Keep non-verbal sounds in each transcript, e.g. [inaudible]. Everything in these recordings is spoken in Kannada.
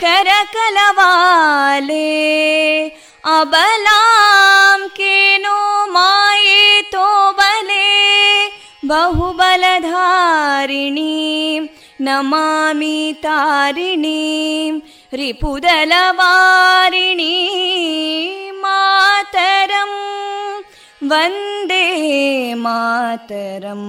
कलकल निनाद कराले कोटि कोटि भुजैदृता करकलवाले अबलां केनो मायेतो बले बहुबलधारिणीं नमामि तारिणीं रिपुदलवारिणी मातरं वन्दे मातरम्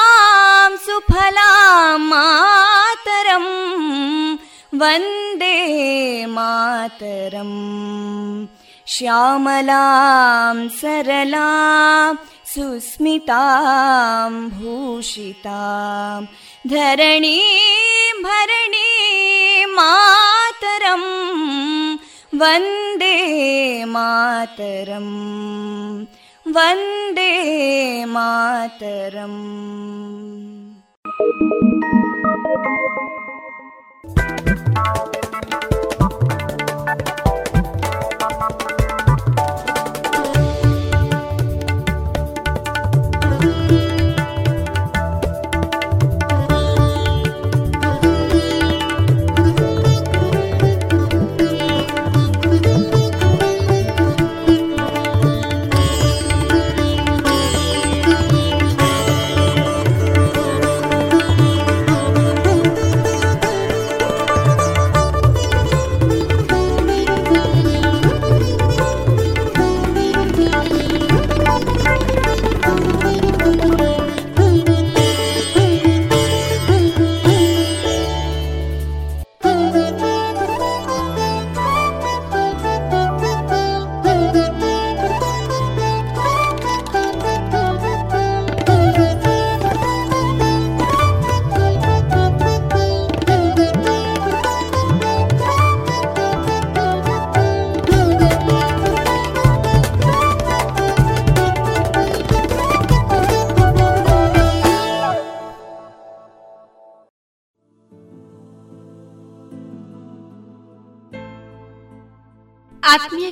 सुफलां मातरम् वन्दे मातरम् श्यामलां सरलां सुस्मितां भूषितां धरणीं भरणीं मातरं वन्दे मातरम् वन्दे मातरम् Thank you.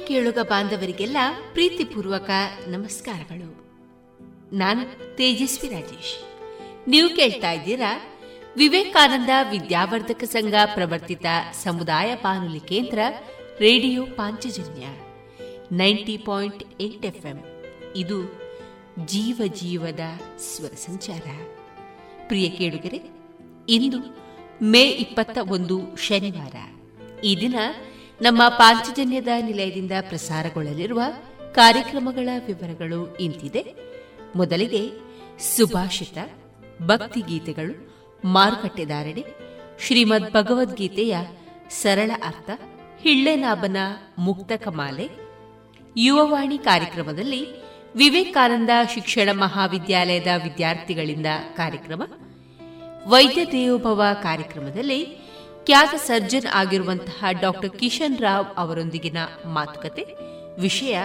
ಕೇಳುಗ ಬಾಂಧವರಿಗೆಲ್ಲ ಪ್ರೀತಿಪೂರ್ವಕ ನಮಸ್ಕಾರಗಳು. ನಾನು ತೇಜಸ್ವಿ ರಾಜೇಶ್. ನೀವು ಕೇಳ್ತಾ ಇದ್ದೀರಾ ವಿವೇಕಾನಂದ ವಿದ್ಯಾವರ್ಧಕ ಸಂಘ ಪ್ರವರ್ತಿತ ಸಮುದಾಯ ಬಾನುಲಿ ಕೇಂದ್ರ radio Panchajanya ninety point eight FM. ಇದು ಜೀವ ಜೀವದ ಸ್ವರ ಸಂಚಾರ. ಪ್ರಿಯ ಕೇಳುಗರೆ, ಇಂದು ಮೇ ಇಪ್ಪತ್ತ ಒಂದು ಶನಿವಾರ. ಈ ದಿನ ನಮ್ಮ ಪಾಂಚಜನ್ಯದ ನಿಲಯದಿಂದ ಪ್ರಸಾರಗೊಳ್ಳಲಿರುವ ಕಾರ್ಯಕ್ರಮಗಳ ವಿವರಗಳು ಇಂತಿದೆ. ಮೊದಲಿಗೆ ಸುಭಾಷಿತ, ಭಕ್ತಿಗೀತೆಗಳು, ಮಾರುಕಟ್ಟೆದಾರಣೆ, ಶ್ರೀಮದ್ ಭಗವದ್ಗೀತೆಯ ಸರಳ ಅರ್ಥ ಹಿಳ್ಳೆನಾಭನ ಮುಕ್ತ ಕಮಾಲೆ, ಯುವವಾಣಿ ಕಾರ್ಯಕ್ರಮದಲ್ಲಿ ವಿವೇಕಾನಂದ ಶಿಕ್ಷಣ ಮಹಾವಿದ್ಯಾಲಯದ ವಿದ್ಯಾರ್ಥಿಗಳಿಂದ ಕಾರ್ಯಕ್ರಮ, ವೈದ್ಯ ದೇವೋಭವ ಕಾರ್ಯಕ್ರಮದಲ್ಲಿ ಖ್ಯಾತ ಸರ್ಜನ್ ಆಗಿರುವಂತಹ ಡಾಕ್ಟರ್ ಕಿಶನ್ ರಾವ್ ಅವರೊಂದಿಗಿನ ಮಾತುಕತೆ, ವಿಷಯ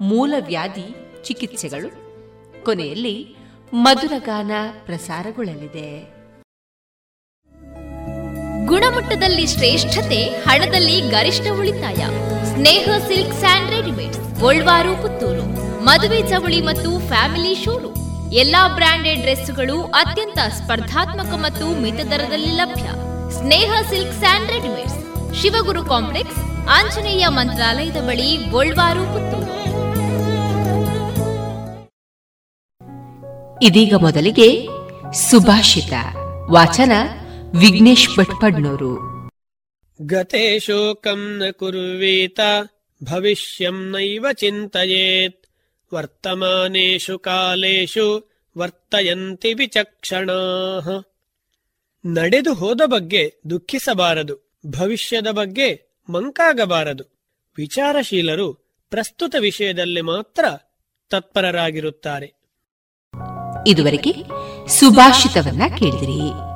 ಮೂಲವ್ಯಾಧಿ ಚಿಕಿತ್ಸೆಗಳು. ಕೊನೆಯಲ್ಲಿ ಮಧುರಗಾನ ಪ್ರಸಾರಗೊಳ್ಳಲಿದೆ. ಗುಣಮಟ್ಟದಲ್ಲಿ ಶ್ರೇಷ್ಠತೆ, ಹಣದಲ್ಲಿ ಗರಿಷ್ಠ ಉಳಿತಾಯ. Sneha silk and readymade Bolwar, Puttur. ಮದುವೆ ಚವಳಿ ಮತ್ತು ಫ್ಯಾಮಿಲಿ ಶೋರು ಎಲ್ಲಾ ಬ್ರಾಂಡೆಡ್ ಡ್ರೆಸ್ಗಳು ಅತ್ಯಂತ ಸ್ಪರ್ಧಾತ್ಮಕ ಮತ್ತು ಮಿತ ದರದಲ್ಲಿ ಲಭ್ಯ. Sneha silk and readymades Shivaguru complex Anjaneya ಮಂತ್ರಾಲಯದ ಬಳಿ ಗೋಲ್ವಾರು ಪುತ್ತೂರು. ಇದೀಗ ಮೊದಲಿಗೆ ಸುಭಾಷಿತ ವಾಚನ ವಿಘ್ನೇಶ್ ಭಟ್ಪಡ್ನೂರು. ಗತೆ ಶೋಕಂ ನ ಕುರ್ವೀತ ಭವಿಷ್ಯಂ ನೈವ ಚಿಂತೆಯೇತ್. ವರ್ತಮಾನೇಶು ಕಾಲೇಶು ವರ್ತಯಂತಿ ವಿಚಕ್ಷಣಾಃ. ನಡೆದು ಹೋದ ಬಗ್ಗೆ ದುಃಖಿಸಬಾರದು, ಭವಿಷ್ಯದ ಬಗ್ಗೆ ಮಂಕಾಗಬಾರದು. ವಿಚಾರಶೀಲರು ಪ್ರಸ್ತುತ ವಿಷಯದಲ್ಲಿ ಮಾತ್ರ ತತ್ಪರರಾಗಿರುತ್ತಾರೆ. ಇದುವರೆಗೆ ಸುಭಾಷಿತವನ್ನ ಕೇಳಿದಿರಿ.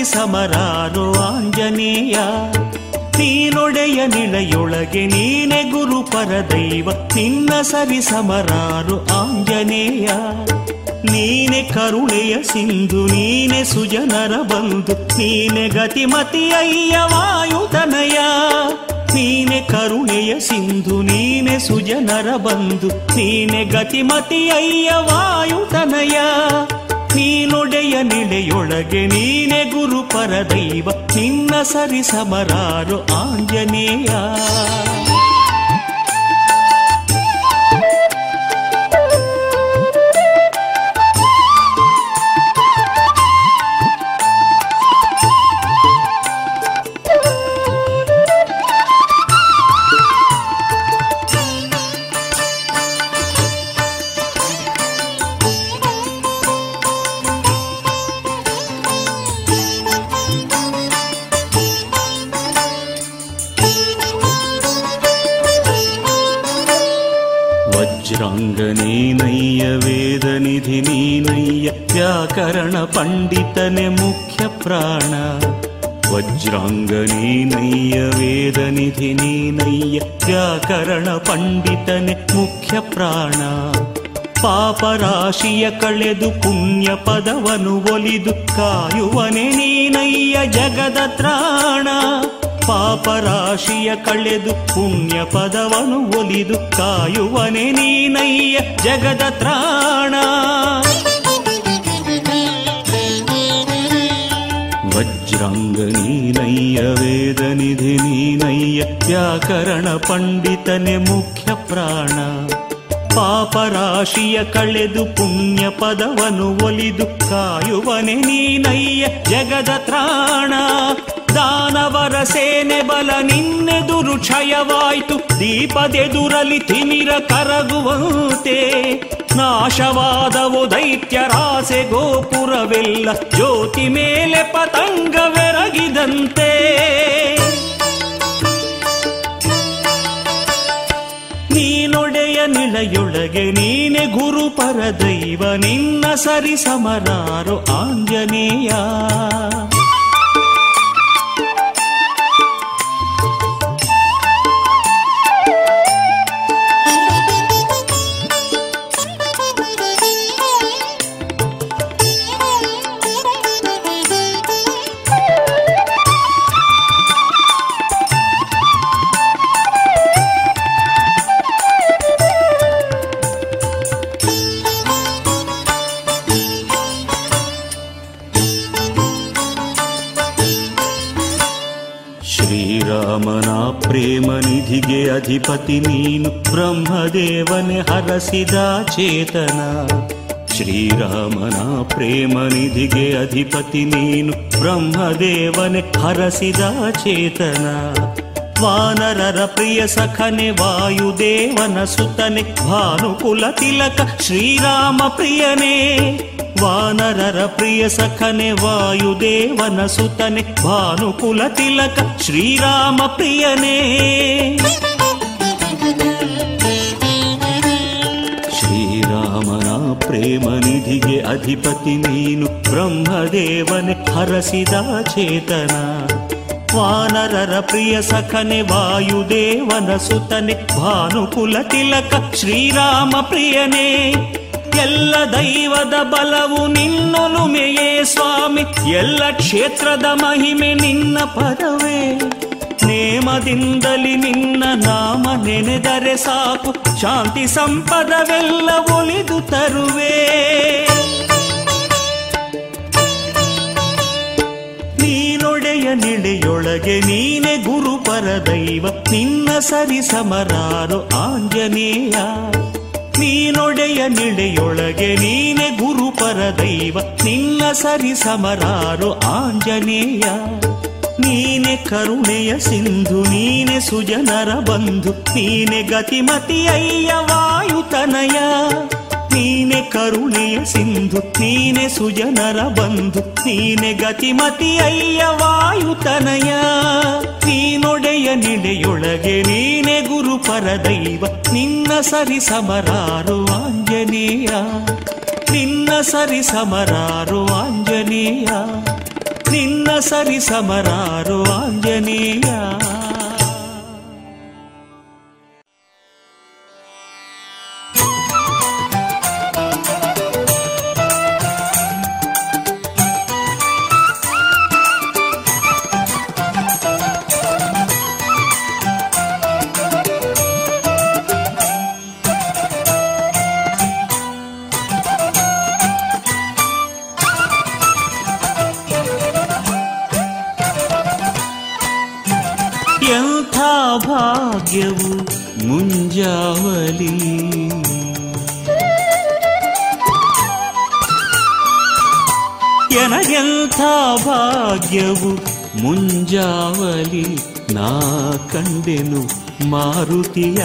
ಸರಿ ಸಮರಾರು ಆಂಜನೇಯ ನೀನೊಡೆಯ ನಿಳೆಯೊಳಗೆ ನೀನೆ ಗುರು ಪರದೈವ, ನಿನ್ನ ಸರಿ ಸಮರಾರು ಆಂಜನೇಯ. ನೀನೆ ಕರುಣೆಯ ಸಿಂಧು, ನೀನೆ ಸುಜನರ ಬಂಧು, ನೀನೆ ಗತಿಮತಿಯಯ್ಯ ವಾಯುತನಯ ನೀನೆ ಕರುಣೆಯ ಸಿಂಧು, ನೀನೆ ಸುಜನರ ಬಂಧು, ನೀನೆ ಗತಿಮತಿಯಯ್ಯ ವಾಯುತನಯ ನೀನೊಡೆಯ ನಿಳೆಯೊಳಗೆ ನೀನೆ ಗುರು ಪರದೈವ ನಿನ್ನ ಸರಿ ಸಮರಾರು ಆಂಜನೇಯ. ಪಂಡಿತನೆ ಮುಖ್ಯ ಪ್ರಾಣ. ಪಾಪರಾಶಿಯ ಕಳೆದು ಪುಣ್ಯ ಪದವನು ಒಲಿದು ಕಾಯುವನೆ ನೀನಯ್ಯ ಜಗದ ತ್ರಾಣ. ಪಾಪರಾಶಿಯ ಕಳೆದು ಪುಣ್ಯ ಪದವನು ಒಲಿದು ಕಾಯುವನೆ ನೀನಯ್ಯ ಜಗದ ತ್ರಾಣ. ವಜ್ರಾಂಗ ನೀನಯ್ಯ, ವೇದ ನಿಧಿ ನೀನಯ್ಯ, ವ್ಯಾಕರಣ ಪಂಡಿತನೆ ಮುಖ್ಯ ಪ್ರಾಣ. ಪಾಪರಾಶಿಯ ಕಳೆದು ಪುಣ್ಯ ಪದವನು ಒಲಿದು ಕಾಯುವನೆ ನೀನಯ್ಯ, ಜಗದ ತ್ರಾಣ. ದಾನವರ ಸೇನೆ ಬಲ ನಿನ್ನೆದುರು ಕ್ಷಯವಾಯ್ತು. ದೀಪದೆದುರಲಿ ತಿಮಿರ ಕರಗುವಂತೆ. ನಾಶವಾದವು ದೈತ್ಯರಾಸೆ ಗೋಪುರವೆಲ್ಲ. ಜ್ಯೋತಿ ಮೇಲೆ ಪತಂಗವೆರಗಿದಂತೆ ನೀನೊಡೆಯ ನಿಳೆಯೊಳಗೆ ನೀನೆ ಗುರು ಪರದೈವ. ನಿನ್ನ ಸರಿ ಸಮರಾರು ಆಂಜನೇಯ. ಅಧಿಪತಿ ನೀನು ಬ್ರಹ್ಮದೇವನೆ ಹರಸಿದ ಚೇತನ. ಶ್ರೀರಾಮನ ಪ್ರೇಮ ನಿಧಿಗೆ ಅಧಿಪತಿ ನೀನು ಬ್ರಹ್ಮದೇವನೆ ಹರಸಿದ ಚೇತನ. ವಾನರರ ಪ್ರಿಯ ಸಖನೆ ವಾಯುದೇವನ ಸುತನೆ ಭಾನುಕುಲ ತಿಲಕ ಶ್ರೀರಾಮ ಪ್ರಿಯನೇ. ವಾನರರ ಪ್ರಿಯ ಸಖನೆ ವಾಯುದೇವನ ಸುತನೆ ಭಾನುಕುಲ ತಿಲಕ ಶ್ರೀರಾಮ ಪ್ರಿಯನೇ. ಶ್ರೀರಾಮನ ಪ್ರೇಮ ನಿಧಿಗೆ ಅಧಿಪತಿ ನೀನು ಬ್ರಹ್ಮದೇವನೆ ಹರಸಿದ ಚೇತನ. ವಾನರರ ಪ್ರಿಯ ಸಖನೆ ವಾಯುದೇವನ ಸುತನೆ ಭಾನುಕುಲ ತಿಲಕ ಶ್ರೀರಾಮ ಪ್ರಿಯನೇ. ಎಲ್ಲ ದೈವದ ಬಲವು ನಿನ್ನೊಲುಮೆಯೇ ಸ್ವಾಮಿ. ಎಲ್ಲ ಕ್ಷೇತ್ರದ ಮಹಿಮೆ ನಿನ್ನ ಪದವೇ. ನೇಮದಿಂದಲಿ ನಿನ್ನ ನಾಮ ನೆನೆದರೆ ಸಾಕು. ಶಾಂತಿ ಸಂಪದವೆಲ್ಲ ಒಲಿದು ತರುವೆ. ನೀನೊಡೆಯ ನಿಳೆಯೊಳಗೆ ನೀನೆ ಗುರು ಪರದೈವ. ನಿನ್ನ ಸರಿ ಸಮರಾರು ಆಂಜನೇಯ. ನೀನೊಡೆಯ ನಿಳೆಯೊಳಗೆ ನೀನೆ ಗುರು ಪರದೈವ. ನಿನ್ನ ಸರಿ ಸಮರಾರು ಆಂಜನೇಯ. ನೀನೆ ಕರುಣೆಯ ಸಿಂಧು, ನೀನೆ ಸುಜನರ ಬಂಧು, ನೀನೆ ಗತಿಮತಿ ಅಯ್ಯ ವಾಯುತನಯ ನೀನೆ ಕರುಣೆಯ ಸಿಂಧು, ನೀನೆ ಸುಜನರ ಬಂಧು, ನೀನೆ ಗತಿಮತಿ ಅಯ್ಯ ವಾಯುತನಯ ನೀನೊಡೆಯ ನಿಡೆಯೊಳಗೆ ನೀನೆ ಗುರು ಪರದೈವ, ನಿನ್ನ ಸರಿ ಸಮರಾರು ಆಂಜನೇಯ. ನಿನ್ನ ಸರಿ ಸಮರಾರು ಆಂಜನೇಯ. ನಿನ್ನ ಸರಿ ಸಮರಾರು ಆಂಜನೇಯ. ಭಾಗ್ಯವು ಮುಂಜಾವಲಿ ನಾ ಕಂಡೆನು ಮಾರುತಿಯ.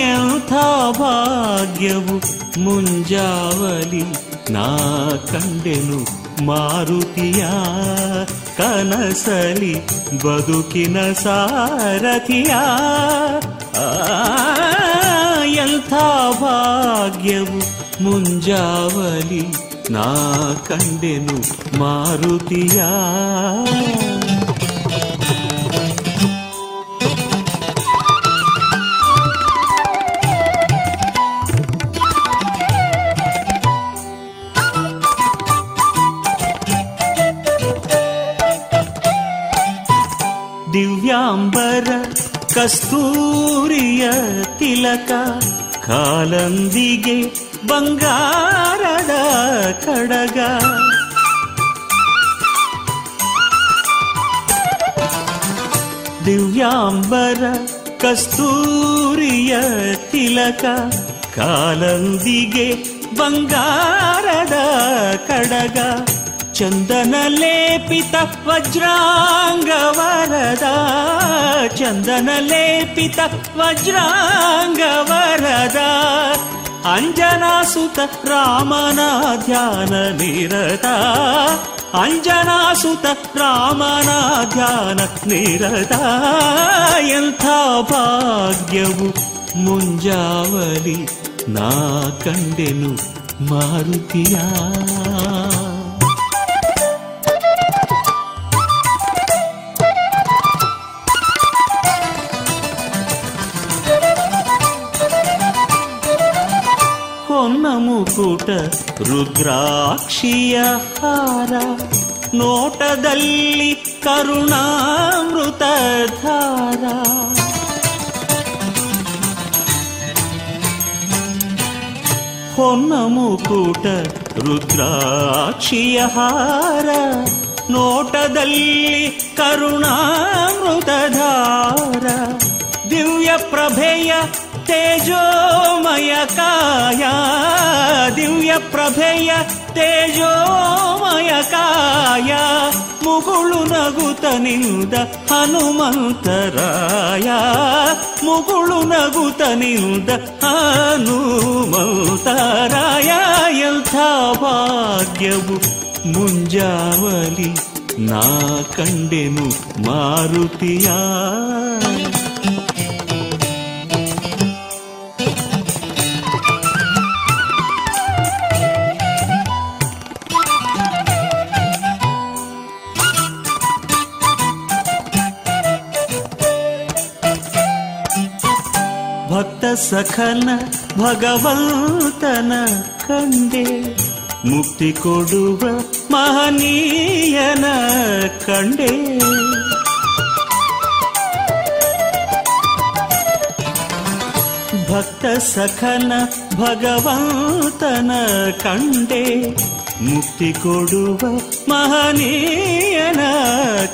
ಎಂಥ ಭಾಗ್ಯವು ಮುಂಜಾವಲಿ ನಾ ಕಂಡೆನು ಮಾರುತಿಯ. ಕನಸಲಿ ಬದುಕಿನ ಸಾರಥಿಯ. ಎಂಥ ಭಾಗ್ಯವು ಮುಂಜಾವಲಿ ನಾ ಕಂಡೆನು ಮಾರುತಿಯ. ದಿವ್ಯಾಂಬರ ಕಸ್ತೂರಿಯ ತಿಲಕ ಕಾಲಂದಿಗೆ ಬಂಗಾರದ ಕಡಗ. ದಿವ್ಯಾಂಬರ ಕಸ್ತೂರಿಯ ತಿಲಕ ಕಾಲಂದಿಗೆ ಬಂಗಾರದ ಕಡಗ. ಚಂದನ ಲೇಪಿತ ವಜ್ರಾಂಗವರದ ಚಂದನ ಲೇಪಿತ ವಜ್ರಾಂಗವರದ ಅಂಜನಾಸುತ ರಾಮನ ಧ್ಯಾನ ನಿರತ ಅಂಜನಾಸುತ ರಾಮನ ಧ್ಯಾನ ನಿರತ ಎಂಥ ಭಾಗ್ಯವು ಮುಂಜಾವಲಿ ನಾ ಕಂಡೆನು ಮಾರುತಿಯ ಮುಕುಟ ರುದ್ರಾಕ್ಷಿಯ ಹಾರ ನೋಟದಲ್ಲಿ ಕರುಣಾಮೃತ ಧಾರ ಹೊನ್ನ ಮುಕುಟ ರುದ್ರಾಕ್ಷಿಯ ಹಾರ ನೋಟದಲ್ಲಿ ಕರುಣಾಮೃತ ಧಾರ ದಿವ್ಯ ಪ್ರಭೆಯ ತೇಜೋಮಯ ಕಾಯ, ದಿವ್ಯ ಪ್ರಭೆಯ ತೇಜೋಮಯ ಕಾಯ, ಮುಗುಳು ನಗುತ ನಿಂದ ಹನುಮಂತರಾಯ, ಮುಗುಳು ನಗುತ ನಿಂದ ಹನುಮಂತರಾಯ, ಎಂಥ ಭಾಗ್ಯವು ಮುಂಜಾವಲಿ ನಾ ಕಂಡೆನು ಮಾರುತಿಯ. ಭಕ್ತ ಸಖನ ಭಗವಂತನ ಕಂಡೆ. ಮುಕ್ತಿ ಕೊಡುವ ಮಹನೀಯನ ಕಂಡೆ. ಭಕ್ತ ಸಖನ ಭಗವಂತನ ಕಂಡೆ. ಮುಕ್ತಿ ಕೊಡುವ ಮಹನೀಯನ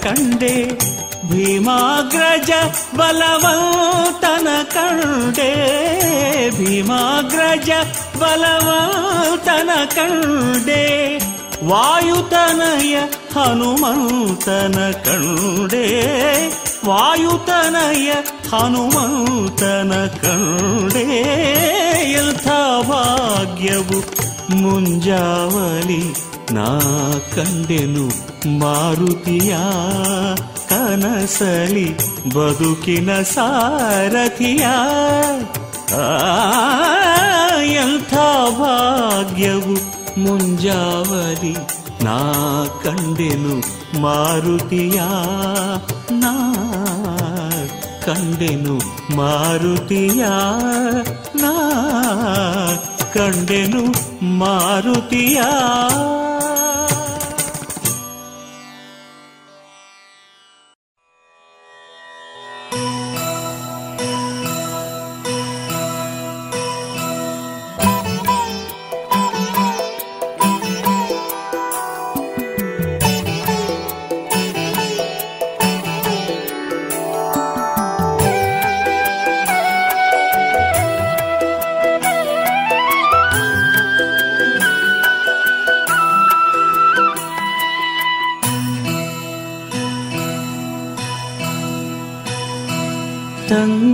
ಕಂಡೆ. ಭೀಮಾಗ್ರಜ ಬಲವಂತನ ಕಂಡೆ. ಭೀಮಾಗ್ರಜ ಬಲವಂತನ ಕಂಡೆ. ವಾಯುತನಯ ಹನುಮಂತನ ಕಂಡೆ. ವಾಯುತನಯ ಹನುಮಂತನ ಕಂಡೆ. ಎಂಥ ಭಾಗ್ಯವು ಮುಂಜಾವಲಿ ನಾ ಕಂಡೆನು ಮಾರುತಿಯ ಕನಸಲಿ ಬದುಕಿನ ಸಾರಥಿಯ. ಎಂಥ ಭಾಗ್ಯವು ಮುಂಜಾವಲಿ ನಾ ಕಂಡೆನು ಮಾರುತಿಯ. ನಾ ಕಂಡೆನು ಮಾರುತಿಯ. ನಾ ಕಂಡೆನು ಮಾರುತಿಯ.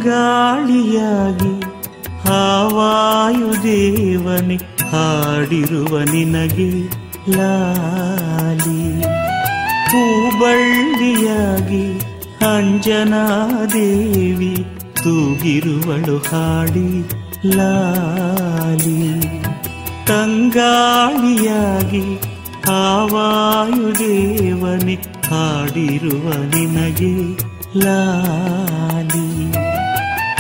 ತಂಗಾಳಿಯಾಗಿ ಹಾವಾಯುದೇವನೆ ಹಾಡಿರುವ ನಿನಗೆ ಲಾಲಿ. ಹೂಬಳ್ಳಿಯಾಗಿ ಅಂಜನಾದೇವಿ ತೂಗಿರುವಳು ಹಾಡಿ ಲಾಲಿ. ತಂಗಾಳಿಯಾಗಿ ಹಾವಾಯುದೇವನೆ ಹಾಡಿರುವ ನಿನಗೆ ಲಾಲಿ.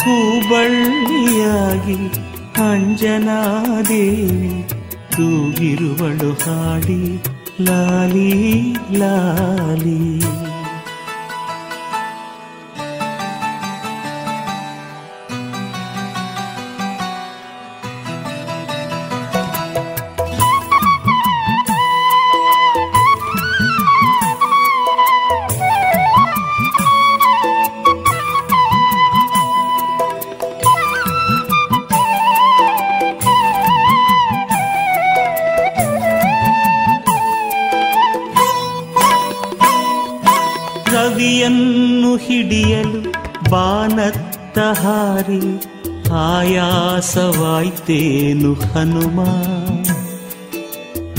ಹೂಬಳ್ಳಿಯಾಗಿ ಅಂಜನಾದೇವಿ ತೂಗಿರುವಳು ಹಾಡಿ ಲಾಲಿ ಲಾಲಿ. ಹಾರಿ ಆಯಾಸವಾಯ್ತೇನು ಹನುಮ?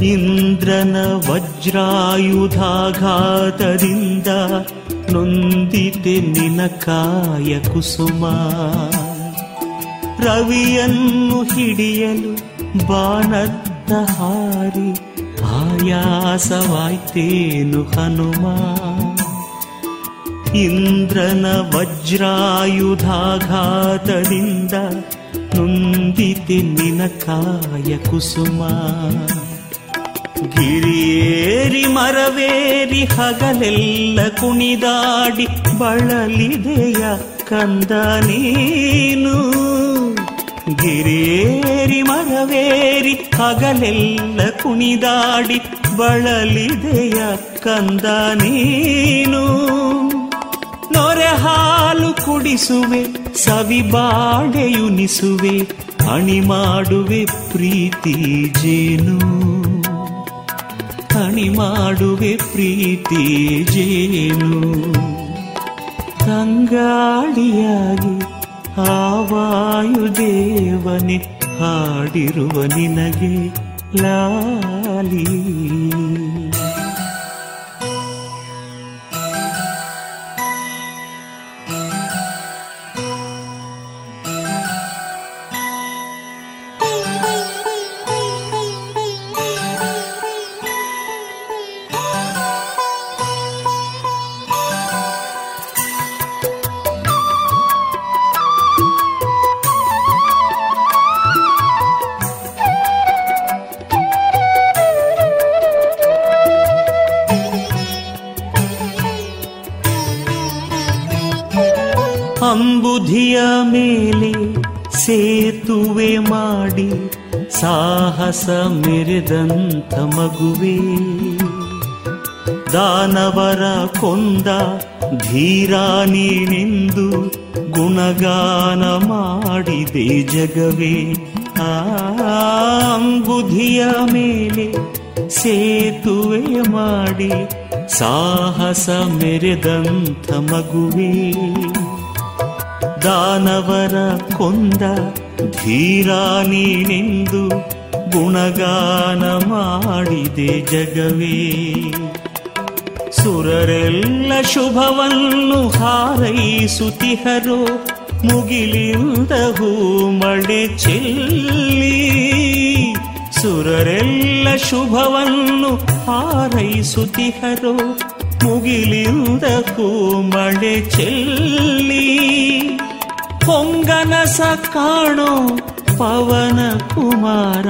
ಇಂದ್ರನ ವಜ್ರಾಯುಧಾಘಾತದಿಂದ ನೊಂದಿತೆ ನಿನ ಕಾಯ ಕುಸುಮ. ರವಿಯನ್ನು ಹಿಡಿಯಲು ಬಾಣದ್ದ ಹಾರಿ ಆಯಾಸವಾಯ್ತೇನು ಹನುಮ? ಇಂದ್ರನ ವಜ್ರಾಯುಧಾಘಾತದಿಂದ ನುಂದಿತಿ ನಿನ ಕಾಯ ಕುಸುಮ. ಗಿರಿಯೇರಿ ಮರವೇರಿ ಹಗಲೆಲ್ಲ ಕುಣಿದಾಡಿ ಬಳಲಿದೆಯ ಕಂದ ನೀನು. ಗಿರಿಯೇರಿ ಮರವೇರಿ ಹಗಲೆಲ್ಲ ಕುಣಿದಾಡಿ ಬಳಲಿದೆಯ ಕಂದ ನೀನು. ಹಾಲು ಕುಡಿಸುವೆ, ಸವಿ ಬಾಡೆಯುನಿಸುವೆ ಅಣಿ ಮಾಡುವೆ ಪ್ರೀತಿ ಜೇನು. ಅಣಿ ಮಾಡುವೆ ಪ್ರೀತಿ ಜೇನು. ತಂಗಾಳಿಯಾಗಿ ಆವಾಯುದೇವನೆ ಹಾಡಿರುವ ನಿನಗೆ ಲಾಲಿ. ಅಂಬುಧಿಯ ಮೇಲೆ ಸೇತುವೆ ಮಾಡಿ ಸಾಹಸ ಮೆರೆದಂತ ಮಗುವೆ. ದಾನವರ ಕೊಂದ ಧೀರ ನೀನೆಂದು ಗುಣಗಾನ ಮಾಡಿದೆ ಜಗವೇ. ಆಂಬುಧಿಯ ಮೇಲೆ ಸೇತುವೆ ಮಾಡಿ ಸಾಹಸ ಮೆರೆದಂಥ ಮಗುವೇ. ದಾನವರ ಕೊಂದ ಧೀರ ನೀನೆಂದು ಗುಣಗಾನ ಮಾಡಿದೆ ಜಗವೇ. ಸುರರೆಲ್ಲ ಶುಭವನ್ನು ಹಾರೈಸುತಿಹರೋ, ಮುಗಿಲಿಂದ ಹೂ ಮಳೆ ಚೆಲ್ಲಿ. ಸುರರೆಲ್ಲ ಶುಭವನ್ನು ಹಾರೈಸುತಿಹರೋ ಮುಗಿಲಿಂದ ಕೂಮಳೆ ಚೆಲ್ಲಿ ಪೊಂಗನಸ ಕಾಣೋ ಪವನ ಕುಮಾರ,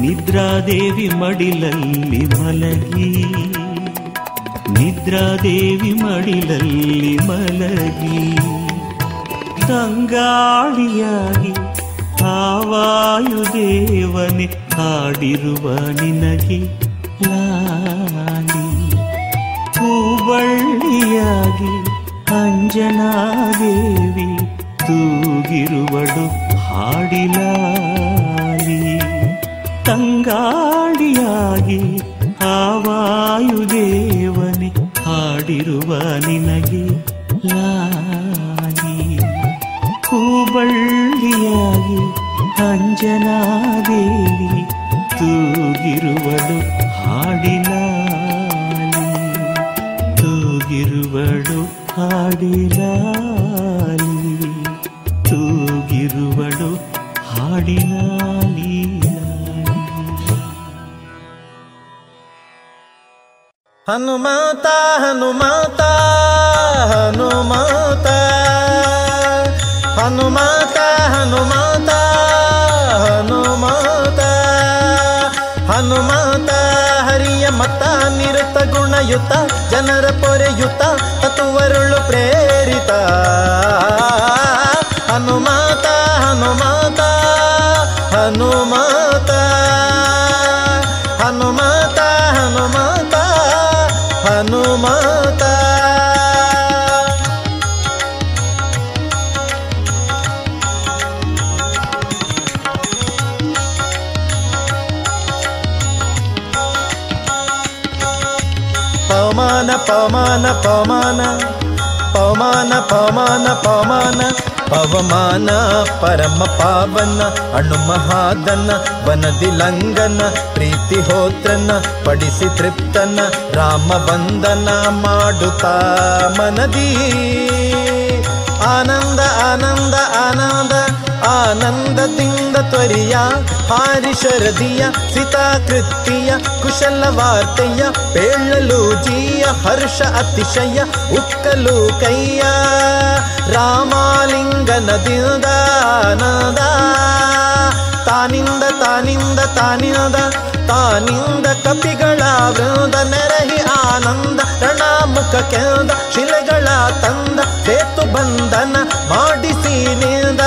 ನಿದ್ರಾದೇವಿ ಮಡಿಲಲ್ಲಿ ಮಲಗಿ, ನಿದ್ರಾದೇವಿ ಮಡಿಲಲ್ಲಿ ಮಲಗಿ, ತಂಗಾಳಿಯಾಗಿ ಆವಾಯುದೇವನೆ ಹಾಡಿರುವ ನಿನಗೆ ಲಾಲಿ ಹೂಬಳ್ಳಿಯಾಗಿ ಅಂಜನಾದೇವಿ ತೂಗಿರುವಡು ಹಾಡಿಲಾಲಿ. ತಂಗಾಡಿಯಾಗಿ ಆವಾಯುದೇವನೆ ಹಾಡಿರುವ ನಿನಗೆ ಲಾಲಿ. ಹೂಬಳ್ಳಿಯಾಗಿ ಅಂಜನಾದೇವಿ ತೂಗಿರುವಳು ಹಾಡಿಲಾಲಿ ತೂಗಿರುವಳು ಹಾಡಿಲಾಲಿ ತೂಗಿರುವಳು ಹಾಡಿಲಾಲಿ. ಹನುಮಾತ ಹನುಮಾತ ಹನುಮಾತ ಹನುಮಾತ ಹನುಮಾತ ಹನುಮಾತ ಹನುಮಾತ ಹರಿಯ ಮತ ನಿರತ ಗುಣಯುತ ಜನರ ಪೊರೆಯುತ್ತ ತತ್ವರುಳು ಪ್ರೇರಿತ. ಹನುಮಾತ ಹನುಮಾತ ಹನುಮಾತ. ಪವಮಾನ ಪವಮಾನ ಪವಮಾನ, ಪರಮ ಪಾವನ, ಅಣು ಮಹಾದನ ವನದಿ ಲಂಗನ ಪ್ರೀತಿ ಹೋತ್ರನ, ಪಡಿಸಿ ತೃಪ್ತನ, ರಾಮ ವಂದನ ಮಾಡುತ್ತಾ ಮನದಿ. ಆನಂದ ಆನಂದ ಆನಂದ. ಆನಂದದಿಂದ ತ್ವರಿಯ, ಹಾರಿ ಶರದಿಯ ಸಿತಾಕೃತಿಯ ಕುಶಲ ವಾರ್ತೆಯ ಪೇಳಲು ಜೀಯ, ಹರ್ಷ ಅತಿಶಯ, ಉಕ್ಕಲು ಕೈಯ ರಾಮಾಲಿಂಗನದಿಂದ ನದ ತಾನಿಂದ ತಾನಿಂದ ತಾನಿಂದ ತಾನಿಂದ ಕಪಿಗಳ ವೃಂದ, ನೆರಹಿ ಆನಂದ, ರಣಾಮುಖ ಕೆಂದ, ಶಿಲೆಗಳ ತಂದ, ಸೇತು ಬಂಧನ ಮಾಡಿಸಿ ನಿಂದ.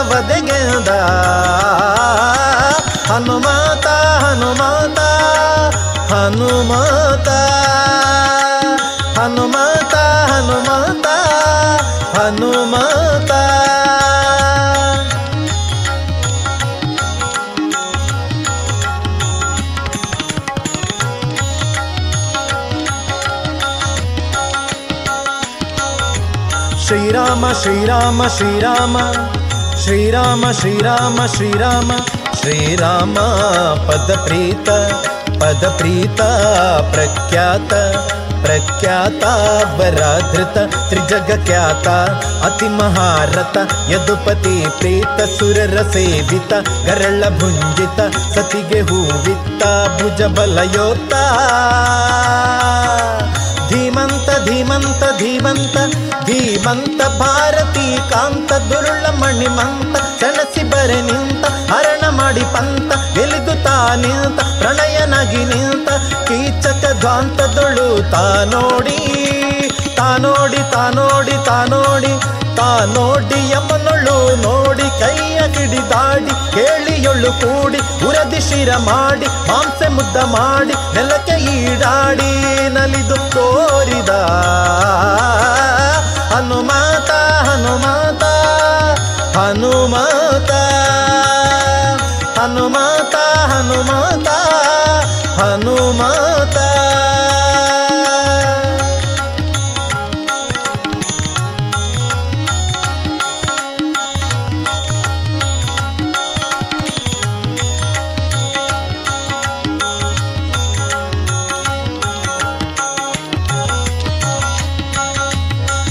ವಧೆಗೆಂದ ಹನುಮಾತ ಹನುಮಾತ ಹನುಮಾತ. ಹನುಮಾತ ಹನುಮಾತ ಹನುಮಾತ. ಶ್ರೀರಾಮ ಶ್ರೀರಾಮ ಶ್ರೀರಾಮ. श्रीराम श्रीराम श्रीराम श्रीराम, पद प्रीता प्रख्यात, प्रख्याता बराधृत अति महारत यदुपति प्रीत, सुररसेवित गरळभुञ्जित सतिगे भुज बलयोता धीमंत धीमंत ಧೀಮಂತ ಭಾರತಿ ಕಾಂತ ದುರುಳ ಮಣಿಮಂತ ಸೆಣಸಿ ಬರೆ ನಿಂತ, ಹರಣ ಮಾಡಿ ಪಂತ, ಎಲಿದು ತಾ ನಿಂತ, ಪ್ರಣಯನಾಗಿ ನಿಂತ, ಕೀಚಕ ಧ್ವಾಂತದೊಳು ತಾ ನೋಡಿ ತಾ ನೋಡಿ ತಾ ನೋಡಿ ತಾ ನೋಡಿ ತಾ ನೋಡಿ, ಯಮನೊಳು ನೋಡಿ, ಕೈಯ ಹಿಡಿದಾಡಿ ಕೇಳಿಯೊಳು ಕೂಡಿ, ಉರದಿ ಶಿರ ಮಾಡಿ, ಮಾಂಸೆ ಮುದ್ದ ಮಾಡಿ, ನೆಲಕ್ಕೆ ಈಡಾಡಿ, ನಲಿದು ತೋರಿದ ಹನುಮಾತ ಹನುಮಾತ ಹನುಮಾತ ಹನುಮಾತ ಹನುಮಾತ ಹನುಮಾತ.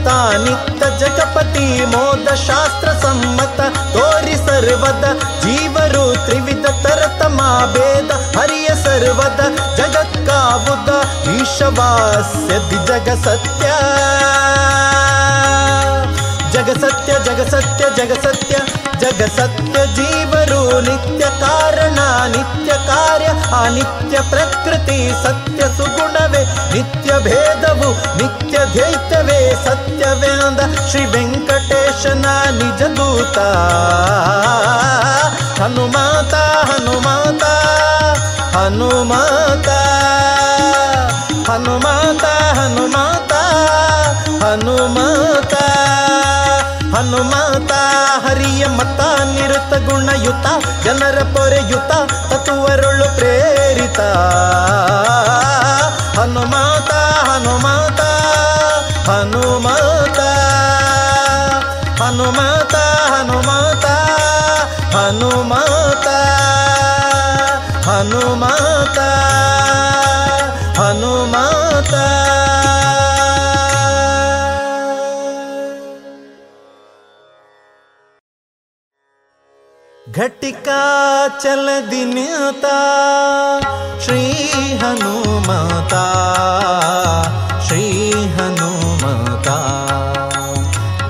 नित्य नित्यजगपति मोदशास्त्रसम्मत तोरि सर्वद, जीवरु त्रिविध तरतमाभेद हरिय सर्वद जगत्कावुद ईशवास्य दिजगसत्य जगसत्य। जगसत्य जगसत्य जगसत्य जीवरु नित्य कारणा नित्य ಅನಿತ್ಯ ಪ್ರಕೃತಿ ಸತ್ಯ ಸುಗುಣವೇ, ನಿತ್ಯ ಭೇದವು ನಿತ್ಯ ದ್ವೈತವೇ, ಸತ್ಯವೇಂದ ಶ್ರೀ ವೆಂಕಟೇಶನ ನಿಜ ದೂತ. ಹನುಮಾತ ಹನುಮಾತ ಹನುಮಾತ ಹನುಮಾತ ಹನುಮಾತ ಹನುಮಾತ ಹನುಮಾತ ಹರಿಯ ಮತ ನಿರುತ ಗುಣಯುತ, ಜನರ ಪೊರೆಯುತ, ತತ್ವರುಳು ಪ್ರೇರಿತ ಹನುಮಾತ ಹನುಮಾತ ಹನುಮಾತ. ಹನುಮಾತ ಹನುಮಾತ ಹನುಮಾತ. ಹನುಮಾತ. घटिका चल दिनता श्री हनुमता श्री हनुमता।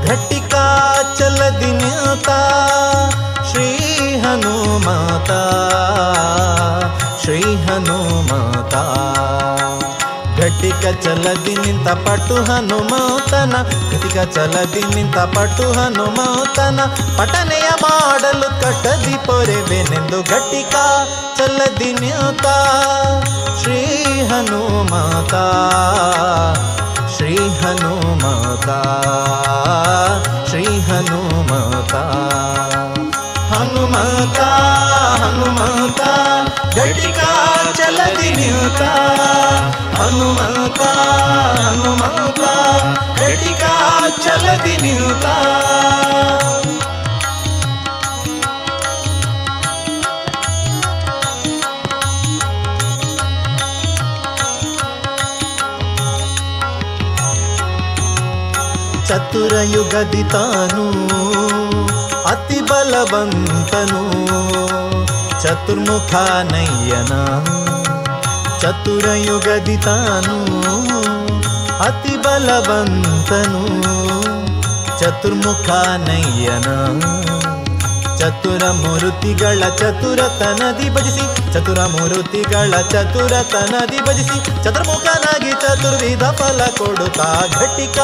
घटिका चल दिनता श्री हनुमता श्री हनुमता। ಘಟಿಕ ಚಲದಿ ನಿಂತ ಪಟು ಹನುಮಂತನ ಘಟಿಕ ಚಲದಿ ನಿಂತ ಪಟು ಹನುಮಂತನ ಪಠನೆಯ ಮಾಡಲು ಕಟ್ಟದಿ ಪೊರೆವೆನೆಂದು ಘಟಿಕ ಚಲದಿ ನಿಂತ ಶ್ರೀ ಹನುಮತ ಶ್ರೀ ಹನುಮತ ಶ್ರೀ ಹನುಮತ ಹನುಮತ ಹನುಮತ ಘಟಿಕ ಚಲದಿ ನಿಂತ ಹನುಮಂತ ಹನುಮಂತ ಘಟಿಕ ಚಲದಿ ನಿಂತ. ಚತುರ ಯುಗದಿ ತಾನು ಅತಿ ಬಲವಂತನು. ಚತುರ್ಮುಖ ನಯ್ಯನ ಚತುರಯುಗದಿ ತಾನು ಅತಿ ಬಲವಂತನು ಚತುರ್ಮುಖ ನಯ್ಯನ ಚತುರ ಮೂರುತಿಗಳ ಚತುರತನದಿ ಭಜಿಸಿ ಚತುರ ಮೂರುತಿಗಳ ಚತುರತನದಿ ಭಜಿಸಿ, ಚತುರ್ಮುಖನಾಗಿ ಚತುರ್ವಿಧ ಫಲ ಕೊಡುತ್ತಾ, ಘಟಿಕ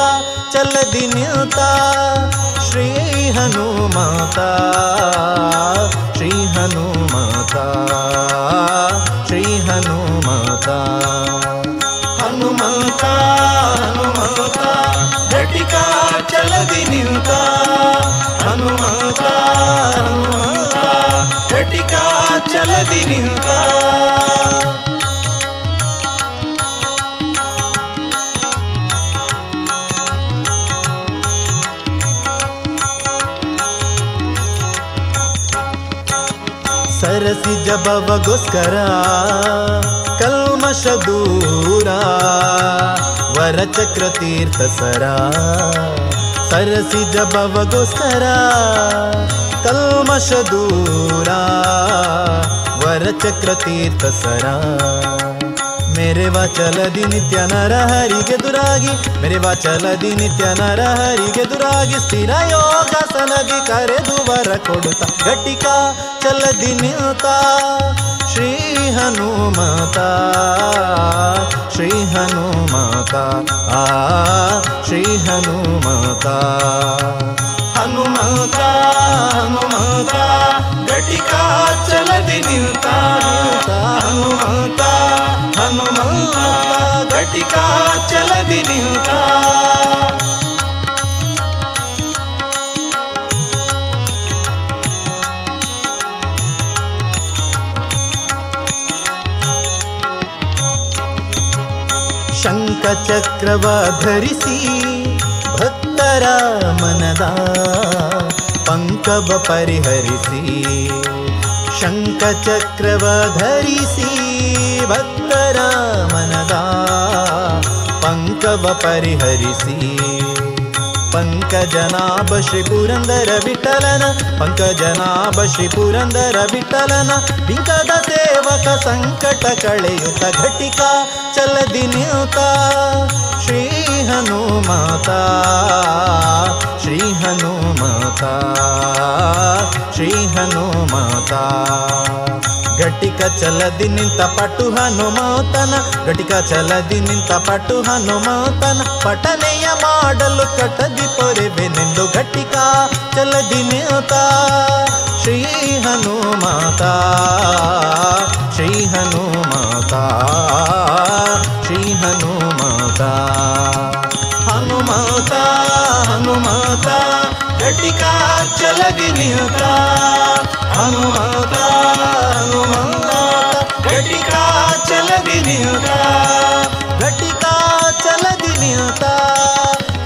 ಚಲದಿ ನಿಲ್ತಾ ಶ್ರೀ ಹನುಮತ. ಹನುಮತ ಹನುಮಂತ ಘಟಿಕ ಚಲದಿ ನಿಂತ. ಹನುಮಂತ ಹನುಮಂತ ಘಟಿಕ ಚಲದಿ ನಿಂತ. ಸರಸಿ ಜಬವಗೋಸ್ಕರ दूरा वरचक्रतीर्थसरा चक्रतीर्थ सरा तरसि जबो ಜಬವಗೋಸ್ಕರ ಕಲ್ಮಶ ದೂರ ವರಚಕ್ರ ತೀರ್ಥ ಸರ ಮೆರೆವ ಚಲದಿ ನಿತ್ಯ ನರ ಹರಿಗೆ ದುರಾಗಿ ಮೆರೆವ ಚಲದಿ ನಿತ್ಯ ನರ ಹರಿಗೆ ದುರಾಗಿ ಸ್ಥಿರ ಯೋಗಾಸನದಿ ಕರೆದು ವರ ಕೊಡುತ್ತ ಘಟಿಕ ಚಲದಿ ನಿಂತ ಶ್ರೀ ಹನುಮತ ಶ್ರೀ ಹನುಮತ ಆ ಶ್ರೀ ಹನುಮತ ಹನುಮತ ಹನುಮತ ಘಟಿಕ ಚಲದಿ ನಿಂತ ಹನುಮತ ಹನುಮಂತ ಘಟಿಕ ಚಲದಿ ನಿಂತ ಶಂಖ ಚಕ್ರವ ಧರಿಸಿ ಭಕ್ತರ ಮನದ ಪಂಕವ ಪರಿಹರಿಸಿ ಶಂಖ ಚಕ್ರವ ಧರಿಸಿ ಭಕ್ತರ ಪಂಕವ ಪರಿಹರಿಸಿ. ಪಂಕಜನಾಭ ಶ್ರೀ ಪುರಂದರ ವಿಠಲನ ಪಂಕಜನಾಭ ಶ್ರೀ ಪುರಂದರ ವಿಠಲನ ಬಿಂಕದ ಸೇವಕ ಸಂಕಟ ಕಳೆಯುತ್ತ ಘಟಿಕ, ಚಲದಿ ನಿಯುತ ಶ್ರೀ ಹನುಮಾತ ಶ್ರೀ ಹನುಮಾತ ಶ್ರೀ ಹನುಮಾತ. ಘಟಿಕ ಚಲದಿ ನಿಂತ ಪಟು ಹನುಮತನ ಘಟಿಕ ಚಲದಿ ನಿಂತ ಪಟು ಹನುಮತನ ಪಠನೆಯ ಮಾಡಲು ಕಟದಿ ಪೊರೆವೆನೆಂದು ಘಟಿಕ ಚಲದಿ ನಿಂತ ಶ್ರೀ ಹನುಮಾತ ಶ್ರೀ ಹನುಮಾತ ಶ್ರೀ ಹನುಮಾತ ಹನುಮಾತ ಹನುಮಾತ ಘಟಿಕ ಚಲಗಿ ನಿಂತ. ಹನುಮಂತ ಹನುಮಂತ, ಘಟಿಕ ಚಲದಿ ನಿಂತ. ಘಟಿಕಾ ಚಲದಿ ನಿಂತ,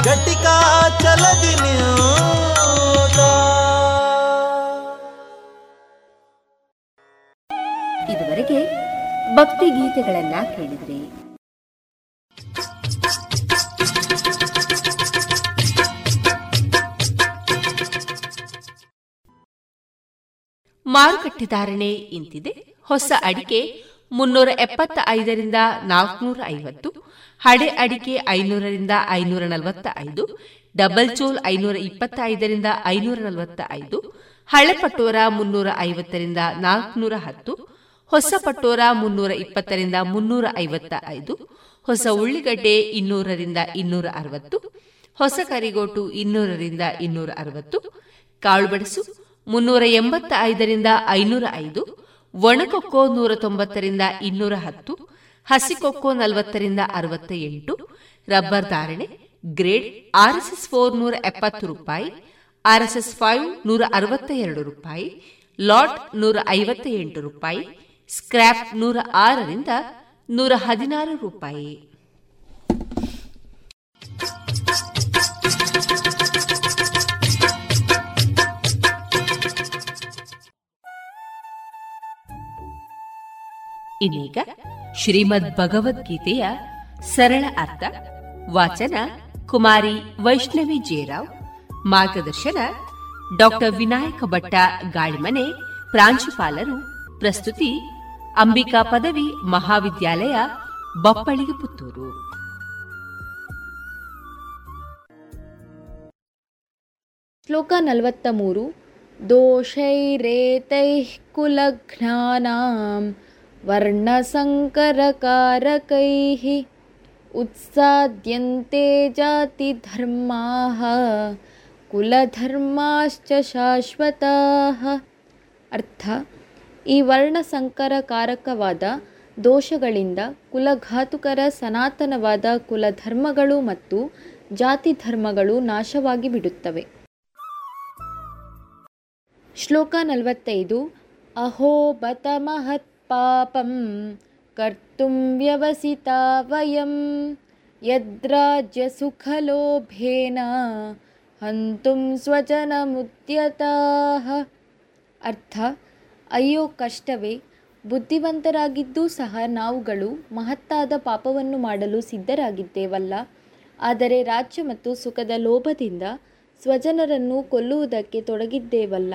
ಘಟಿಕಾ ಚಲದಿ ನಿಂತ. ಇದುವರೆಗೆ ಭಕ್ತಿ ಗೀತೆಗಳನ್ನ ಕೇಳಿದ್ರಿ. ಮಾರುಕಟ್ಟೆ ಧಾರಣೆ ಇಂತಿದೆ. ಹೊಸ ಅಡಿಕೆ ಮುನ್ನೂರ ಎಪ್ಪತ್ತ ಐದರಿಂದ ನಾಲ್ಕುನೂರ ಐವತ್ತು ಹಳೆ ಅಡಿಕೆ ಐನೂರರಿಂದ ಐನೂರ ನಲವತ್ತ ಐದು ಡಬಲ್ ಚೋಲ್ ಐನೂರ ಇಪ್ಪತ್ತ ಐದರಿಂದ ಐನೂರ ನಲವತ್ತ ಐದು ಹಳೆ ಪಟೋರ ಮುನ್ನೂರ ಐವತ್ತರಿಂದ ನಾಲ್ಕುನೂರ ಹತ್ತು ಹೊಸ ಪಟೋರ ಮುನ್ನೂರ ಇಪ್ಪತ್ತರಿಂದ ಮುನ್ನೂರ ಐವತ್ತ ಐದು ಹೊಸ ಉಳ್ಳಿಗಡ್ಡೆ ಇನ್ನೂರರಿಂದ ಇನ್ನೂರ ಅರವತ್ತು ಹೊಸ ಕರಿಗೋಟು ಇನ್ನೂರರಿಂದ ಇನ್ನೂರ ಅರವತ್ತು ಕಾಳುಬಡಸು ಮುನ್ನೂರ ಎಂಬತ್ತ ಐದರಿಂದ ಐನೂರ ಐದು ಒಣಕೊಕ್ಕೋ ನೂರ ತೊಂಬತ್ತರಿಂದ ಇನ್ನೂರ ಹತ್ತು ಹಸಿಕೊಕ್ಕೋ ನಲವತ್ತರಿಂದ ಅರವತ್ತ ಎಂಟು ರಬ್ಬರ್ ಧಾರಣೆ, ಗ್ರೇಡ್ ಆರ್ಎಸ್ಎಸ್ ಫೋರ್ ನೂರ ಎಪ್ಪತ್ತು ರೂಪಾಯಿ, ಆರ್ಎಸ್ಎಸ್ ಫೈವ್ ನೂರ ಅರವತ್ತ ಎರಡು ರೂಪಾಯಿ, ಲಾಟ್ ನೂರ ಐವತ್ತ ಎಂಟು ರೂಪಾಯಿ ಸ್ಕ್ರಾಪ್ ನೂರ ಆರರಿಂದ ನೂರ ಹದಿನಾರು ರೂಪಾಯಿ. ಇದೀಗ ಶ್ರೀಮದ್ ಭಗವದ್ಗೀತೆಯ ಸರಳ ಅರ್ಥ, ವಾಚನ ಕುಮಾರಿ ವೈಷ್ಣವಿ ಜೇರಾವ್ ಮಾರ್ಗದರ್ಶನ ಡಾಕ್ಟರ್ ವಿನಾಯಕ ಭಟ್ಟ ಗಾಳಿಮನೆ, ಪ್ರಾಂಶುಪಾಲರು, ಪ್ರಸ್ತುತಿ ಅಂಬಿಕಾ ಪದವಿ ಮಹಾವಿದ್ಯಾಲಯ ಬಪ್ಪಳಿಗೆ ಪುತ್ತೂರು ಶ್ಲೋಕ ನಲವತ್ತ ಮೂರು ದೋಷೈರೇತೈಃ ಕುಲಘ್ನಾನಾಂ. ವರ್ಣಸಂಕರಕಾರಕೈಃ उत्साद्यन्ते जातिधर्माः ಕುಲಧರ್ಮಾಶ್ಚ ಶಾಶ್ವತಃ ಅರ್ಥ ಈ ವರ್ಣಸಂಕರಕಾರಕವಾದ ದೋಷಗಳಿಂದ ಕುಲಘಾತುಕರ ಸನಾತನವಾದ ಕುಲಧರ್ಮಗಳು ಮತ್ತು ಜಾತಿ ಧರ್ಮಗಳು ನಾಶವಾಗಿ ಬಿಡುತ್ತವೆ ಶ್ಲೋಕ ನಲವತ್ತೈದು ಅಹೋ ಬತ ಮಹತ್ ಪಾಪಂ कर्तुं व्यवसिता ವಯಂ यद्राज्यसुखलोभेन ಹಂತುಂ ಸ್ವಜನಮುದ್ಯತಃ ಅರ್ಥ? ಅಯ್ಯೋ, ಕಷ್ಟವೇ. ಬುದ್ಧಿವಂತರಾಗಿದ್ದೂ ಸಹ ನಾವುಗಳು ಮಹತ್ತಾದ ಪಾಪವನ್ನು ಮಾಡಲು ಸಿದ್ಧರಾಗಿದ್ದೇವಲ್ಲ. ಆದರೆ ರಾಜ್ಯ ಮತ್ತು ಸುಖದ ಲೋಭದಿಂದ ಸ್ವಜನರನ್ನು ಕೊಲ್ಲುವುದಕ್ಕೆ ತೊಡಗಿದ್ದೇವಲ್ಲ.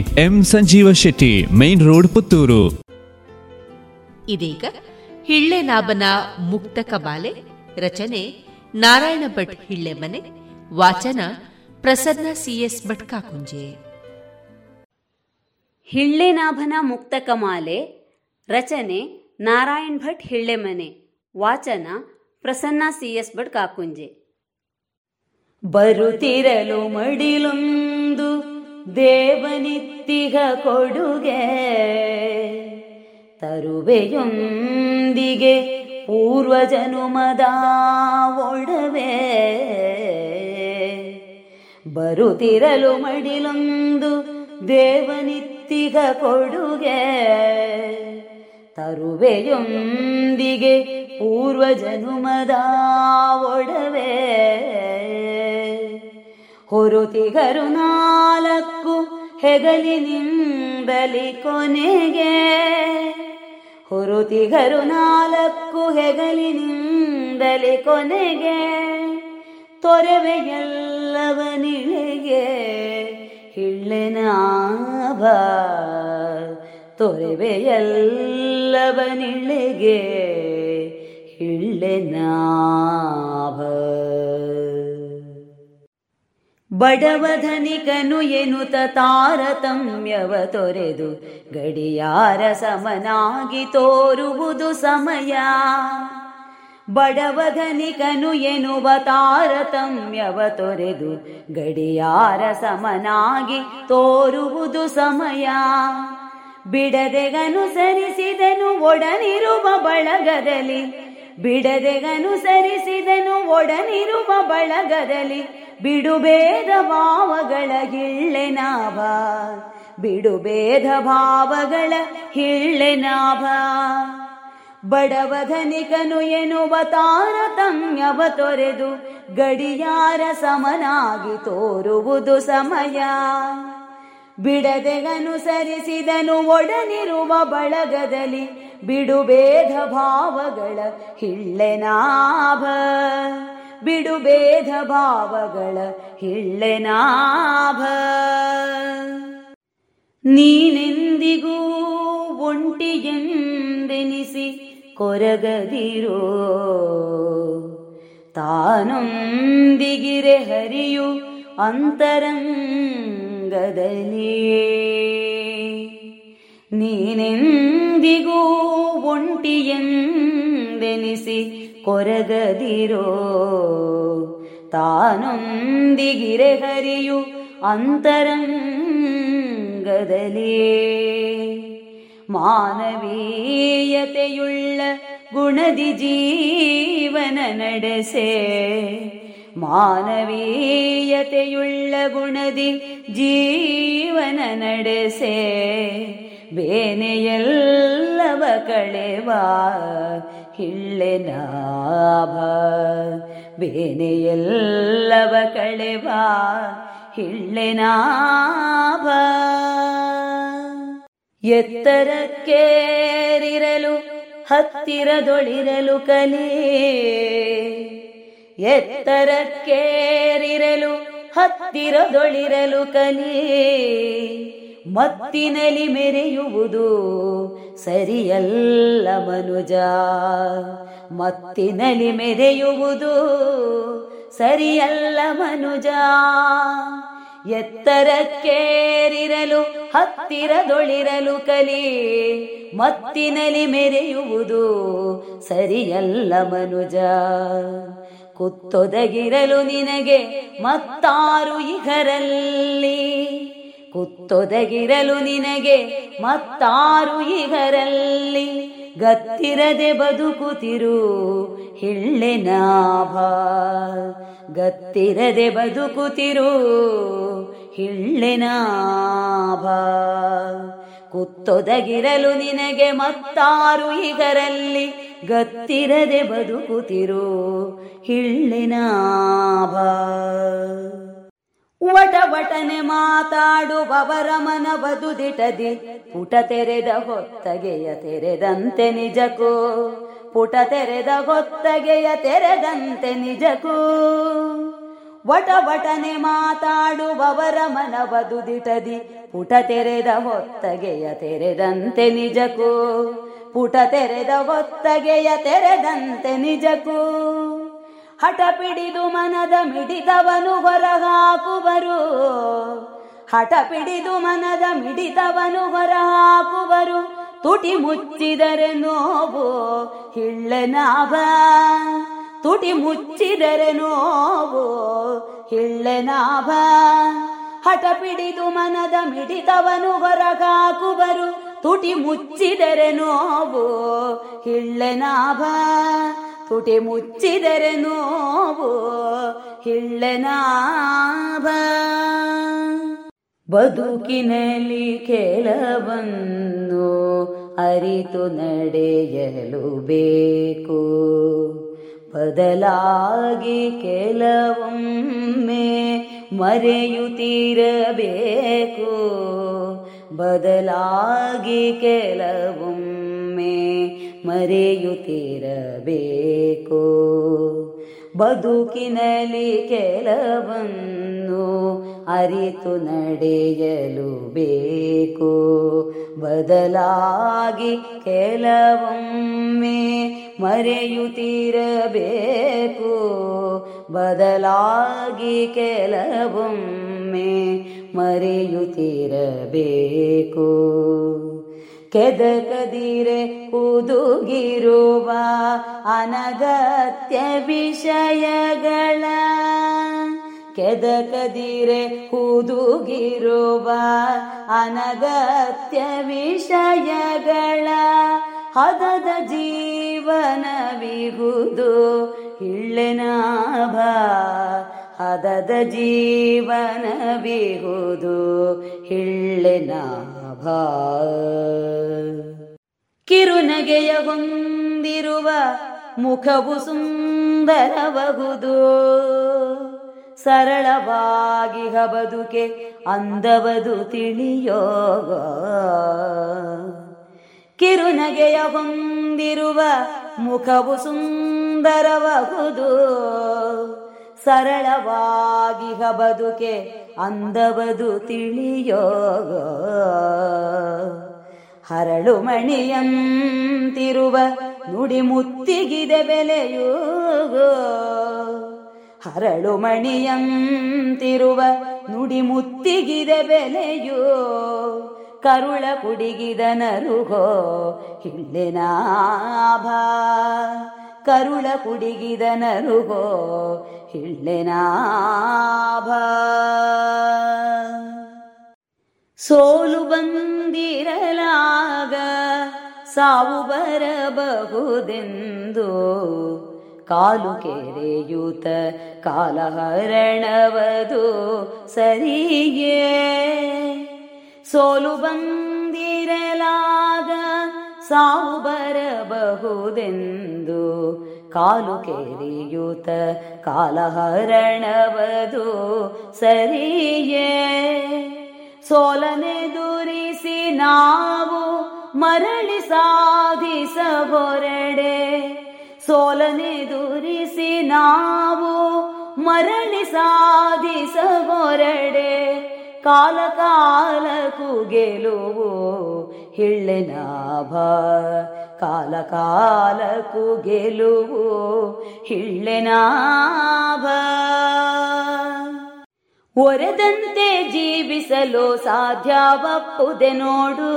M Sanjeeva Shetty main road Puttur. ಇದೀಗ ಹಿಳ್ಳೆನಾಭನ ಮುಕ್ತ ಕಬಾಲೆ ರಚನೆ ನಾರಾಯಣ ಭಟ್ ಹಿಳ್ಳೆಮನೆ ವಾಚನ ಪ್ರಸನ್ನ ಸಿಎಸ್ ಭಟ್ ಕಾಕುಂಜೆ ಹಿಳ್ಳೆನಾಭನ ಮುಕ್ತ ಕಮಾಲೆ ರಚನೆ ನಾರಾಯಣ್ ಭಟ್ ಹಿಳ್ಳೆಮನೆ ವಾಚನ ಪ್ರಸನ್ನ ಸಿಎಸ್ ಭಟ್ ಕಾಕುಂಜೆ ಬರುತ್ತಿರಲು ಮಡಿಲೊಂದು ದೇವನಿತ್ತಿಗ ಕೊಡುಗೆ ತರುವೆಯೊಂದಿಗೆ ಪೂರ್ವಜನುಮದ ಒಡವೆ. ಬರುತ್ತಿರಲು ಮಡಿಲೊಂದು ದೇವನಿತ್ತಿಗ ಕೊಡುಗೆ ತರುವೆಯೊಂದಿಗೆ ಪೂರ್ವಜನುಮದ ಒಡವೆ. ಹೊರುತಿಗರು ನಾಲ್ಕು ಹೆಗಲಿನಿಂದಲಿ ಕೊನೆಗೆ. ಹೊರುತಿಗರು ನಾಲ್ಕು ಹೆಗಲಿನಿಂದಲಿ ಕೊನೆಗೆ. ತೊರೆವೆಯಲ್ಲವನಿಳೆಗೆ ಹಿಳ್ಳೆನಾಭ ತೊರೆವೆಯಲ್ಲವನಿಳೆಗೆ ಹಿಳ್ಳೆನಾಭ ಬಡವ ಎನುತ ತಾರತಮ್ಯವ ತೊರೆದು ಗಡಿಯಾರ ಸಮನಾಗಿ ತೋರುವುದು ಸಮಯ. ಬಡವಧನಿಕನು ಎನ್ನುವ ತಾರತಮ್ಯವ ತೊರೆದು ಗಡಿಯಾರ ಸಮನಾಗಿ ತೋರುವುದು ಸಮಯ. ಬಿಡದೆಗನುಸರಿಸಿದನು ಒಡನಿರುವ ಬಳಗದಲ್ಲಿ, ಬಿಡದೆಗನುಸರಿಸಿದನು ಒಡನಿರುವ ಬಳಗದಲ್ಲಿ ಬಿಡುಬೇದ ಭಾವಗಳ ಹಿಳ್ಳೆನಾಭ ಬಿಡುಬೇಧ ಭಾವಗಳ ಹಿಳ್ಳೆನಾಭ ಬಡವಧನಿಕನು ಎನ್ನುವ ತಾರತಮ್ಯವ ತೊರೆದು ಗಡಿಯಾರ ಸಮನಾಗಿ ತೋರುವುದು ಸಮಯ. ಬಿಡದೆಗನುಸರಿಸಿದನು ಒಡನಿರುವ ಬಳಗದಲ್ಲಿ ಬಿಡುಬೇಧ ಭಾವಗಳ ಹಿಳ್ಳೆನಾಭ ಬಿಡುಬೇಧ ಭಾವಗಳ ಹಿಳ್ಳೆನಾಭ ನೀನೆಂದಿಗೂ ಒಂಟಿಯೆಂದೆನಿಸಿ ಕೊರಗದಿರೋ ತಾನೊಂದಿಗಿರೆ ಹರಿಯು ಅಂತರಂಗದಲ್ಲಿ. ನೀನೆಂದಿಗೂ ಒಂಟಿಯೆಂದೆನಿಸಿ ಕೊರಗದಿರೋ. ತಾನೊಂದಿಗಿರೆ ಹರಿಯು ಅಂತರಂಗದಲೇ. ಮಾನವೀಯತೆಯುಳ್ಳ ಗುಣದಿ ಜೀವನ ನಡೆಸೆ. ಮಾನವೀಯತೆಯುಳ್ಳ ಗುಣದಿ ಜೀವನ ನಡೆಸೆ. ಬೇನೆಯಲ್ಲವ ಕಳೆವಾ ಹಿಳ್ಳೆನಾಭ ಬೇನೆಯಲ್ಲವ ಕಳೆವ ಹಿಳ್ಳೆನಾಭ ಎತ್ತರಕ್ಕೇರಿರಲು ಹತ್ತಿರದೊಳಿರಲು ಕಲಿ. ಎತ್ತರಕ್ಕೇರಿರಲು ಹತ್ತಿರದೊಳಿರಲು ಕಲಿ. ಮತ್ತಿನಲಿ ಮೆರೆಯುವುದು ಸರಿಯಲ್ಲ ಮನುಜ. ಮತ್ತಿನಲಿ ಮೆರೆಯುವುದು ಸರಿಯಲ್ಲ ಮನುಜ. ಎತ್ತರಕ್ಕೇರಿರಲು, ಹತ್ತಿರದೊಳಿರಲು ಕಲಿ, ಮತ್ತಿನಲಿ ಮೆರೆಯುವುದು ಸರಿಯಲ್ಲ ಮನುಜ. ಕುತ್ತೊದಗಿರಲು ನಿನಗೆ ಮತ್ತಾರು ಇಗರಲ್ಲಿ ಕುತ್ತೊದಗಿರಲು ನಿನಗೆ ಮತ್ತಾರು ಇಗರಲ್ಲಿ ಗತ್ತಿರದೆ ಬದುಕುತ್ತಿರು ಹಿಳ್ಳೆನಾಭ ಗತ್ತಿರದೆ ಬದುಕುತ್ತಿರು ಹಿಳ್ಳೆನಾಭ ಕುತ್ತೊದಗಿರಲು ನಿನಗೆ ಮತ್ತಾರು ಇಗರಲ್ಲಿ ಗತ್ತಿರದೆ ಬದುಕುತ್ತಿರು ಹಿಳ್ಳೆನಾಭ ವಟ ವಟನೆ ಮಾತಾಡುವವರ ಮನವದು ದಿಟದಿ ಪುಟ ತೆರೆದ ಹೊತ್ತಗೆಯ ತೆರೆದಂತೆ ನಿಜಕ್ಕೂ. ಪುಟ ತೆರೆದ ಹೊತ್ತಗೆಯ ತೆರೆದಂತೆ ನಿಜಕ್ಕೂ. ವಟ ವಟನೆ ಮಾತಾಡುವವರ ಮನವದು ದಿಟದಿ ಪುಟ ತೆರೆದ ಹೊತ್ತಗೆಯ ತೆರೆದಂತೆ ನಿಜಕ್ಕೂ. ಪುಟ ತೆರೆದ ಹೊತ್ತಗೆಯ ತೆರೆದಂತೆ ನಿಜಕ್ಕೂ. ಹಠ ಪಿಡಿದು ಮನದ ಮಿಡಿದವನು ಹೊರಹಾಕುವರು. ಹಠ ಪಿಡಿದು ಮನದ ಮಿಡಿದವನು ಹೊರಹಾಕುವರು. ತುಟಿ ಮುಚ್ಚಿದರೆ ನೋವು ಹಿಳ್ಳೆನಾಭ ತುಟಿ ಮುಚ್ಚಿದರೆ ನೋವು ಹಿಳ್ಳೆನಾಭ ಹಠ ಪಿಡಿದು ಮನದ ಮಿಡಿದವನು ಹೊರಗಾಕುವರು ತುಟಿ ಮುಚ್ಚಿದರೆ ನೋವು ಹಿಳ್ಳೆನಾಭ ತುಟಿ ಮುಚ್ಚಿದರೆ ನೋವು ಹಿಳ್ಳನಾಭ ಬದುಕಿನಲ್ಲಿ ಕೆಲವನ್ನು ಅರಿತು ನಡೆಯಲು ಬೇಕು. ಬದಲಾಗಿ ಕೆಲವೊಮ್ಮೆ ಮರೆಯುತ್ತಿರಬೇಕು. ಬದಲಾಗಿ ಕೆಲವೊಮ್ಮೆ ಮರೆಯುತ್ತಿರಬೇಕು. ಬದುಕಿನಲ್ಲಿ ಕೆಲವನ್ನು ಅರಿತು ನಡೆಯಲು ಬೇಕು. ಬದಲಾಗಿ ಕೆಲವೊಮ್ಮೆ ಮರೆಯುತ್ತಿರಬೇಕು. ಬದಲಾಗಿ ಕೆಲವೊಮ್ಮೆ ಮರೆಯುತ್ತಿರಬೇಕು. ಕೆದಕದಿರೆ ಹುದುಗಿರುವ ಅನಗತ್ಯ ವಿಷಯಗಳ. ಕೆದಕದಿರೆ ಹುದುಗಿರುವ ಅನಗತ್ಯ ವಿಷಯಗಳ. ಹದದ ಜೀವನವಿಗುದು ಹಿಳ್ಳೆನಾಭ ಹದದ ಜೀವನವಿಗುದು ಹಿಳ್ಳೆನಾಭ ಕಿರುನಗೆಯ ಹೊಂದಿರುವ ಮುಖವು ಸುಂದರಬಹುದು ಸರಳವಾಗಿ ಬದುಕೆ ಅಂದವದು ತಿಳಿಯೋ ಕಿರುನಗೆಯ ಹೊಂದಿರುವ ಮುಖವು ಸುಂದರಬಹುದು ಸರಳವಾಗಿ ಬದುಕೆ ಅಂದವದು ತಿಳಿಯೋಗ. ಹರಳು ಮಣಿಯಂತಿರುವ ನುಡಿ ಮುತ್ತಿಗಿದೆ ಬೆಲೆಯೂ ಹರಳು ಮಣಿಯಂತಿರುವ ನುಡಿ ಮುತ್ತಿಗಿದೆ ಬೆಲೆಯೂ. ಕರುಳ ಕುಡಿಗಿದ ನರುಗೋ ಹಿಳ್ಳೆನಾಭ ಕರುಳ ಕುಡಿಗಿದ ನರುಗೋ ಹಿಳ್ಳೆನಾಭ ಸೋಲು ಬಂದಿರಲಾಗ ಸಾವು ಬರಬಹುದೆಂದು ಕಾಲು ಕೆರೆಯೂತ ಕಾಲಹರಣವದು ಸರಿಯೇ. ಸೋಲು ಬಂದಿರಲಾಗ ಸಾವು ಬರಬಹುದೆಂದು ಕಾಲು ಕೇರಿಯೂತ ಕಾಲಹರಣವದು ಸರಿಯೇ? ಸೋಲನೆದುರಿಸಿ ನಾವು ಮರಳಿ ಸಾಧಿಸಬೊರಡೆ. ಸೋಲನೆದುರಿಸಿ ನಾವು ಮರಳಿ ಸಾಧಿಸಬೊರಡೆ. ಕಾಲ ಕಾಲಕ್ಕೂ ಗೆಲುವು ಹಿಳ್ಳೆನಾಭ ಕಾಲ ಕಾಲಕ್ಕೂ ಗೆಲುವು ಹಿಳ್ಳೆನಾಭ ಒರೆದಂತೆ ಜೀವಿಸಲು ಸಾಧ್ಯವಪ್ಪುದೆ ನೋಡು.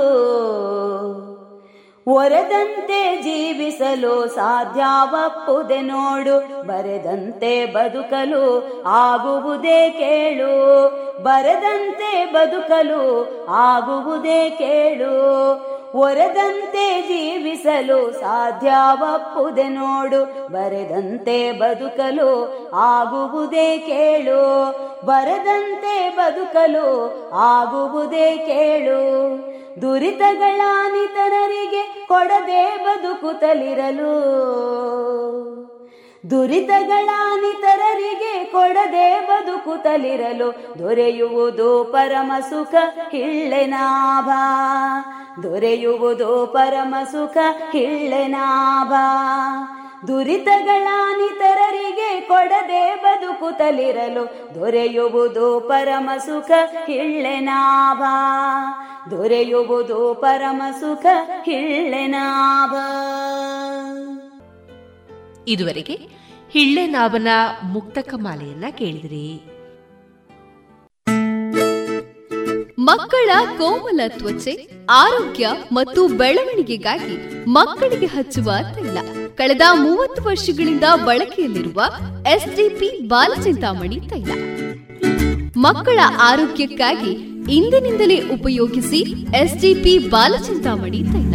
ಒರೆದಂತೆ ಜೀವಿಸಲು ಸಾಧ್ಯವಪ್ಪುದೆ ನೋಡು ಬರೆದಂತೆ ಬದುಕಲು ಆಗುವುದೇ ಕೇಳು. ಬರೆದಂತೆ ಬದುಕಲು ಆಗುವುದೇ ಕೇಳು. ಒರೆದಂತೆ ಜೀವಿಸಲು ಸಾಧ್ಯವಪ್ಪುದೆ ನೋಡು, ಬರೆದಂತೆ ಬದುಕಲು ಆಗುವುದೇ ಕೇಳು, ಬರೆದಂತೆ ಬದುಕಲು ಆಗುವುದೇ ಕೇಳು. ದುರಿತಗಳಾನಿತರರಿಗೆ ಕೊಡದೆ ಬದುಕುತ್ತಲಿರಲು ದುರಿತಗಳಾನಿತರರಿಗೆ ಕೊಡದೆ ಬದುಕುತ್ತಲಿರಲು ದೊರೆಯುವುದು ಪರಮ ಸುಖ ಹಿಳ್ಳೆನಾಭ ದೊರೆಯುವುದು ಪರಮ ಸುಖ ಹಿಳ್ಳೆನಾಭ ದುರಿತಗಳಾನಿತರರಿಗೆ ಕೊಡದೆ ಬದುಕುತ್ತಲಿರಲು ದೊರೆಯುವುದು ಪರಮ ಸುಖ ಹಿಳ್ಳೆನಾಭ ದೊರೆಯುವುದು ಪರಮ ಸುಖ ಹಿಳ್ಳೆನಾಭ ಇದುವರೆಗೆ ಹಿಳ್ಳೆನಾಭನ ಮುಕ್ತಕ ಮಾಲೆಯನ್ನ ಕೇಳಿದ್ರಿ. ಮಕ್ಕಳ ಕೋಮಲ ತ್ವಚೆ, ಆರೋಗ್ಯ ಮತ್ತು ಬೆಳವಣಿಗೆಗಾಗಿ ಮಕ್ಕಳಿಗೆ ಹಚ್ಚುವ ತೈಲ. ಕಳೆದ ಮೂವತ್ತು ವರ್ಷಗಳಿಂದ ಬಳಕೆಯಲ್ಲಿರುವ ಎಸ್ಡಿಪಿ ಬಾಲಚಿಂತಾಮಣಿ ತೈಲ. ಮಕ್ಕಳ ಆರೋಗ್ಯಕ್ಕಾಗಿ ಇಂದಿನಿಂದಲೇ ಉಪಯೋಗಿಸಿ ಎಸ್ಡಿಪಿ ಬಾಲಚಿಂತಾಮಣಿ ತೈಲ.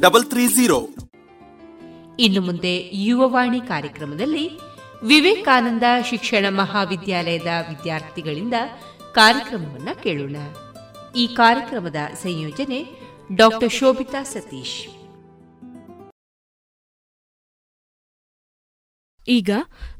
double three zero ಇನ್ನು ಮುಂದೆ ಯುವವಾಣಿ ಕಾರ್ಯಕ್ರಮದಲ್ಲಿ ವಿವೇಕಾನಂದ ಶಿಕ್ಷಣ ಮಹಾವಿದ್ಯಾಲಯದ ವಿದ್ಯಾರ್ಥಿಗಳಿಂದ ಕಾರ್ಯಕ್ರಮವನ್ನು ಕೇಳೋಣ. ಈ ಕಾರ್ಯಕ್ರಮದ ಸಂಯೋಜನೆ ಡಾಕ್ಟರ್ ಶೋಭಿತಾ ಸತೀಶ್. ಈಗ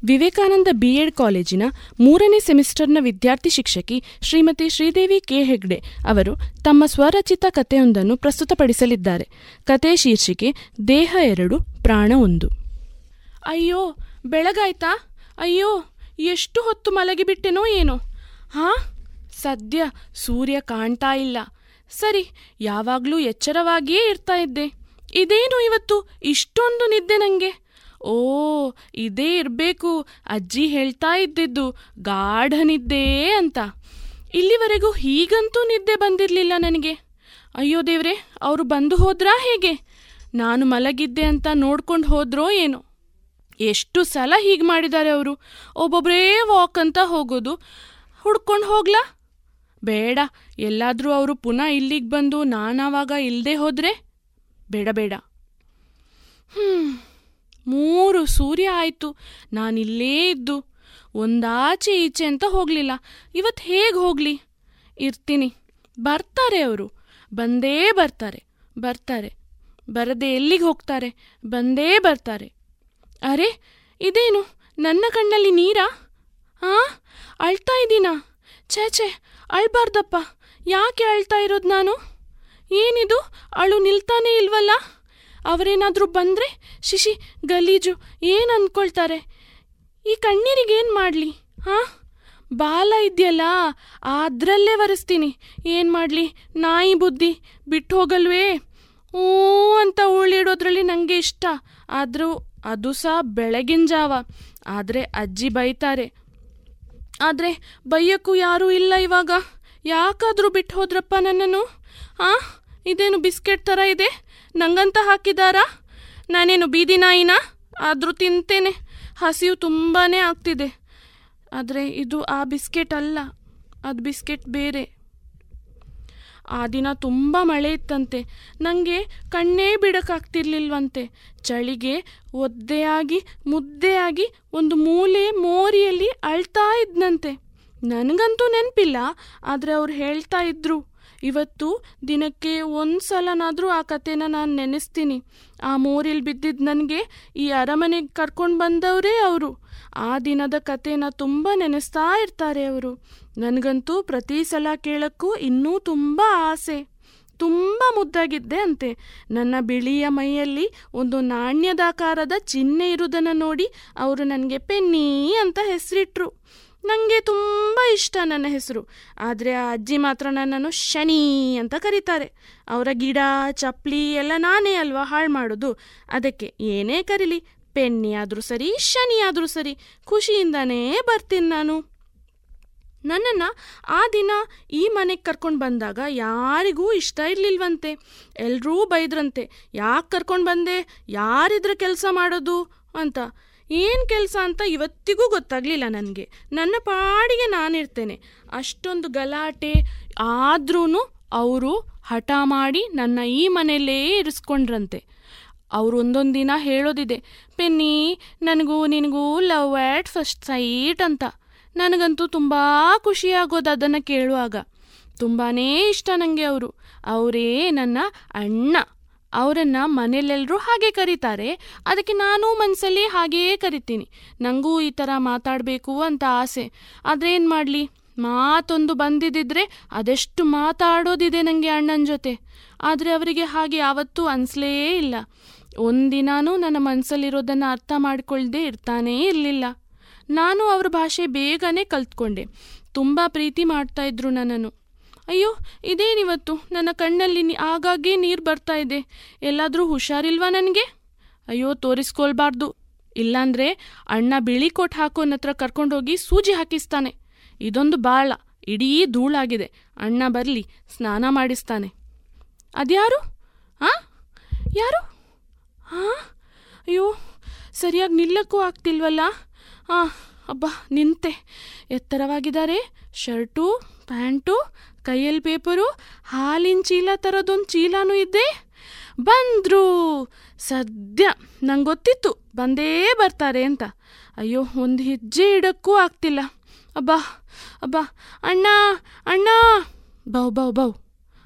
ವಿವೇಕಾನಂದ ಬಿಎಡ್ ಕಾಲೇಜಿನ ಮೂರನೇ ಸೆಮಿಸ್ಟರ್ನ ವಿದ್ಯಾರ್ಥಿ ಶಿಕ್ಷಕಿ ಶ್ರೀಮತಿ ಶ್ರೀದೇವಿ ಕೆ ಹೆಗ್ಡೆ ಅವರು ತಮ್ಮ ಸ್ವರಚಿತ ಕಥೆಯೊಂದನ್ನು ಪ್ರಸ್ತುತಪಡಿಸಲಿದ್ದಾರೆ. ಕತೆ ಶೀರ್ಷಿಕೆ ದೇಹ ಎರಡು, ಪ್ರಾಣ ಒಂದು. ಅಯ್ಯೋ, ಬೆಳಗಾಯ್ತಾ? ಅಯ್ಯೋ, ಎಷ್ಟು ಹೊತ್ತು ಮಲಗಿಬಿಟ್ಟೆನೋ ಏನೋ? ಹಾ? ಸದ್ಯ ಸೂರ್ಯ ಕಾಣ್ತಾ ಇಲ್ಲ. ಸರಿ, ಯಾವಾಗಲೂ ಎಚ್ಚರವಾಗಿಯೇ ಇರ್ತಾ ಇದ್ದೆ. ಇದೇನು ಇವತ್ತು? ಇಷ್ಟೊಂದು ನಿದ್ದೆ ನನಗೆ ಓ, ಇದೇ ಇರಬೇಕು. ಅಜ್ಜಿ ಹೇಳ್ತಾ ಇದ್ದಿದ್ದು ಗಾಢ ನಿದ್ದೆ ಅಂತ. ಇಲ್ಲಿವರೆಗೂ ಹೀಗಂತೂ ನಿದ್ದೆ ಬಂದಿರಲಿಲ್ಲ ನನಗೆ. ಅಯ್ಯೋ ದೇವ್ರೆ, ಅವರು ಬಂದು ಹೋದ್ರಾ ಹೇಗೆ? ನಾನು ಮಲಗಿದ್ದೆ ಅಂತ ನೋಡ್ಕೊಂಡು ಹೋದ್ರೋ ಏನೋ? ಎಷ್ಟು ಸಲ ಹೀಗೆ ಮಾಡಿದ್ದಾರೆ ಅವರು? ಒಬ್ಬೊಬ್ಬರೇ ವಾಕ್ ಅಂತ ಹೋಗೋದು. ಹುಡ್ಕೊಂಡು ಹೋಗ್ಲಾ? ಬೇಡ, ಎಲ್ಲಾದರೂ ಅವರು ಪುನಃ ಇಲ್ಲಿಗೆ ಬಂದು ನಾನಾವಾಗ ಇಲ್ಲದೆ ಹೋದ್ರೆ? ಬೇಡ ಬೇಡ. ಹ್ಮ್. ಮೂರು ಸೂರ್ಯ ಆಯಿತು. ನಾನಿಲ್ಲೇ ಇದ್ದು. ಒಂದಾಚೆ ಈಚೆ ಅಂತ ಹೋಗಲಿಲ್ಲ. ಇವತ್ತು ಹೇಗೆ ಹೋಗಲಿ? ಇರ್ತೀನಿ. ಬರ್ತಾರೆ ಅವರು. ಬಂದೇ ಬರ್ತಾರೆ. ಬರ್ತಾರೆ. ಬರದೆ ಎಲ್ಲಿಗೆ ಹೋಗ್ತಾರೆ? ಬಂದೇ ಬರ್ತಾರೆ. ಅರೆ, ಇದೇನು? ನನ್ನ ಕಣ್ಣಲ್ಲಿ ನೀರಾ? ಆ? ಅಳ್ತಾ ಇದ್ದೀನಾ? ಛೇ ಛೇ, ಅಳ್ಬಾರ್ದಪ್ಪ. ಯಾಕೆ ಅಳ್ತಾ ಇರೋದು ನಾನು? ಏನಿದು? ಅಳು ನಿಲ್ತಾನೇ ಇಲ್ವಲ್ಲ? ಅವರೇನಾದರೂ ಬಂದರೆ, ಶಿಶಿ, ಗಲೀಜು ಏನು ಅಂದ್ಕೊಳ್ತಾರೆ ಈ ಕಣ್ಣೀರಿಗೇನು ಮಾಡಲಿ, ಹಾಂ? ಬಾಲ ಇದೆಯಲ್ಲ ಅದರಲ್ಲೇ ಒರೆಸ್ತೀನಿ. ಏನು ಮಾಡಲಿ, ನಾಯಿ ಬುದ್ಧಿ ಬಿಟ್ಟು ಹೋಗಲ್ವೇ ಓ ಅಂತ ಉಳಿಡೋದ್ರಲ್ಲಿ ನನಗೆ ಇಷ್ಟ. ಆದರೂ ಅದು ಸಹ ಬೆಳಗಿನ ಜಾವ. ಆದರೆ ಅಜ್ಜಿ ಬೈತಾರೆ. ಆದರೆ ಬೈಯಕ್ಕೂ ಯಾರೂ ಇಲ್ಲ ಇವಾಗ. ಯಾಕಾದರೂ ಬಿಟ್ಟು ಹೋದ್ರಪ್ಪ ನನ್ನನ್ನು? ಆ ಇದೇನು ಬಿಸ್ಕೆಟ್ ಥರ ಇದೆ? ನಂಗಂತ ಹಾಕಿದಾರಾ? ನಾನೇನು ಬೀದಿ ನಾಯಿನ? ಆದರೂ ತಿಂತೇನೆ. ಹಸಿವು ತುಂಬಾ ಆಗ್ತಿದೆ. ಆದರೆ ಇದು ಆ ಬಿಸ್ಕೆಟ್ ಅಲ್ಲ. ಅದು ಬಿಸ್ಕೆಟ್ ಬೇರೆ. ಆ ದಿನ ತುಂಬ ಮಳೆ ಇತ್ತಂತೆ. ನನಗೆ ಕಣ್ಣೇ ಬಿಡಕ್ಕಾಗ್ತಿರ್ಲಿಲ್ವಂತೆ. ಚಳಿಗೆ ಒದ್ದೆಯಾಗಿ, ಮುದ್ದೆಯಾಗಿ ಒಂದು ಮೂಲೆ ಮೋರಿಯಲ್ಲಿ ಅಳ್ತಾ ಇದ್ನಂತೆ. ನನಗಂತೂ ನೆನಪಿಲ್ಲ, ಆದರೆ ಅವ್ರು ಹೇಳ್ತಾ ಇದ್ರು. ಇವತ್ತು ದಿನಕ್ಕೆ ಒಂದು ಸಲನಾದರೂ ಆ ಕಥೆನ ನಾನು ನೆನೆಸ್ತೀನಿ. ಆ ಮೋರಿಲ್ ಬಿದ್ದಿದ್ದು ನನಗೆ ಈ ಅರಮನೆಗೆ ಕರ್ಕೊಂಡು ಬಂದವರೇ ಅವರು. ಆ ದಿನದ ಕಥೆನ ತುಂಬ ನೆನೆಸ್ತಾ ಇರ್ತಾರೆ ಅವರು. ನನಗಂತೂ ಪ್ರತಿ ಸಲ ಕೇಳಕ್ಕೂ ಇನ್ನೂ ತುಂಬ ಆಸೆ. ತುಂಬ ಮುದ್ದಾಗಿದ್ದೆ ಅಂತೆ. ನನ್ನ ಬಿಳಿಯ ಮೈಯಲ್ಲಿ ಒಂದು ನಾಣ್ಯದಾಕಾರದ ಚಿಹ್ನೆ ಇರುವುದನ್ನು ನೋಡಿ ಅವರು ನನಗೆ ಪೆನ್ನಿ ಅಂತ ಹೆಸರಿಟ್ರು. ನನಗೆ ತುಂಬ ಇಷ್ಟ ನನ್ನ ಹೆಸರು. ಆದರೆ ಆ ಅಜ್ಜಿ ಮಾತ್ರ ನನ್ನನ್ನು ಶನಿ ಅಂತ ಕರೀತಾರೆ. ಅವರ ಗಿಡ ಚಪ್ಪಲಿ ಎಲ್ಲ ನಾನೇ ಅಲ್ವಾ ಹಾಳು ಮಾಡೋದು? ಅದಕ್ಕೆ ಏನೇ ಕರೀಲಿ ಪೆನ್ನಿ ಆದರೂ ಸರಿ ಶನಿ ಆದರೂ ಸರಿ, ಖುಷಿಯಿಂದನೇ ಬರ್ತೀನಿ ನಾನು. ನನ್ನನ್ನು ಆ ದಿನ ಈ ಮನೆಗೆ ಕರ್ಕೊಂಡು ಬಂದಾಗ ಯಾರಿಗೂ ಇಷ್ಟ ಇರಲಿಲ್ವಂತೆ. ಎಲ್ಲರೂ ಬೈದ್ರಂತೆ, ಯಾಕೆ ಕರ್ಕೊಂಡು ಬಂದೆ, ಯಾರಿದ್ರ ಕೆಲಸ ಮಾಡೋದು? ಅಂತ. ಏನು ಕೆಲಸ ಅಂತ ಇವತ್ತಿಗೂ ಗೊತ್ತಾಗಲಿಲ್ಲ ನನಗೆ. ನನ್ನ ಪಾಡಿಗೆ ನಾನಿರ್ತೇನೆ. ಅಷ್ಟೊಂದು ಗಲಾಟೆ ಆದ್ರೂ ಅವರು ಹಠ ಮಾಡಿ ನನ್ನ ಈ ಮನೆಯಲ್ಲೇ ಇರಿಸ್ಕೊಂಡ್ರಂತೆ. ಅವರು ಒಂದೊಂದು ದಿನ ಹೇಳೋದಿದೆ, ಪೆನ್ನಿ, ನನಗೂ ನಿನಗೂ ಲವ್ ಆ್ಯಟ್ ಫಸ್ಟ್ ಸೈಟ್ ಅಂತ. ನನಗಂತೂ ತುಂಬ ಖುಷಿಯಾಗೋದು ಅದನ್ನು ಕೇಳುವಾಗ. ತುಂಬಾ ಇಷ್ಟ ನನಗೆ ಅವರು. ಅವರೇ ನನ್ನ ಅಣ್ಣ. ಅವರನ್ನು ಮನೆಯಲ್ಲೆಲ್ಲರೂ ಹಾಗೆ ಕರೀತಾರೆ. ಅದಕ್ಕೆ ನಾನು ಮನಸ್ಸಲ್ಲಿ ಹಾಗೆಯೇ ಕರಿತೀನಿ. ನನಗೂ ಈ ಥರ ಮಾತಾಡಬೇಕು ಅಂತ ಆಸೆ. ಆದರೆ ಏನು ಮಾಡಲಿ? ಮಾತೊಂದು ಬಂದಿದ್ದಿದ್ರೆ ಅದೆಷ್ಟು ಮಾತಾಡೋದಿದೆ ನನಗೆ ಅಣ್ಣನ ಜೊತೆ. ಆದರೆ ಅವರಿಗೆ ಹಾಗೆ ಯಾವತ್ತೂ ಅನಿಸ್ಲೇ ಇಲ್ಲ. ಒಂದಿನಾನೂ ನನ್ನ ಮನಸ್ಸಲ್ಲಿರೋದನ್ನು ಅರ್ಥ ಮಾಡಿಕೊಳ್ಳದೆ ಇರ್ತಾನೇ ಇರಲಿಲ್ಲ. ನಾನು ಅವ್ರ ಭಾಷೆ ಬೇಗನೆ ಕಲ್ತ್ಕೊಂಡೆ. ತುಂಬ ಪ್ರೀತಿ ಮಾಡ್ತಾಯಿದ್ರು ನನ್ನನ್ನು. ಅಯ್ಯೋ, ಇದೇನಿವತ್ತು? ನನ್ನ ಕಣ್ಣಲ್ಲಿ ಆಗಾಗ್ಗೆ ನೀರು ಬರ್ತಾ ಇದೆ. ಎಲ್ಲಾದರೂ ಹುಷಾರಿಲ್ವಾ ನನಗೆ? ಅಯ್ಯೋ, ತೋರಿಸ್ಕೊಳ್ಬಾರ್ದು. ಇಲ್ಲಾಂದ್ರೆ ಅಣ್ಣ ಬಿಳಿ ಕೋಟ್ ಹಾಕೋನ ಹತ್ರ ಕರ್ಕೊಂಡೋಗಿ ಸೂಜಿ ಹಾಕಿಸ್ತಾನೆ. ಇದೊಂದು ಬಾಳ, ಇಡೀ ಧೂಳಾಗಿದೆ. ಅಣ್ಣ ಬರಲಿ, ಸ್ನಾನ ಮಾಡಿಸ್ತಾನೆ. ಅದ್ಯಾರು? ಆ? ಯಾರು? ಹಾಂ ಅಯ್ಯೋ, ಸರಿಯಾಗಿ ನಿಲ್ಲಕ್ಕೂ ಆಗ್ತಿಲ್ವಲ್ಲ? ಹಾಂ ಅಬ್ಬಾ, ನಿಂತೆ. ಎತ್ತರವಾಗಿದ್ದಾರೆ. ಶರ್ಟು, ಪ್ಯಾಂಟು ಕೈಯಲ್ಲಿ ಪೇಪರು, ಹಾಲಿನ ಚೀಲ ಥರದೊಂದು ಚೀಲನೂ ಇದ್ದೆ? ಬಂದರು ಸದ್ಯ ನಂಗೆ ಗೊತ್ತಿತ್ತು, ಬಂದೇ ಬರ್ತಾರೆ ಅಂತ. ಅಯ್ಯೋ, ಒಂದು ಹೆಜ್ಜೆ ಇಡಕ್ಕೂ ಆಗ್ತಿಲ್ಲ. ಅಬ್ಬಾ ಅಬ್ಬಾ, ಅಣ್ಣ ಅಣ್ಣ! ಬೌ ಬೌ ಬೌ.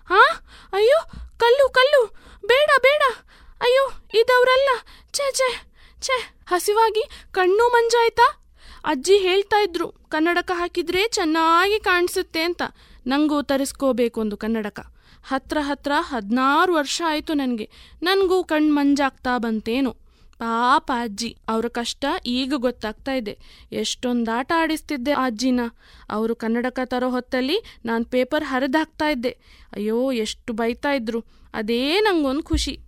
ಹಾಂ ಅಯ್ಯೋ, ಕಲ್ಲು ಕಲ್ಲು! ಬೇಡ ಬೇಡ! ಅಯ್ಯೋ, ಇದವರಲ್ಲ! ಛೇ ಛೇ ಛೇ, ಹಸಿವಾಗಿ ಕಣ್ಣು ಮಂಜಾಯ್ತಾ? ಅಜ್ಜಿ ಹೇಳ್ತಾ ಇದ್ರು, ಕನ್ನಡಕ ಹಾಕಿದ್ರೆ ಚೆನ್ನಾಗಿ ಕಾಣಿಸುತ್ತೆ ಅಂತ. ನನಗೂ ತರಿಸ್ಕೋಬೇಕು ಒಂದು ಕನ್ನಡಕ. ಹತ್ರ ಹತ್ರ ಹದಿನಾರು ವರ್ಷ ಆಯಿತು ನನಗೆ. ನನಗೂ ಕಣ್ಣು ಮಂಜಾಗ್ತಾ ಬಂತೇನು. ಪಾಪ ಅಜ್ಜಿ, ಅವರ ಕಷ್ಟ ಈಗ ಗೊತ್ತಾಗ್ತಾ ಇದೆ. ಎಷ್ಟೊಂದು ಆಡಿಸ್ತಿದ್ದೆ ಅಜ್ಜಿನ. ಅವರು ಕನ್ನಡಕ ತರೋ ಹೊತ್ತಲ್ಲಿ ನಾನು ಪೇಪರ್ ಹರಿದಾಕ್ತಾ ಇದ್ದೆ. ಅಯ್ಯೋ, ಎಷ್ಟು ಬೈತಾ ಇದ್ರು. ಅದೇ ನಂಗೊಂದು ಖುಷಿ.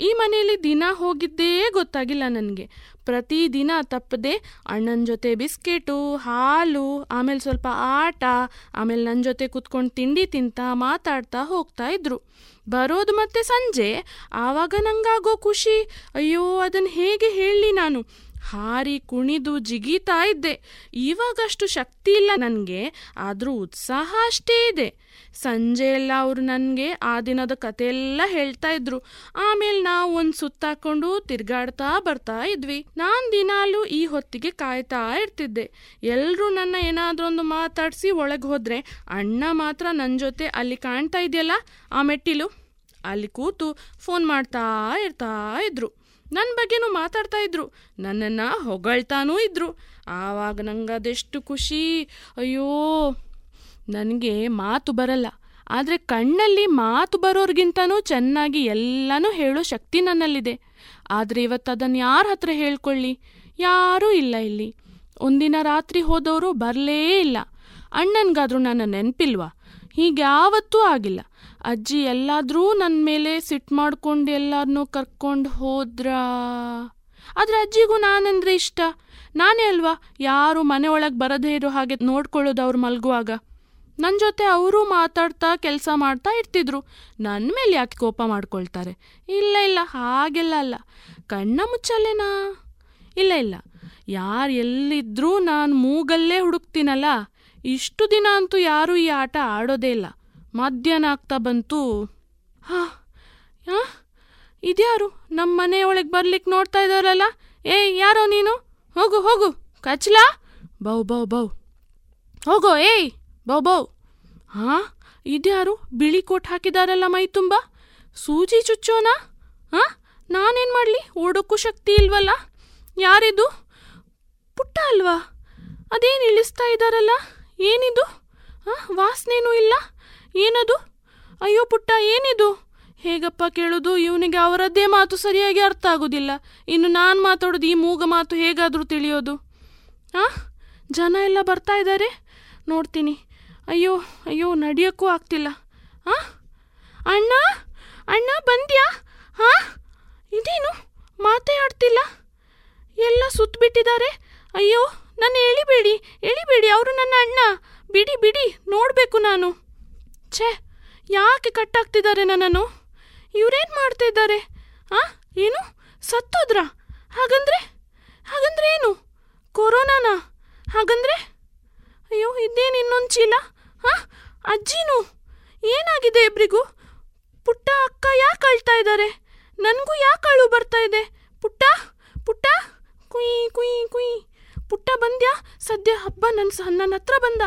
ಈ ಮನೆಯಲ್ಲಿ ದಿನ ಹೋಗಿದ್ದೇ ಗೊತ್ತಾಗಿಲ್ಲ ನನಗೆ. ಪ್ರತಿದಿನ ತಪ್ಪದೆ ಅಣ್ಣನ ಜೊತೆ ಬಿಸ್ಕೆಟು, ಹಾಲು, ಆಮೇಲೆ ಸ್ವಲ್ಪ ಆಟ, ಆಮೇಲೆ ನನ್ನ ಜೊತೆ ಕುತ್ಕೊಂಡು ತಿಂಡಿ ತಿಂತಾ ಮಾತಾಡ್ತಾ ಹೋಗ್ತಾ ಇದ್ರು. ಬರೋದು ಮತ್ತೆ ಸಂಜೆ, ಆವಾಗ ನಂಗಾಗೋ ಖುಷಿ. ಅಯ್ಯೋ ಅದನ್ನು ಹೇಗೆ ಹೇಳಲಿ ನಾನು? ಹಾರಿ ಕುಣಿದು ಜಿಗಿತಾ ಇದ್ದೆ. ಇವಾಗಷ್ಟು ಶಕ್ತಿ ಇಲ್ಲ ನನಗೆ, ಆದರೂ ಉತ್ಸಾಹ ಅಷ್ಟೇ ಇದೆ. ಸಂಜೆ ಎಲ್ಲ ಅವರು ನನಗೆ ಆ ದಿನದ ಕಥೆಯೆಲ್ಲ ಹೇಳ್ತಾ ಇದ್ರು. ಆಮೇಲೆ ನಾವು ಒಂದು ಸುತ್ತಾಕೊಂಡು ತಿರ್ಗಾಡ್ತಾ ಬರ್ತಾ ಇದ್ವಿ. ನಾನು ದಿನಾಲು ಈ ಹೊತ್ತಿಗೆ ಕಾಯ್ತಾ ಇರ್ತಿದ್ದೆ. ಎಲ್ಲರೂ ನನ್ನ ಏನಾದ್ರೊಂದು ಮಾತಾಡಿಸಿ ಒಳಗೆ ಹೋದರೆ ಅಣ್ಣ ಮಾತ್ರ ನನ್ನ ಜೊತೆ ಅಲ್ಲಿ ಕಾಣ್ತಾ ಇದೆಯಲ್ಲ, ಆ ಮೆಟ್ಟಿಲು? ಅಲ್ಲಿ ಕೂತು ಫೋನ್ ಮಾಡ್ತಾ ಇರ್ತಾ ಇದ್ರು. ನನ್ನ ಬಗ್ಗೆನೂ ಮಾತಾಡ್ತಾ ಇದ್ರು. ನನ್ನನ್ನು ಹೊಗಳ್ತಾನೂ ಇದ್ರು. ಆವಾಗ ನಂಗೆ ಅದೆಷ್ಟು ಖುಷಿ. ಅಯ್ಯೋ ನನಗೆ ಮಾತು ಬರಲ್ಲ. ಆದರೆ ಕಣ್ಣಲ್ಲಿ ಮಾತು ಬರೋರ್ಗಿಂತನೂ ಚೆನ್ನಾಗಿ ಎಲ್ಲನೂ ಹೇಳೋ ಶಕ್ತಿ ನನ್ನಲ್ಲಿದೆ. ಆದರೆ ಇವತ್ತು ಅದನ್ನು ಯಾರ ಹತ್ರ ಹೇಳ್ಕೊಳ್ಳಿ? ಯಾರೂ ಇಲ್ಲ ಇಲ್ಲಿ. ಒಂದಿನ ರಾತ್ರಿ ಹೋದವರು ಬರಲೇ ಇಲ್ಲ. ಅಣ್ಣನಿಗಾದರೂ ನನ್ನ ನೆನಪಿಲ್ವಾ? ಹೀಗೆ ಯಾವತ್ತೂ ಆಗಿಲ್ಲ. ಅಜ್ಜಿ ಎಲ್ಲಾದರೂ ನನ್ನ ಮೇಲೆ ಸಿಟ್ಟು ಮಾಡ್ಕೊಂಡು ಎಲ್ಲರನ್ನೂ ಕರ್ಕೊಂಡು ಹೋದ್ರ? ಆದರೆ ಅಜ್ಜಿಗೂ ನಾನಂದ್ರೆ ಇಷ್ಟ? ನಾನೇ ಅಲ್ವಾ? ಯಾರು ಮನೆ ಒಳಗೆ ಬರದೇ ಇರೋ ಹಾಗೆ ನೋಡ್ಕೊಳ್ಳೋದು ಅವ್ರು ಮಲಗುವಾಗ? ನನ್ನ ಜೊತೆ ಅವರು ಮಾತಾಡ್ತಾ ಕೆಲಸ ಮಾಡ್ತಾ ಇರ್ತಿದ್ರು. ನನ್ನ ಮೇಲೆ ಯಾಕೆ ಕೋಪ ಮಾಡ್ಕೊಳ್ತಾರೆ? ಇಲ್ಲ ಇಲ್ಲ, ಹಾಗೆಲ್ಲ ಅಲ್ಲ. ಕಣ್ಣ ಮುಚ್ಚಲ್ಲೇನಾ? ಇಲ್ಲ ಇಲ್ಲ. ಯಾರು ಎಲ್ಲಿದ್ರೂ ನಾನು ಮೂಗಲ್ಲೇ ಹುಡುಕ್ತೀನಲ್ಲ? ಇಷ್ಟು ದಿನ ಅಂತೂ ಯಾರೂ ಈ ಆಟ ಆಡೋದೇ ಇಲ್ಲ. ಮಧ್ಯಾಹ್ನ ಆಗ್ತಾ ಬಂತು. ಹಾ, ಹಾಂ? ಇದ್ಯಾರು? ನಮ್ಮ ಮನೆಯೊಳಗೆ ಬರ್ಲಿಕ್ಕೆ ನೋಡ್ತಾ ಇದ್ದಾರಲ್ಲ ಏಯ್ ಯಾರೋ ನೀನು? ಹೋಗು ಹೋಗು. ಕಚ್ಲಾ? ಬೌ ಬೌ ಬೌ. ಹೋಗೋ, ಏಯ್! ಬೌ ಹಾ, ಇದ್ಯಾರು ಬಿಳಿ ಕೋಟ್ ಹಾಕಿದಾರಲ್ಲ ಮೈ ತುಂಬ? ಸೂಜಿ ಚುಚ್ಚೋನಾ? ಹಾ, ನಾನೇನು ಮಾಡಲಿ? ಓಡೋಕ್ಕೂ ಶಕ್ತಿ ಇಲ್ವಲ್ಲ? ಯಾರಿದು? ಪುಟ್ಟ ಅಲ್ವಾ? ಅದೇನು ಇಳಿಸ್ತಾ ಇದ್ದಾರಲ್ಲ ಏನಿದು? ಹಾಂ, ವಾಸನೇನೂ ಇಲ್ಲ? ಏನದು? ಅಯ್ಯೋ ಪುಟ್ಟ, ಏನಿದು? ಹೇಗಪ್ಪ ಕೇಳೋದು? ಇವನಿಗೆ ಅವರದ್ದೇ ಮಾತು ಸರಿಯಾಗಿ ಅರ್ಥ ಆಗೋದಿಲ್ಲ. ಇನ್ನು ನಾನು ಮಾತಾಡೋದು, ಈ ಮೂಗ ಮಾತು ಹೇಗಾದರೂ ತಿಳಿಯೋದು. ಹಾಂ, ಜನ ಎಲ್ಲ ಬರ್ತಾ ಇದ್ದಾರೆ ನೋಡ್ತೀನಿ. ಅಯ್ಯೋ ಅಯ್ಯೋ, ನಡೆಯೋಕ್ಕೂ ಆಗ್ತಿಲ್ಲ. ಹಾಂ ಅಣ್ಣ? ಅಣ್ಣ, ಬಂದ್ಯಾ? ಹಾಂ ಇದೇನು? ಮಾತೇ ಆಡ್ತಿಲ್ಲ ಎಲ್ಲ ಸುತ್ತಬಿಟ್ಟಿದ್ದಾರೆ ಅಯ್ಯೋ, ನನ್ನ ಎಳಿಬೇಡಿ ಎಳಿಬೇಡಿ, ಅವರು ನನ್ನ ಅಣ್ಣ. ಬಿಡಿ ಬಿಡಿ, ನೋಡಬೇಕು ನಾನು. ಛೇ, ಯಾಕೆ ಕಟ್ಟಾಗ್ತಿದ್ದಾರೆ ನನ್ನನ್ನು? ಇವರೇನು ಮಾಡ್ತಾ ಇದ್ದಾರೆ ಹಾಂ ಏನು? ಸತ್ತೋದ್ರಾ? ಹಾಗಂದ್ರೆ? ಹಾಗಂದ್ರೆ ಏನು? ಕೊರೋನಾನಾ? ಹಾಗಂದ್ರೆ? ಅಯ್ಯೋ, ಇದೇನು ಇನ್ನೊಂದು ಚೀಲ? ಅಜ್ಜಿನೂ ಏನಾಗಿದೆ ಇಬ್ಬರಿಗೂ ಪುಟ್ಟ ಅಕ್ಕ ಯಾಕೆ ಅಳ್ತಾ ಇದ್ದಾರೆ ನನಗೂ ಯಾಕೆ ಅಳು ಬರ್ತಾ ಇದೆ? ಪುಟ್ಟ ಪುಟ್ಟ. ಕುಯ್ ಕುಯ್ ಕುಯ್. ಪುಟ್ಟ ಬಂದ್ಯಾ? ಸದ್ಯ ಹಬ್ಬ ನನ್ನ ನನ್ನ ಹತ್ರ ಬಂದ.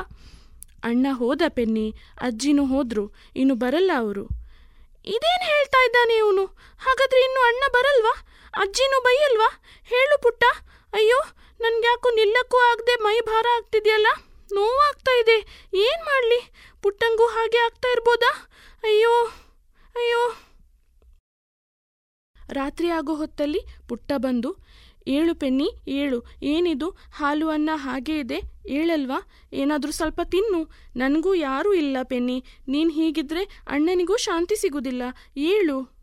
ಅಣ್ಣ ಹೋದ ಪೆನ್ನಿ ಅಜ್ಜಿನೂ ಹೋದ್ರು, ಇನ್ನು ಬರಲ್ಲ ಅವರು. ಇದೇನು ಹೇಳ್ತಾ ಇದ್ದಾನೆ ಇವನು? ಹಾಗಾದ್ರೆ ಇನ್ನು ಅಣ್ಣ ಬರಲ್ವಾ? ಅಜ್ಜಿನೂ ಬೈಯಲ್ವಾ? ಹೇಳು ಪುಟ್ಟ. ಅಯ್ಯೋ, ನನ್ಗ್ಯಾಕೋ ನಿಲ್ಲಕ್ಕೂ ಆಗದೆ ಮೈ ಭಾರ ಆಗ್ತಿದೆಯಲ್ಲ? ನೋವಾಗ್ತಾ ಇದೆ ಏನು ಮಾಡಲಿ? ಪುಟ್ಟಂಗೂ ಹಾಗೆ ಆಗ್ತಾ ಇರ್ಬೋದಾ? ಅಯ್ಯೋ ಅಯ್ಯೋ. ರಾತ್ರಿ ಆಗೋ ಹೊತ್ತಲ್ಲಿ ಪುಟ್ಟ ಬಂದು, ಏಳು ಪೆನ್ನಿ, ಏಳು. ಏನಿದು? ಹಾಲು ಅನ್ನ ಹಾಗೇ ಇದೆ. ಏಳಲ್ವಾ? ಏನಾದರೂ ಸ್ವಲ್ಪ ತಿನ್ನು. ನನಗೂ ಯಾರೂ ಇಲ್ಲ ಪೆನ್ನಿ. ನೀನು ಹೀಗಿದ್ರೆ ಅಣ್ಣನಿಗೂ ಶಾಂತಿ ಸಿಗುವುದಿಲ್ಲ ಏಳು.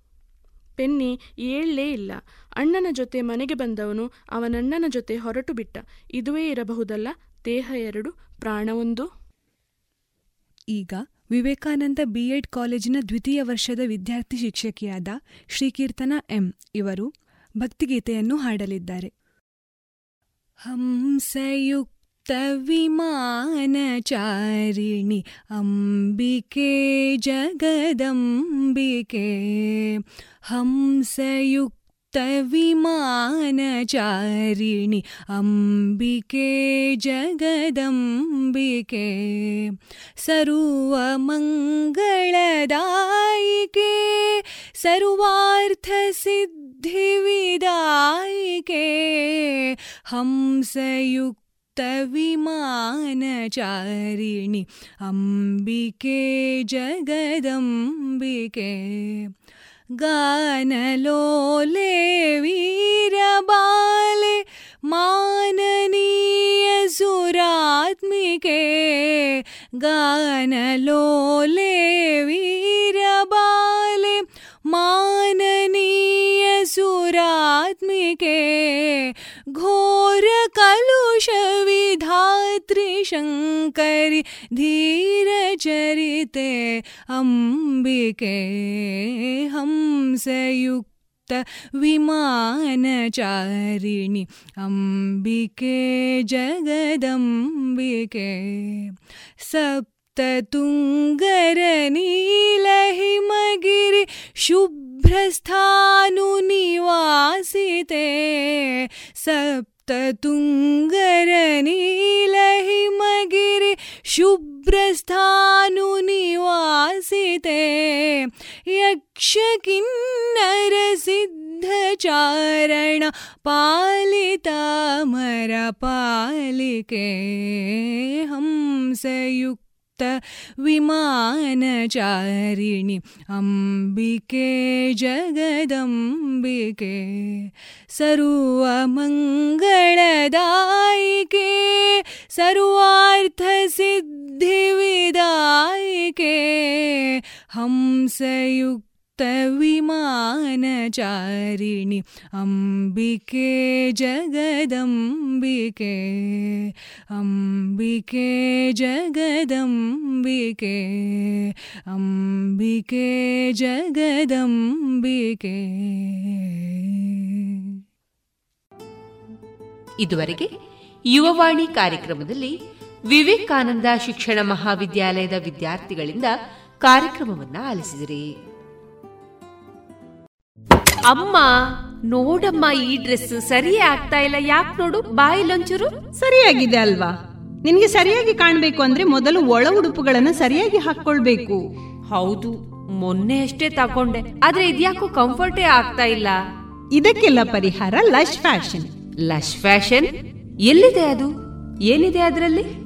ಪೆನ್ನಿ ಏಳಲೇ ಇಲ್ಲ. ಅಣ್ಣನ ಜೊತೆ ಮನೆಗೆ ಬಂದವನು ಅವನಣ್ಣನ ಜೊತೆ ಹೊರಟು ಬಿಟ್ಟ. ಇದುವೇ ಇರಬಹುದಲ್ಲ? ದೇಹ ಎರಡು ಪ್ರಾಣ ಒಂದು ಈಗ ವಿವೇಕಾನಂದ ಬಿಎಡ್ ಕಾಲೇಜಿನ ದ್ವಿತೀಯ ವರ್ಷದ ವಿದ್ಯಾರ್ಥಿ ಶಿಕ್ಷಕಿಯಾದ ಶ್ರೀಕೀರ್ತನ ಎಂ. ಇವರು ಭಕ್ತಿಗೀತೆಯನ್ನು ಹಾಡಲಿದ್ದಾರೆ. ಹಂಸಯುಕ್ತ ವಿಮಾನಚಾರಿಣಿ ಅಂಬಿಕೆ ಜಗದಂಬಿಕೆ ಹಂಸಯುಕ್ತ ವಿಮಾನಚಾರಿಣಿ ಅಂಬಿಕೆ ಜಗದಂಬಿಕೆ ಸರ್ವಮಂಗಳದಾಯಿಕೆ ಸರ್ವಾರ್ಥಸಿದ್ಧಿವಿದಾಯಿಕೆ ಹಂಸಯುಕ್ತ ವಿಮಾನಚಾರಿಣಿ ಅಂಬಿಕೆ ಜಗದಂಬಿಕೆ. गानलोले वीरबाले माननीय सुरात्मिके। गानलोले वीरबाले माननीय सुरात्मिके घोरकलुषविधात्रि शङ्करि धीरचरिते अम्बिके हंसयुक्त विमानचारिणि अम्बिके जगदम्बिके सप्ततुङ्गरनीलहिमगिरि शुभ्रस्थानुनिवासिते सप्ततुङ्गरनीलहिमगिरि शुभ्रस्थानुनिवासिते यक्षकिन्नरसिद्धचारण पालितामरपालिके हंसयुक् विमानचारिणि अम्बिके जगदम्बिके सर्वमङ्गलदायिके सर्वार्थसिद्धिविदायिके हंसयुक् विमानचारिणि अम्बिके जगदम्बिके अम्बिके जगदम्बिके अम्बिके जगदम्बिके ಇದುವರೆಗೆ ಯುವವಾಣಿ ಕಾರ್ಯಕ್ರಮದಲ್ಲಿ ವಿವೇಕಾನಂದ ಶಿಕ್ಷಣ ಮಹಾವಿದ್ಯಾಲಯದ ವಿದ್ಯಾರ್ಥಿಗಳಿಂದ ಕಾರ್ಯಕ್ರಮವನ್ನ ಆಲಿಸಿದಿರಿ ಅಮ್ಮ ನೋಡಮ್ಮ ಈ ಡ್ರೆಸ್ ಸರಿಯೇ ಆಗ್ತಾ ಇಲ್ಲ. ಯಾಕೆ ನೋಡು ಬಾಯಿಲೊಂಚೂರು ಸರಿಯಾಗಿದೆ ಅಲ್ವಾ? ನಿನ್ಗೆ ಸರಿಯಾಗಿ ಕಾಣ್ಬೇಕು ಅಂದ್ರೆ ಮೊದಲು ಒಳ ಉಡುಪುಗಳನ್ನ ಸರಿಯಾಗಿ ಹಾಕೊಳ್ಬೇಕು ಹೌದು ಮೊನ್ನೆ ಅಷ್ಟೇ ತಕೊಂಡೆ ಆದ್ರೆ ಇದ್ಯಾಕೋ ಕಂಫರ್ಟೇ ಆಗ್ತಾ ಇಲ್ಲ. ಇದಕ್ಕೆಲ್ಲ ಪರಿಹಾರ ಲಶ್ ಫ್ಯಾಷನ್. Lush fashion? ಎಲ್ಲಿದೆ ಅದು? ಏನಿದೆ ಅದರಲ್ಲಿ?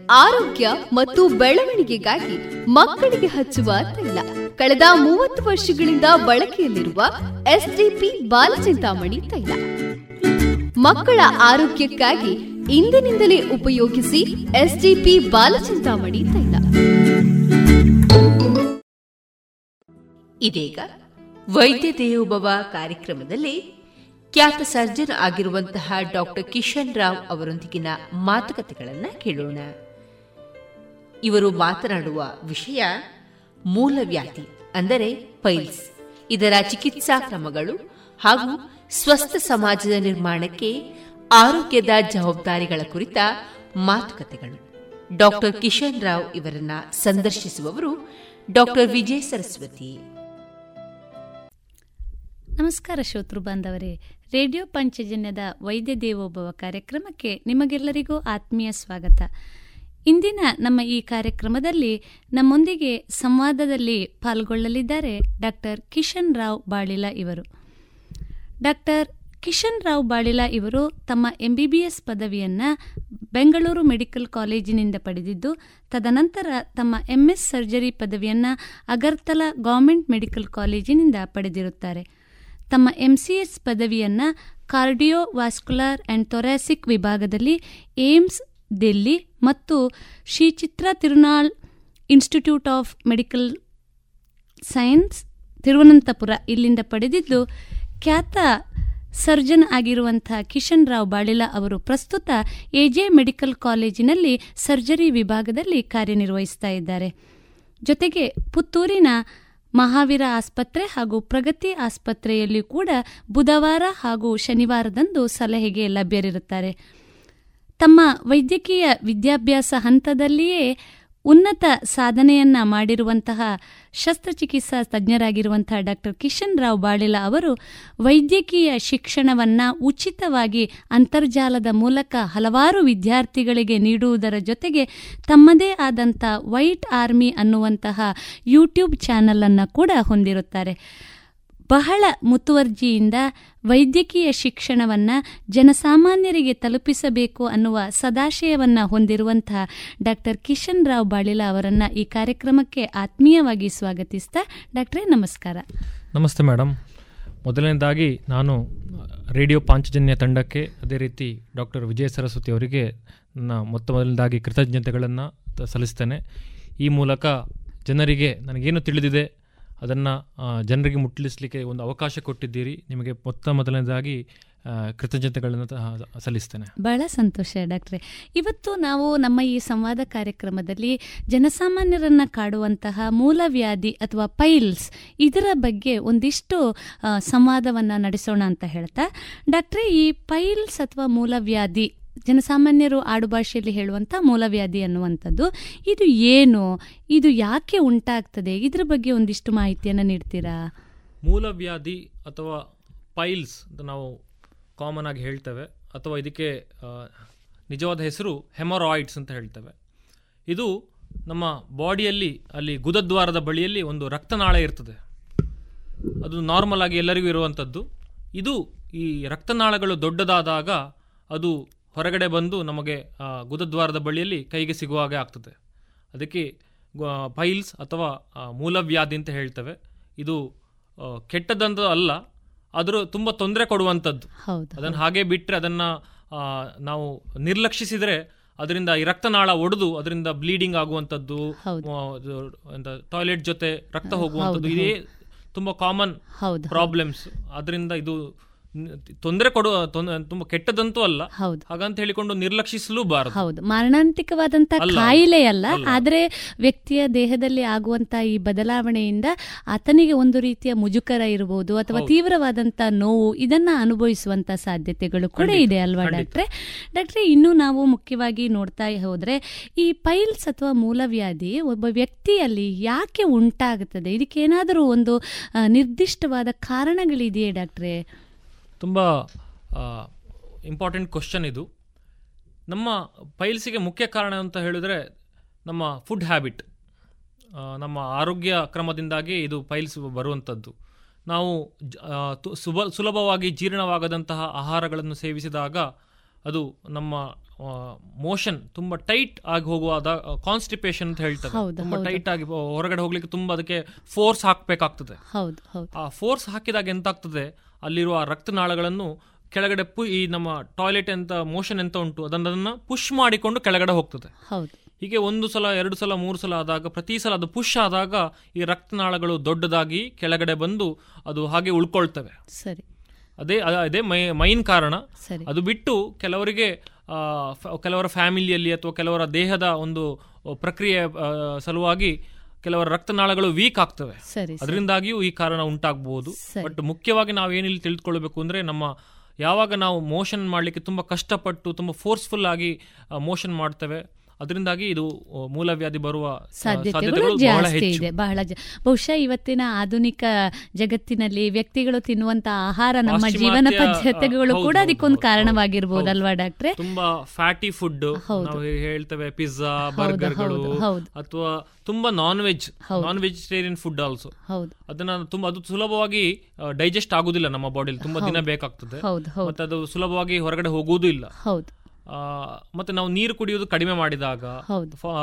ಆರೋಗ್ಯ ಮತ್ತು ಬೆಳವಣಿಗೆಗಾಗಿ ಮಕ್ಕಳಿಗೆ ಹಚ್ಚುವ ತೈಲ. ಕಳೆದ ಮೂವತ್ತು ವರ್ಷಗಳಿಂದ ಬಳಕೆಯಲ್ಲಿರುವ ಎಸ್ಡಿಪಿ ಬಾಲಚಿಂತಾಮಣಿ ತೈಲ. ಮಕ್ಕಳ ಆರೋಗ್ಯಕ್ಕಾಗಿ ಇಂದಿನಿಂದಲೇ ಉಪಯೋಗಿಸಿ ಎಸ್ಡಿಪಿ ಬಾಲಚಿಂತಾಮಣಿ ತೈಲ. ಇದೀಗ ವೈದ್ಯ ದೇವೋಭವ ಕಾರ್ಯಕ್ರಮದಲ್ಲಿ ಖ್ಯಾತ ಸರ್ಜನ್ ಆಗಿರುವಂತಹ ಡಾಕ್ಟರ್ ಕಿಶನ್ ರಾವ್ ಅವರೊಂದಿಗಿನ ಮಾತುಕತೆಗಳನ್ನು ಕೇಳೋಣ. ಇವರು ಮಾತನಾಡುವ ವಿಷಯ ಮೂಲವ್ಯಾಧಿ, ಅಂದರೆ ಪೈಲ್ಸ್. ಇದರ ಚಿಕಿತ್ಸಾ ಕ್ರಮಗಳು ಹಾಗೂ ಸ್ವಸ್ಥ ಸಮಾಜದ ನಿರ್ಮಾಣಕ್ಕೆ ಆರೋಗ್ಯದ ಜವಾಬ್ದಾರಿಗಳ ಕುರಿತ ಮಾತುಕತೆಗಳು. ಡಾಕ್ಟರ್ ಕಿಶನ್ ರಾವ್ ಇವರನ್ನ ಸಂದರ್ಶಿಸುವವರು ಡಾಕ್ಟರ್ ವಿಜಯ ಸರಸ್ವತಿ. ನಮಸ್ಕಾರ ಶ್ರೋತೃ ಬಾಂಧವರೇ. ರೇಡಿಯೋ ಪಂಚಜನ್ಯದ ವೈದ್ಯ ದೇವೋಭವ ಕಾರ್ಯಕ್ರಮಕ್ಕೆ ನಿಮಗೆಲ್ಲರಿಗೂ ಆತ್ಮೀಯ ಸ್ವಾಗತ. ಇಂದಿನ ನಮ್ಮ ಈ ಕಾರ್ಯಕ್ರಮದಲ್ಲಿ ನಮ್ಮೊಂದಿಗೆ ಸಂವಾದದಲ್ಲಿ ಪಾಲ್ಗೊಳ್ಳಲಿದ್ದಾರೆ ಡಾಕ್ಟರ್ ಕಿಶನ್ ರಾವ್ ಬಾಳಿಲ ಇವರು. ಡಾಕ್ಟರ್ ಕಿಶನ್ ರಾವ್ ಬಾಳಿಲ ಇವರು ತಮ್ಮ ಎಂಬಿಬಿಎಸ್ ಪದವಿಯನ್ನು ಬೆಂಗಳೂರು ಮೆಡಿಕಲ್ ಕಾಲೇಜಿನಿಂದ ಪಡೆದಿದ್ದು, ತದನಂತರ ತಮ್ಮ ಎಂಎಸ್ ಸರ್ಜರಿ ಪದವಿಯನ್ನು ಅಗರ್ತಲಾ ಗೌರ್ಮೆಂಟ್ ಮೆಡಿಕಲ್ ಕಾಲೇಜಿನಿಂದ ಪಡೆದಿರುತ್ತಾರೆ. ತಮ್ಮ ಎಂಸಿಎಸ್ ಪದವಿಯನ್ನು ಕಾರ್ಡಿಯೋ ವಾಸ್ಕುಲಾರ್ ಆ್ಯಂಡ್ ಥೊರಾಸಿಕ್ ವಿಭಾಗದಲ್ಲಿ ಏಮ್ಸ್ ದಿಲ್ಲಿ ಮತ್ತು Shri Chitra Tirunal institute of medical science Thiruvananthapura ಇಲ್ಲಿಂದ ಪಡೆದಿದ್ದು, ಖ್ಯಾತ ಸರ್ಜನ್ ಆಗಿರುವಂಥ ಕಿಶನ್ ರಾವ್ ಬಾಳಿಲ ಅವರು ಪ್ರಸ್ತುತ ಎಜೆ ಮೆಡಿಕಲ್ ಕಾಲೇಜಿನಲ್ಲಿ ಸರ್ಜರಿ ವಿಭಾಗದಲ್ಲಿ ಕಾರ್ಯನಿರ್ವಹಿಸ್ತಾ ಇದ್ದಾರೆ. ಜೊತೆಗೆ ಪುತ್ತೂರಿನ ಮಹಾವೀರ ಆಸ್ಪತ್ರೆ ಹಾಗೂ ಪ್ರಗತಿ ಆಸ್ಪತ್ರೆಯಲ್ಲಿ ಕೂಡ ಬುಧವಾರ ಹಾಗೂ ಶನಿವಾರದಂದು ಸಲಹೆಗೆ ಲಭ್ಯರಿರುತ್ತಾರೆ. ತಮ್ಮ ವೈದ್ಯಕೀಯ ವಿದ್ಯಾಭ್ಯಾಸ ಹಂತದಲ್ಲಿಯೇ ಉನ್ನತ ಸಾಧನೆಯನ್ನ ಮಾಡಿರುವಂತಹ ಶಸ್ತ್ರಚಿಕಿತ್ಸಾ ತಜ್ಞರಾಗಿರುವಂತಹ ಡಾಕ್ಟರ್ ಕಿಶನ್ ರಾವ್ ಬಾಳಿಲ ಅವರು ವೈದ್ಯಕೀಯ ಶಿಕ್ಷಣವನ್ನ ಉಚಿತವಾಗಿ ಅಂತರ್ಜಾಲದ ಮೂಲಕ ಹಲವಾರು ವಿದ್ಯಾರ್ಥಿಗಳಿಗೆ ನೀಡುವುದರ ಜೊತೆಗೆ ತಮ್ಮದೇ ಆದಂಥ ವೈಟ್ ಆರ್ಮಿ ಅನ್ನುವಂತಹ ಯೂಟ್ಯೂಬ್ ಚಾನಲ್ ಅನ್ನು ಕೂಡ ಹೊಂದಿರುತ್ತಾರೆ. ಬಹಳ ಮುತುವರ್ಜಿಯಿಂದ ವೈದ್ಯಕೀಯ ಶಿಕ್ಷಣವನ್ನು ಜನಸಾಮಾನ್ಯರಿಗೆ ತಲುಪಿಸಬೇಕು ಅನ್ನುವ ಸದಾಶಯವನ್ನು ಹೊಂದಿರುವಂತಹ ಡಾಕ್ಟರ್ ಕಿಶನ್ ರಾವ್ ಬಾಳಿಲ ಅವರನ್ನು ಈ ಕಾರ್ಯಕ್ರಮಕ್ಕೆ ಆತ್ಮೀಯವಾಗಿ ಸ್ವಾಗತಿಸ್ತಾ ಡಾಕ್ಟ್ರೇ, ನಮಸ್ಕಾರ. ನಮಸ್ತೆ ಮೇಡಮ್ ಮೊದಲನೇದಾಗಿ ನಾನು ರೇಡಿಯೋ ಪಾಂಚಜನ್ಯ ತಂಡಕ್ಕೆ ಅದೇ ರೀತಿ ಡಾಕ್ಟರ್ ವಿಜಯ ಸರಸ್ವತಿ ಅವರಿಗೆ ನನ್ನ ಮೊತ್ತ ಮೊದಲನೇದಾಗಿ ಕೃತಜ್ಞತೆಗಳನ್ನು ಸಲ್ಲಿಸ್ತೇನೆ. ಈ ಮೂಲಕ ಜನರಿಗೆ ನನಗೇನು ತಿಳಿದಿದೆ ಅದನ್ನು ಜನರಿಗೆ ಮುಟ್ಟಿಸಲಿಕ್ಕೆ ಒಂದು ಅವಕಾಶ ಕೊಟ್ಟಿದ್ದೀರಿ. ನಿಮಗೆ ಮೊತ್ತ ಮೊದಲನೇದಾಗಿ ಕೃತಜ್ಞತೆಗಳನ್ನು ಸಲ್ಲಿಸ್ತೇನೆ. ಬಹಳ ಸಂತೋಷ ಡಾಕ್ಟ್ರೆ. ಇವತ್ತು ನಾವು ನಮ್ಮ ಈ ಸಂವಾದ ಕಾರ್ಯಕ್ರಮದಲ್ಲಿ ಜನಸಾಮಾನ್ಯರನ್ನ ಕಾಡುವಂತಹ ಮೂಲವ್ಯಾಧಿ ಅಥವಾ ಪೈಲ್ಸ್ ಇದರ ಬಗ್ಗೆ ಒಂದಿಷ್ಟು ಸಂವಾದವನ್ನ ನಡೆಸೋಣ ಅಂತ ಹೇಳ್ತಾ. ಡಾಕ್ಟ್ರೆ, ಈ ಪೈಲ್ಸ್ ಅಥವಾ ಮೂಲವ್ಯಾಧಿ ಜನಸಾಮಾನ್ಯರು ಆಡುಭಾಷೆಯಲ್ಲಿ ಹೇಳುವಂಥ ಮೂಲವ್ಯಾಧಿ ಅನ್ನುವಂಥದ್ದು. ಇದು ಏನು? ಇದು ಯಾಕೆ ಉಂಟಾಗ್ತದೆ? ಇದರ ಬಗ್ಗೆ ಒಂದಿಷ್ಟು ಮಾಹಿತಿಯನ್ನು ನೀಡ್ತೀರಾ? ಮೂಲವ್ಯಾಧಿ ಅಥವಾ ಪೈಲ್ಸ್ ಅಂತ ನಾವು ಕಾಮನ್ ಆಗಿ ಹೇಳ್ತೇವೆ. ಅಥವಾ ಇದಕ್ಕೆ ನಿಜವಾದ ಹೆಸರು ಹೆಮರಾಯ್ಡ್ಸ್ ಅಂತ ಹೇಳ್ತೇವೆ. ಇದು ನಮ್ಮ ಬಾಡಿಯಲ್ಲಿ, ಅಲ್ಲಿ ಗುದದ್ವಾರದ ಬಳಿಯಲ್ಲಿ ಒಂದು ರಕ್ತನಾಳ ಇರ್ತದೆ. ಅದು ನಾರ್ಮಲ್ ಆಗಿ ಎಲ್ಲರಿಗೂ ಇರುವಂಥದ್ದು. ಇದು ಈ ರಕ್ತನಾಳಗಳು ದೊಡ್ಡದಾದಾಗ ಅದು ಹೊರಗಡೆ ಬಂದು ನಮಗೆ ಗುದದ್ವಾರದ ಬಳಿಯಲ್ಲಿ ಕೈಗೆ ಸಿಗುವ ಹಾಗೆ ಆಗ್ತದೆ. ಅದಕ್ಕೆ ಪೈಲ್ಸ್ ಅಥವಾ ಮೂಲವ್ಯಾಧಿ ಅಂತ ಹೇಳ್ತೇವೆ. ಇದು ಕೆಟ್ಟದಂತ ಅಲ್ಲ ಆದರೂ ತುಂಬ ತೊಂದರೆ ಕೊಡುವಂಥದ್ದು. ಅದನ್ನು ಹಾಗೆ ಬಿಟ್ಟರೆ ಅದನ್ನು ನಾವು ನಿರ್ಲಕ್ಷಿಸಿದರೆ ಅದರಿಂದ ಈ ರಕ್ತನಾಳ ಒಡೆದು ಅದರಿಂದ ಬ್ಲೀಡಿಂಗ್ ಆಗುವಂಥದ್ದು ಟಾಯ್ಲೆಟ್ ಜೊತೆ ರಕ್ತ ಹೋಗುವಂಥದ್ದು ಇದೇ ತುಂಬ ಕಾಮನ್ ಪ್ರಾಬ್ಲಮ್ಸ್. ಅದರಿಂದ ಇದು ತೊಂದರೆ ಕೊಡುವ ತುಂಬಾ ಕೆಟ್ಟದಂತೂ ಅಲ್ಲ. ಹೌದು. ಹಾಗಂತ ಹೇಳಿಕೊಂಡು ನಿರ್ಲಕ್ಷಿಸಲೂಬಾರದು. ಹೌದು. ಮಾರಣಾಂತಿಕವಾದಂತಹ ಕಾಯಿಲೆ ಅಲ್ಲ. ಆದ್ರೆ ವ್ಯಕ್ತಿಯ ದೇಹದಲ್ಲಿ ಆಗುವಂತಹ ಈ ಬದಲಾವಣೆಯಿಂದ ಆತನಿಗೆ ಒಂದು ರೀತಿಯ ಮುಜುಕರ ಇರಬಹುದು ಅಥವಾ. ತೀವ್ರವಾದಂತ ನೋವು ಇದನ್ನ ಅನುಭವಿಸುವಂತ ಸಾಧ್ಯತೆಗಳು ಕೂಡ ಇದೆ ಅಲ್ವಾ. ಡಾಕ್ಟ್ರೆ? ಡಾಕ್ಟ್ರೆ ಇನ್ನು ನಾವು ಮುಖ್ಯವಾಗಿ ನೋಡ್ತಾ ಹೋದ್ರೆ ಈ ಪೈಲ್ಸ್ ಅಥವಾ ಮೂಲವ್ಯಾಧಿ ಒಬ್ಬ ವ್ಯಕ್ತಿಯಲ್ಲಿ ಯಾಕೆ ಉಂಟಾಗುತ್ತದೆ ಇದಕ್ಕೇನಾದರೂ ಒಂದು ನಿರ್ದಿಷ್ಟವಾದ ಕಾರಣಗಳಿದೆಯೇ ಡಾಕ್ಟ್ರೆ? ತುಂಬ ಇಂಪಾರ್ಟೆಂಟ್ ಕ್ವಶನ್ ಇದು. ನಮ್ಮ ಪೈಲ್ಸಿಗೆ ಮುಖ್ಯ ಕಾರಣ ಅಂತ ಹೇಳಿದ್ರೆ ನಮ್ಮ ಫುಡ್ ಹ್ಯಾಬಿಟ್ ನಮ್ಮ ಆರೋಗ್ಯ ಕ್ರಮದಿಂದಾಗಿ ಇದು ಪೈಲ್ಸ್ ಬರುವಂಥದ್ದು ನಾವು ಸುಬ ಸುಲಭವಾಗಿ ಜೀರ್ಣವಾಗದಂತಹ ಆಹಾರಗಳನ್ನು ಸೇವಿಸಿದಾಗ ಅದು ನಮ್ಮ ಮೋಷನ್ ತುಂಬ ಟೈಟ್ ಆಗಿ ಹೋಗುವಾದ ಕಾನ್ಸ್ಟಿಪೇಷನ್ ಅಂತ ಹೇಳ್ತಾರೆ. ತುಂಬ ಟೈಟ್ ಆಗಿ ಹೊರಗಡೆ ಹೋಗ್ಲಿಕ್ಕೆ ತುಂಬ ಅದಕ್ಕೆ ಫೋರ್ಸ್ ಹಾಕಬೇಕಾಗ್ತದೆ. ಆ ಫೋರ್ಸ್ ಹಾಕಿದಾಗ ಎಂತಾಗ್ತದೆ? ಅಲ್ಲಿರುವ ರಕ್ತನಾಳಗಳನ್ನು ಕೆಳಗಡೆ ಪು ಈ ನಮ್ಮ ಟಾಯ್ಲೆಟ್ ಎಂತ ಮೋಷನ್ ಎಂತ ಉಂಟು ಅದನ್ನ ಪುಷ್ ಮಾಡಿಕೊಂಡು ಕೆಳಗಡೆ ಹೋಗ್ತದೆ. ಹೀಗೆ ಒಂದು ಸಲ ಎರಡು ಸಲ ಮೂರು ಸಲ ಆದಾಗ ಪ್ರತಿ ಸಲ ಅದು ಪುಷ್ ಆದಾಗ ಈ ರಕ್ತನಾಳಗಳು ದೊಡ್ಡದಾಗಿ ಕೆಳಗಡೆ ಬಂದು ಅದು ಹಾಗೆ ಉಳ್ಕೊಳ್ತವೆ. ಸರಿ. ಅದೇ ಅದೇ ಮೈ ಮೈನ್ ಕಾರಣ. ಅದು ಬಿಟ್ಟು ಕೆಲವರಿಗೆ ಕೆಲವರ ಫ್ಯಾಮಿಲಿಯಲ್ಲಿ ಅಥವಾ ಕೆಲವರ ದೇಹದ ಒಂದು ಪ್ರಕ್ರಿಯೆ ಸಲುವಾಗಿ ಕೆಲವರ ರಕ್ತನಾಳಗಳು ವೀಕ್ ಆಗ್ತವೆ. ಅದರಿಂದಾಗಿಯೂ ಈ ಕಾರಣ ಉಂಟಾಗಬಹುದು ಬಟ್ ಮುಖ್ಯವಾಗಿ ನಾವು ಏನಿಲ್ಲಿ ತಿಳಿದುಕೊಳ್ಬೇಕು ಅಂದ್ರೆ ನಮ್ಮ ಯಾವಾಗ ನಾವು ಮೋಷನ್ ಮಾಡಲಿಕ್ಕೆ ತುಂಬ ಕಷ್ಟಪಟ್ಟು ತುಂಬ ಫೋರ್ಸ್ಫುಲ್ ಆಗಿ ಮೋಷನ್ ಮಾಡ್ತೇವೆ. ಅದರಿಂದಾಗಿ ಇದು ಮೂಲವ್ಯಾಧಿ ಬರುವ ಸಾಧ್ಯತೆಗಳು ಬಹಳ ಜಾಸ್ತಿ ಇದೆ. ಬಹಳ ಬಹುಶಃ ಇವತ್ತಿನ ಆಧುನಿಕ ಜಗತ್ತಿನಲ್ಲಿ ವ್ಯಕ್ತಿಗಳು ತಿನ್ನುವಂತ ಆಹಾರ ನಮ್ಮ ಜೀವನ ಪದ್ಧತಿಗಳು ಕೂಡ ಅದಕ್ಕೊಂದು ಕಾರಣವಾಗಿರ್ಬೋದು ಕಾರಣವಾಗಿರ್ಬೋದಲ್ವಾ ಡಾಕ್ಟ್ರೆ? ತುಂಬಾ ಫ್ಯಾಟಿ ಫುಡ್ ನಾವು ಹೇಳ್ತೇವೆ ಪಿಜ್ಜಾ ಬರ್ಗರ್ ಬರ್ಗರ್ಗಳು. ಅಥವಾ ತುಂಬಾ non veg. Non vegetarian food also ಹೌದು. ಅದನ್ನ ತುಂಬಾ ಅದು ಸುಲಭವಾಗಿ ಡೈಜೆಸ್ಟ್ ಆಗುದಿಲ್ಲ ನಮ್ಮ ಬಾಡಿಲಿ ತುಂಬಾ ದಿನ ಬೇಕಾಗ್ತದೆ. ಮತ್ತೆ ಅದು ಸುಲಭವಾಗಿ ಹೊರಗಡೆ ಹೋಗುವುದೂ ಇಲ್ಲ ಹೌದು. ಮತ್ತೆ ನಾವು ನೀರು ಕುಡಿಯೋದು ಕಡಿಮೆ ಮಾಡಿದಾಗ.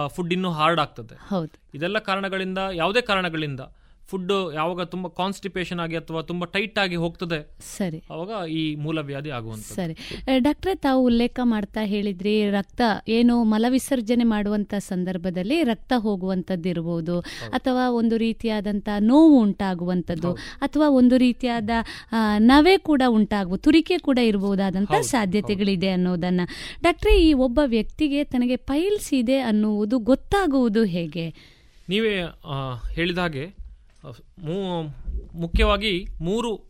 ಫುಡ್ ಇನ್ನು ಹಾರ್ಡ್ ಆಗ್ತದೆ ಹೌದು ಇದೆಲ್ಲ ಕಾರಣಗಳಿಂದ ಯಾವುದೇ ಕಾರಣಗಳಿಂದ ಫುಡ್ ಯಾವಾಗ ತುಂಬಾ ಕಾನ್ಸ್ಟಿಪೇಷನ್ ಆಗಿ ಅಥವಾ ತುಂಬಾ ಟೈಟ್ ಆಗಿ ಹೋಗ್ತದೆ ಸರಿ. ಅವಾಗ ಈ ಮೂಲವ್ಯಾಧಿ ಆಗುವಂತ ಸರಿ. ಡಾಕ್ಟ್ರೆ ತಾವು ಉಲ್ಲೇಖ ಮಾಡ್ತಾ ಹೇಳಿದ್ರಿ ರಕ್ತ ಏನು ಮಲವಿಸರ್ಜನೆ ಮಾಡುವಂತ ಸಂದರ್ಭದಲ್ಲಿ ರಕ್ತ ಹೋಗುವಂಥದ್ದು ಇರಬಹುದು ಅಥವಾ ಒಂದು ರೀತಿಯಾದಂತ ನೋವು ಉಂಟಾಗುವಂಥದ್ದು ಅಥವಾ ಒಂದು ರೀತಿಯಾದ ನವೆ ಕೂಡ ಉಂಟಾಗುವ ತುರಿಕೆ ಕೂಡ ಇರಬಹುದಾದಂಥ ಹೌದು, ಸಾಧ್ಯತೆಗಳಿದೆ ಅನ್ನೋದನ್ನ. ಡಾಕ್ಟ್ರೆ ಈ ಒಬ್ಬ ವ್ಯಕ್ತಿಗೆ ತನಗೆ ಪೈಲ್ಸ್ ಇದೆ ಅನ್ನುವುದು ಗೊತ್ತಾಗುವುದು ಹೇಗೆ? ನೀವೇ ಹೇಳಿದ ಹಾಗೆ ಮುಖ್ಯವಾಗಿ ಮೂರು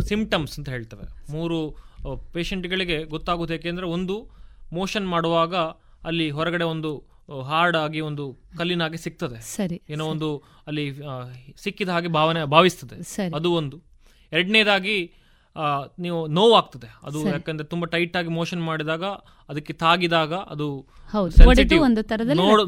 ಸಿಂಪ್ಟಮ್ಸ್ ಅಂತ ಹೇಳ್ತವೆ. ಮೂರು ಪೇಷಂಟ್ಗಳಿಗೆ ಗೊತ್ತಾಗೋದು ಏಕೆಂದರೆ ಒಂದು ಮೋಷನ್ ಮಾಡುವಾಗ ಅಲ್ಲಿ ಹೊರಗಡೆ ಒಂದು ಹಾರ್ಡ್ ಆಗಿ ಒಂದು ಕಲ್ಲಿನಾಗಿ ಸಿಗ್ತದೆ. ಸರಿ ಏನೋ ಒಂದು ಅಲ್ಲಿ ಸಿಕ್ಕಿದ ಹಾಗೆ ಭಾವನೆ ಭಾವಿಸ್ತದೆ. ಅದು ಒಂದು. ಎರಡನೇದಾಗಿ ನೀವು ನೋವಾಗ್ತದೆ. ಅದು ಯಾಕಂದ್ರೆ ತುಂಬಾ ಟೈಟ್ ಆಗಿ ಮೋಷನ್ ಮಾಡಿದಾಗ ಅದಕ್ಕೆ ತಾಗಿದಾಗ ಅದು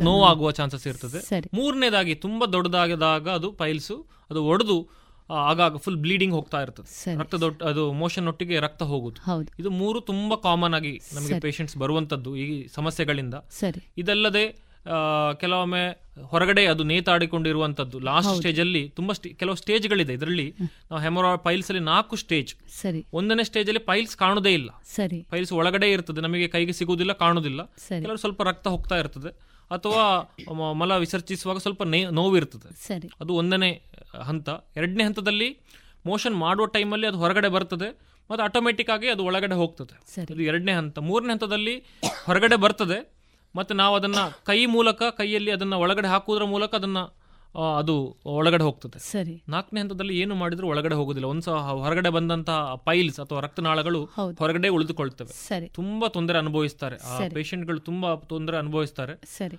ನೋವಾಗುವ ಚಾನ್ಸಸ್ ಇರ್ತದೆ. ಮೂರನೇದಾಗಿ ತುಂಬಾ ದೊಡ್ಡದಾಗಿದಾಗ ಅದು ಪೈಲ್ಸು ಅದು ಒಡೆದು ಆಗಾಗ ಫುಲ್ ಬ್ಲೀಡಿಂಗ್ ಹೋಗ್ತಾ ಇರ್ತದೆ. ರಕ್ತ ಒಟ್ಟು- ಅದು ಮೋಷನ್ ಒಟ್ಟಿಗೆ ರಕ್ತ ಹೋಗುದು. ಇದು ಮೂರು ತುಂಬಾ ಕಾಮನ್ ಆಗಿ ನಮಗೆ. ಪೇಷಂಟ್ಸ್ ಬರುವಂತದ್ದು ಈ ಸಮಸ್ಯೆಗಳಿಂದ. ಇದಲ್ಲದೆ ಕೆಲವೊಮ್ಮೆ ಹೊರಗಡೆ ಅದು ನೇತಾಡಿಕೊಂಡಿರುವಂತದ್ದು. ಲಾಸ್ಟ್. ಸ್ಟೇಜ್ ಅಲ್ಲಿ ತುಂಬಾ ಕೆಲವು ಸ್ಟೇಜ್ಗಳಿದೆ ಇದರಲ್ಲಿ ನಾವು ಹೆಮೊರಾ ಪೈಲ್ಸ್ ಅಲ್ಲಿ ನಾಲ್ಕು ಸ್ಟೇಜ್ ಸರಿ. ಒಂದನೇ ಸ್ಟೇಜ್ ಅಲ್ಲಿ ಪೈಲ್ಸ್ ಕಾಣುದೇ ಇಲ್ಲ. ಸರಿ. ಪೈಲ್ಸ್ ಒಳಗಡೆ ಇರ್ತದೆ. ನಮಗೆ ಕೈಗೆ ಸಿಗುವುದಿಲ್ಲ ಕಾಣುದಿಲ್ಲ. ಕೆಲವರು ಸ್ವಲ್ಪ ರಕ್ತ ಹೋಗ್ತಾ ಇರ್ತದೆ. ಅಥವಾ ಮಲ ವಿಸರ್ಜಿಸುವಾಗ ಸ್ವಲ್ಪ ನೋವು ನೋವಿರ್ತದೆ. ಸರಿ. ಅದು ಒಂದನೇ ಹಂತ. ಎರಡನೇ ಹಂತದಲ್ಲಿ ಮೋಷನ್ ಮಾಡುವ ಟೈಮಲ್ಲಿ ಅದು ಹೊರಗಡೆ ಬರ್ತದೆ. ಮತ್ತು ಆಟೋಮೆಟಿಕ್ ಆಗಿ ಅದು ಒಳಗಡೆ ಹೋಗ್ತದೆ. ಇದು ಎರಡನೇ ಹಂತ. ಮೂರನೇ ಹಂತದಲ್ಲಿ ಹೊರಗಡೆ ಬರ್ತದೆ. ಮತ್ತು ನಾವು ಅದನ್ನ ಕೈ ಮೂಲಕ ಕೈಯಲ್ಲಿ ಅದನ್ನ ಒಳಗಡೆ ಹಾಕುವುದರ ಮೂಲಕ ಅದನ್ನ ಅದು ಒಳಗಡೆ ಹೋಗ್ತದೆ. ಸರಿ. ನಾಲ್ಕನೇ ಹಂತದಲ್ಲಿ ಏನು ಮಾಡಿದ್ರು ಒಳಗಡೆ ಹೋಗುದಿಲ್ಲ. ಒಂದ್ಸ ಹೊರಗಡೆ ಬಂದಂತಹ ಪೈಲ್ಸ್ ಅಥವಾ ರಕ್ತನಾಳಗಳು ಹೊರಗಡೆ ಉಳಿದುಕೊಳ್ತವೆ. ತುಂಬಾ ತೊಂದರೆ ಅನುಭವಿಸ್ತಾರೆ. ಆ. ಪೇಷಂಟ್ಗಳು ತುಂಬಾ ತೊಂದರೆ ಅನುಭವಿಸ್ತಾರೆ. ಸರಿ.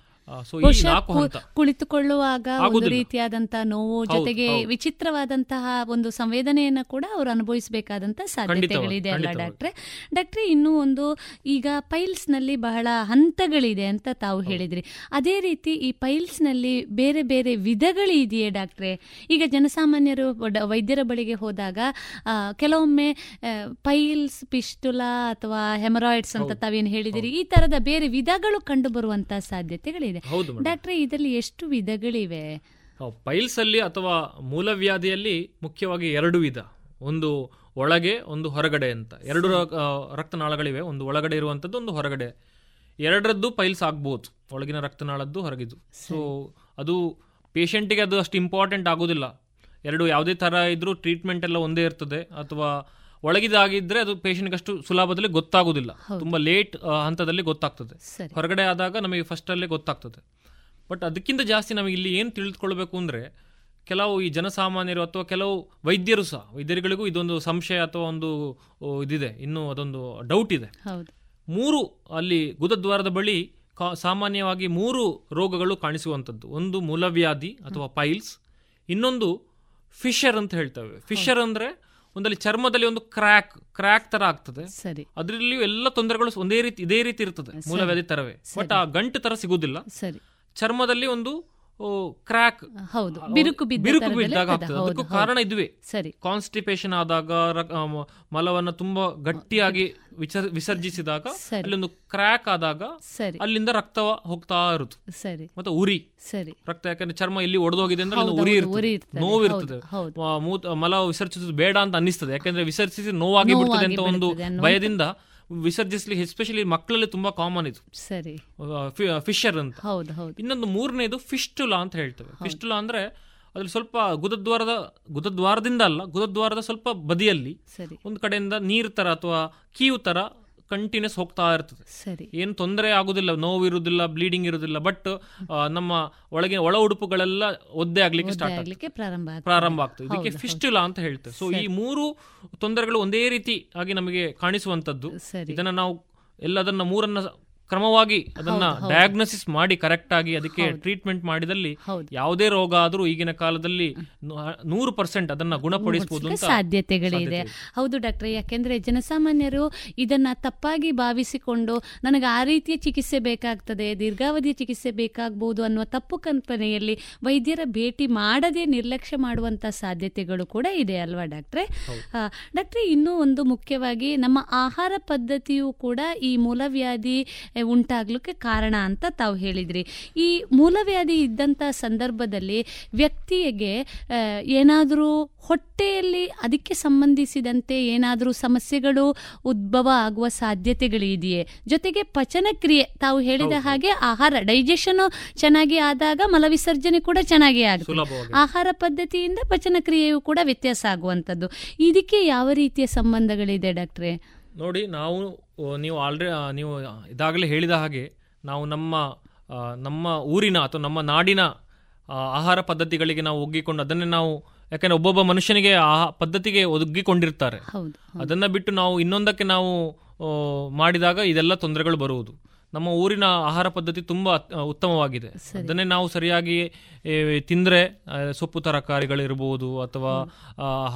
ಕುಳಿತುಕೊಳ್ಳುವಾಗ ಒಂದು. ರೀತಿಯಾದಂತಹ ನೋವು ಜೊತೆಗೆ. ವಿಚಿತ್ರವಾದಂತಹ ಒಂದು ಸಂವೇದನೆಯನ್ನ ಕೂಡ ಅವರು ಅನುಭವಿಸಬೇಕಾದಂತಹ ಸಾಧ್ಯತೆಗಳಿದೆ ಅಲ್ಲ. ಡಾಕ್ಟ್ರೆ? ಡಾಕ್ಟ್ರೆ ಇನ್ನೂ ಒಂದು ಈಗ ಪೈಲ್ಸ್ನಲ್ಲಿ ಬಹಳ ಹಂತಗಳಿದೆ ಅಂತ ತಾವು ಹೇಳಿದ್ರಿ. ಅದೇ ರೀತಿ ಈ ಪೈಲ್ಸ್ನಲ್ಲಿ ಬೇರೆ ಬೇರೆ ವಿಧಗಳಿದೆಯೇ ಡಾಕ್ಟ್ರೆ? ಈಗ ಜನಸಾಮಾನ್ಯರು ವೈದ್ಯರ ಬಳಿಗೆ ಹೋದಾಗ ಕೆಲವೊಮ್ಮೆ ಪೈಲ್ಸ್ ಪಿಸ್ಟುಲಾ ಅಥವಾ ಹೆಮರಾಯ್ಡ್ಸ್ ಅಂತ ತಾವೇನು ಹೇಳಿದಿರಿ ಈ ತರದ ಬೇರೆ ವಿಧಗಳು ಕಂಡು ಬರುವಂತಹ ಸಾಧ್ಯತೆಗಳಿದೆ. ಹೌದು ಮೇಡಮ್. ಡಾಕ್ಟ್ರೆ ಇದರಲ್ಲಿ ಎಷ್ಟು ವಿಧಗಳಿವೆ? ಪೈಲ್ಸ್ ಅಲ್ಲಿ ಅಥವಾ ಮೂಲವ್ಯಾಧಿಯಲ್ಲಿ ಮುಖ್ಯವಾಗಿ ಎರಡು ವಿಧ. ಒಂದು ಒಳಗೆ ಒಂದು ಹೊರಗಡೆ ಅಂತ. ಎರಡು ರಕ್ತನಾಳಗಳಿವೆ. ಒಂದು ಒಳಗಡೆ ಇರುವಂಥದ್ದು ಒಂದು ಹೊರಗಡೆ. ಎರಡರದ್ದು ಪೈಲ್ಸ್ ಆಗ್ಬೋದು. ಒಳಗಿನ ರಕ್ತನಾಳದ್ದು ಹೊರಗಿದ್ದು. ಸೊ ಅದು ಪೇಷಂಟಿಗೆ ಅದು ಅಷ್ಟು ಇಂಪಾರ್ಟೆಂಟ್ ಆಗೋದಿಲ್ಲ. ಎರಡು ಯಾವುದೇ ಥರ ಇದ್ರೂ ಟ್ರೀಟ್ಮೆಂಟ್ ಎಲ್ಲ ಒಂದೇ ಇರ್ತದೆ. ಅಥವಾ ಒಳಗಿದಾಗಿದ್ರೆ ಅದು ಪೇಷಂಟ್ಗೆ ಅಷ್ಟು ಸುಲಭದಲ್ಲಿ ಗೊತ್ತಾಗೋದಿಲ್ಲ. ತುಂಬಾ ಲೇಟ್ ಹಂತದಲ್ಲಿ ಗೊತ್ತಾಗ್ತದೆ. ಹೊರಗಡೆ ಆದಾಗ ನಮಗೆ ಫಸ್ಟಲ್ಲೇ ಗೊತ್ತಾಗ್ತದೆ. ಬಟ್ ಅದಕ್ಕಿಂತ ಜಾಸ್ತಿ ನಮಗೆ ಇಲ್ಲಿ ಏನು ತಿಳಿದುಕೊಳ್ಬೇಕು ಅಂದ್ರೆ ಕೆಲವು ಈ ಜನಸಾಮಾನ್ಯರು ಅಥವಾ ಕೆಲವು ವೈದ್ಯರು ಸಹ ವೈದ್ಯರುಗಳಿಗೂ ಇದೊಂದು ಸಂಶಯ ಅಥವಾ ಒಂದು ಇದಿದೆ. ಇನ್ನು ಅದೊಂದು ಡೌಟ್ ಇದೆ. ಮೂರು ಅಲ್ಲಿ ಗುದದ್ವಾರದ ಬಳಿ ಸಾಮಾನ್ಯವಾಗಿ ಮೂರು ರೋಗಗಳು ಕಾಣಿಸುವಂಥದ್ದು. ಒಂದು ಮೂಲವ್ಯಾಧಿ ಅಥವಾ ಪೈಲ್ಸ್ ಇನ್ನೊಂದು ಫಿಶರ್ ಅಂತ ಹೇಳ್ತೇವೆ. ಫಿಶರ್ ಅಂದ್ರೆ ಒಂದಲ್ಲಿ ಚರ್ಮದಲ್ಲಿ ಒಂದು ಕ್ರ್ಯಾಕ್ ಕ್ರ್ಯಾಕ್ ತರ ಆಗ್ತದೆ. ಸರಿ. ಅದರಲ್ಲಿಯೂ ಎಲ್ಲ ತೊಂದರೆಗಳು ಒಂದೇ ರೀತಿ ಇದೇ ರೀತಿ ಇರ್ತದೆ. ಮೂಲವ್ಯಾಧಿ ತರವೇ. ಬಟ್ ಆ ಗಂಟು ತರ ಸಿಗುದಿಲ್ಲ. ಸರಿ. ಚರ್ಮದಲ್ಲಿ ಒಂದು ಕ್ರ್ಯಾಕ್ ಹೌದು. ಬಿರುಕು ಬಿರುಕು ಬಿದ್ದಾಗ ಅದಕ್ಕೂ ಕಾರಣ ಇದುವೆ. ಸರಿ. ಕಾನ್ಸ್ಟಿಪೇಷನ್ ಆದಾಗ ಮಲವನ್ನ ತುಂಬಾ ಗಟ್ಟಿಯಾಗಿ ವಿಸರ್ಜಿಸಿದಾಗ ಸರಿ. ಅಲ್ಲೊಂದು ಕ್ರ್ಯಾಕ್ ಆದಾಗ ಸರಿ. ಅಲ್ಲಿಂದ ರಕ್ತ ಹೋಗ್ತಾ ಇರುತ್ತೆ ಸರಿ. ಮತ್ತೆ ಉರಿ. ಸರಿ. ರಕ್ತ ಯಾಕಂದ್ರೆ ಚರ್ಮ ಎಲ್ಲಿ ಒಡೆದೋಗಿದೆ ಅಂದ್ರೆ ಉರಿ ಇರ್ತದೆ. ನೋವು ಇರ್ತದೆ. ಮೂತ್- ಮಲ ವಿಸರ್ಜಿಸೋದು ಬೇಡ ಅಂತ ಅನ್ನಿಸ್ತದೆ. ಯಾಕಂದ್ರೆ ವಿಸರ್ಜಿಸಿ ನೋವಾಗಿ ಬಿಡ್ತದೆ ಅಂತ ಒಂದು ಭಯದಿಂದ ವಿಸರ್ಜಿಸ್ಲಿಕ್ಕೆ ಎಸ್ಪೆಷಲಿ ಮಕ್ಕಳಲ್ಲಿ ತುಂಬಾ ಕಾಮನ್ ಇದು. ಸರಿ. ಫಿಶರ್ ಅಂತ. ಹೌದು ಹೌದು. ಇನ್ನೊಂದು ಮೂರನೇದು ಫಿಸ್ಟುಲಾ ಅಂತ ಹೇಳ್ತೇವೆ. ಫಿಸ್ಟುಲಾ ಅಂದ್ರೆ ಅದ್ರಲ್ಲಿ ಸ್ವಲ್ಪ ಗುದದ್ವಾರದ ಗುದದ್ವಾರದಿಂದ ಅಲ್ಲ ಗುದದ್ವಾರದ ಸ್ವಲ್ಪ ಬದಿಯಲ್ಲಿ ಒಂದು ಕಡೆಯಿಂದ ನೀರು ತರ ಅಥವಾ ಕೀವು ತರ ಕಂಟಿನ್ಯೂಸ್ ಹೋಗ್ತಾ ಇರ್ತದೆ. ಸರಿ. ಏನು ತೊಂದರೆ ಆಗುದಿಲ್ಲ ನೋವು ಇರುವುದಿಲ್ಲ ಬ್ಲೀಡಿಂಗ್ ಇರುವುದಿಲ್ಲ ಬಟ್ ನಮ್ಮ ಒಳಗೆ ಒಳ ಉಡುಪುಗಳೆಲ್ಲ ಒದ್ದೆ ಆಗ್ಲಿಕ್ಕೆ ಸ್ಟಾರ್ಟ್ ಆಗ್ಲಿಕ್ಕೆ ಪ್ರಾರಂಭ ಆಗ್ತದೆ. ಪ್ರಾರಂಭ ಆಗ್ತದೆ. ಇದಕ್ಕೆ ಫಿಸ್ಟುಲಾ ಅಂತ ಹೇಳ್ತೇವೆ. ಸೊ ಈ ಮೂರು ತೊಂದರೆಗಳು ಒಂದೇ ರೀತಿ ಆಗಿ ನಮಗೆ ಕಾಣಿಸುವಂತದ್ದು ಇದನ್ನ ನಾವು ಎಲ್ಲದನ್ನ ಮೂರನ್ನ ಕ್ರಮವಾಗಿ ಅದನ್ನ. ಡಯಾಗ್ನೋಸಿಸ್ ಮಾಡಿ ಕರೆಕ್ಟ್ ಆಗಿ ಅದಕ್ಕೆ ಟ್ರೀಟ್ಮೆಂಟ್ ಮಾಡಿದಲ್ಲಿ. ಯಾವುದೇ ರೋಗ ಆದರೂ ಈಗಿನ ಕಾಲದಲ್ಲಿ ನೂರು ಪರ್ಸೆಂಟ್ ಅದನ್ನ ಗುಣಪಡಿಸಬಹುದು ಸಾಧ್ಯತೆಗಳಿದೆ. ಹೌದು ಡಾಕ್ಟರ್ ಯಾಕೆಂದ್ರೆ ಜನಸಾಮಾನ್ಯರು ಇದನ್ನ ತಪ್ಪಾಗಿ ಭಾವಿಸಿಕೊಂಡು ನನಗೆ ಆ ರೀತಿಯ ಚಿಕಿತ್ಸೆ ಬೇಕಾಗ್ತದೆ ದೀರ್ಘಾವಧಿಯ ಚಿಕಿತ್ಸೆ ಬೇಕಾಗಬಹುದು ಅನ್ನುವ ತಪ್ಪು ಕಲ್ಪನೆಯಲ್ಲಿ ವೈದ್ಯರ ಭೇಟಿ ಮಾಡದೆ ನಿರ್ಲಕ್ಷ್ಯ ಮಾಡುವಂತ ಸಾಧ್ಯತೆಗಳು ಕೂಡ ಇದೆ ಅಲ್ವಾ ಡಾಕ್ಟ್ರೆ ಡಾಕ್ಟ್ರೆ ಇನ್ನೂ ಒಂದು ಮುಖ್ಯವಾಗಿ ನಮ್ಮ ಆಹಾರ ಪದ್ಧತಿಯು ಕೂಡ ಈ ಮೂಲವ್ಯಾಧಿ ಉಂಟಾಗ್ಲಿಕ್ಕೆ ಕಾರಣ ಅಂತ ತಾವು ಹೇಳಿದ್ರಿ. ಈ ಮೂಲವ್ಯಾಧಿ ಇದ್ದಂಥ ಸಂದರ್ಭದಲ್ಲಿ ವ್ಯಕ್ತಿಗೆ ಏನಾದರೂ ಹೊಟ್ಟೆಯಲ್ಲಿ ಅದಕ್ಕೆ ಸಂಬಂಧಿಸಿದಂತೆ ಏನಾದರೂ ಸಮಸ್ಯೆಗಳು ಉದ್ಭವ ಆಗುವ ಸಾಧ್ಯತೆಗಳಿದೆಯೇ? ಜೊತೆಗೆ ಪಚನಕ್ರಿಯೆ ತಾವು ಹೇಳಿದ ಹಾಗೆ ಆಹಾರ ಡೈಜೆಷನ್ ಚೆನ್ನಾಗಿ ಆದಾಗ ಮಲವಿಸರ್ಜನೆ ಕೂಡ ಚೆನ್ನಾಗಿ ಆಗುತ್ತೆ. ಆಹಾರ ಪದ್ಧತಿಯಿಂದ ಪಚನಕ್ರಿಯೆಯು ಕೂಡ ವ್ಯತ್ಯಾಸ ಆಗುವಂಥದ್ದು. ಇದಕ್ಕೆ ಯಾವ ರೀತಿಯ ಸಂಬಂಧಗಳಿದೆ ಡಾಕ್ಟ್ರೆ? ನೋಡಿ ನಾವು ನೀವು ಆಲ್ರೆ ನೀವು ಇದಾಗಲೇ ಹೇಳಿದ ಹಾಗೆ ನಾವು ನಮ್ಮ ನಮ್ಮ ಊರಿನ ಅಥವಾ ನಮ್ಮ ನಾಡಿನ ಆಹಾರ ಪದ್ಧತಿಗಳಿಗೆ ನಾವು ಒಗ್ಗಿಕೊಂಡು ಅದನ್ನೇ ನಾವು ಯಾಕಂದ್ರೆ ಒಬ್ಬೊಬ್ಬ ಮನುಷ್ಯನಿಗೆ ಆ ಪದ್ಧತಿಗೆ ಒಗ್ಗಿಕೊಂಡಿರ್ತಾರೆ. ಹೌದು ಅದನ್ನ ಬಿಟ್ಟು ನಾವು ಇನ್ನೊಂದಕ್ಕೆ ನಾವು ಮಾಡಿದಾಗ ಇದೆಲ್ಲ ತೊಂದರೆಗಳು ಬರುವುದು. ನಮ್ಮ ಊರಿನ ಆಹಾರ ಪದ್ಧತಿ ತುಂಬಾ ಉತ್ತಮವಾಗಿದೆ. ಅದನ್ನೇ ನಾವು ಸರಿಯಾಗಿ ತಿಂದ್ರೆ ಸೊಪ್ಪು ತರಕಾರಿಗಳಿರ್ಬೋದು ಅಥವಾ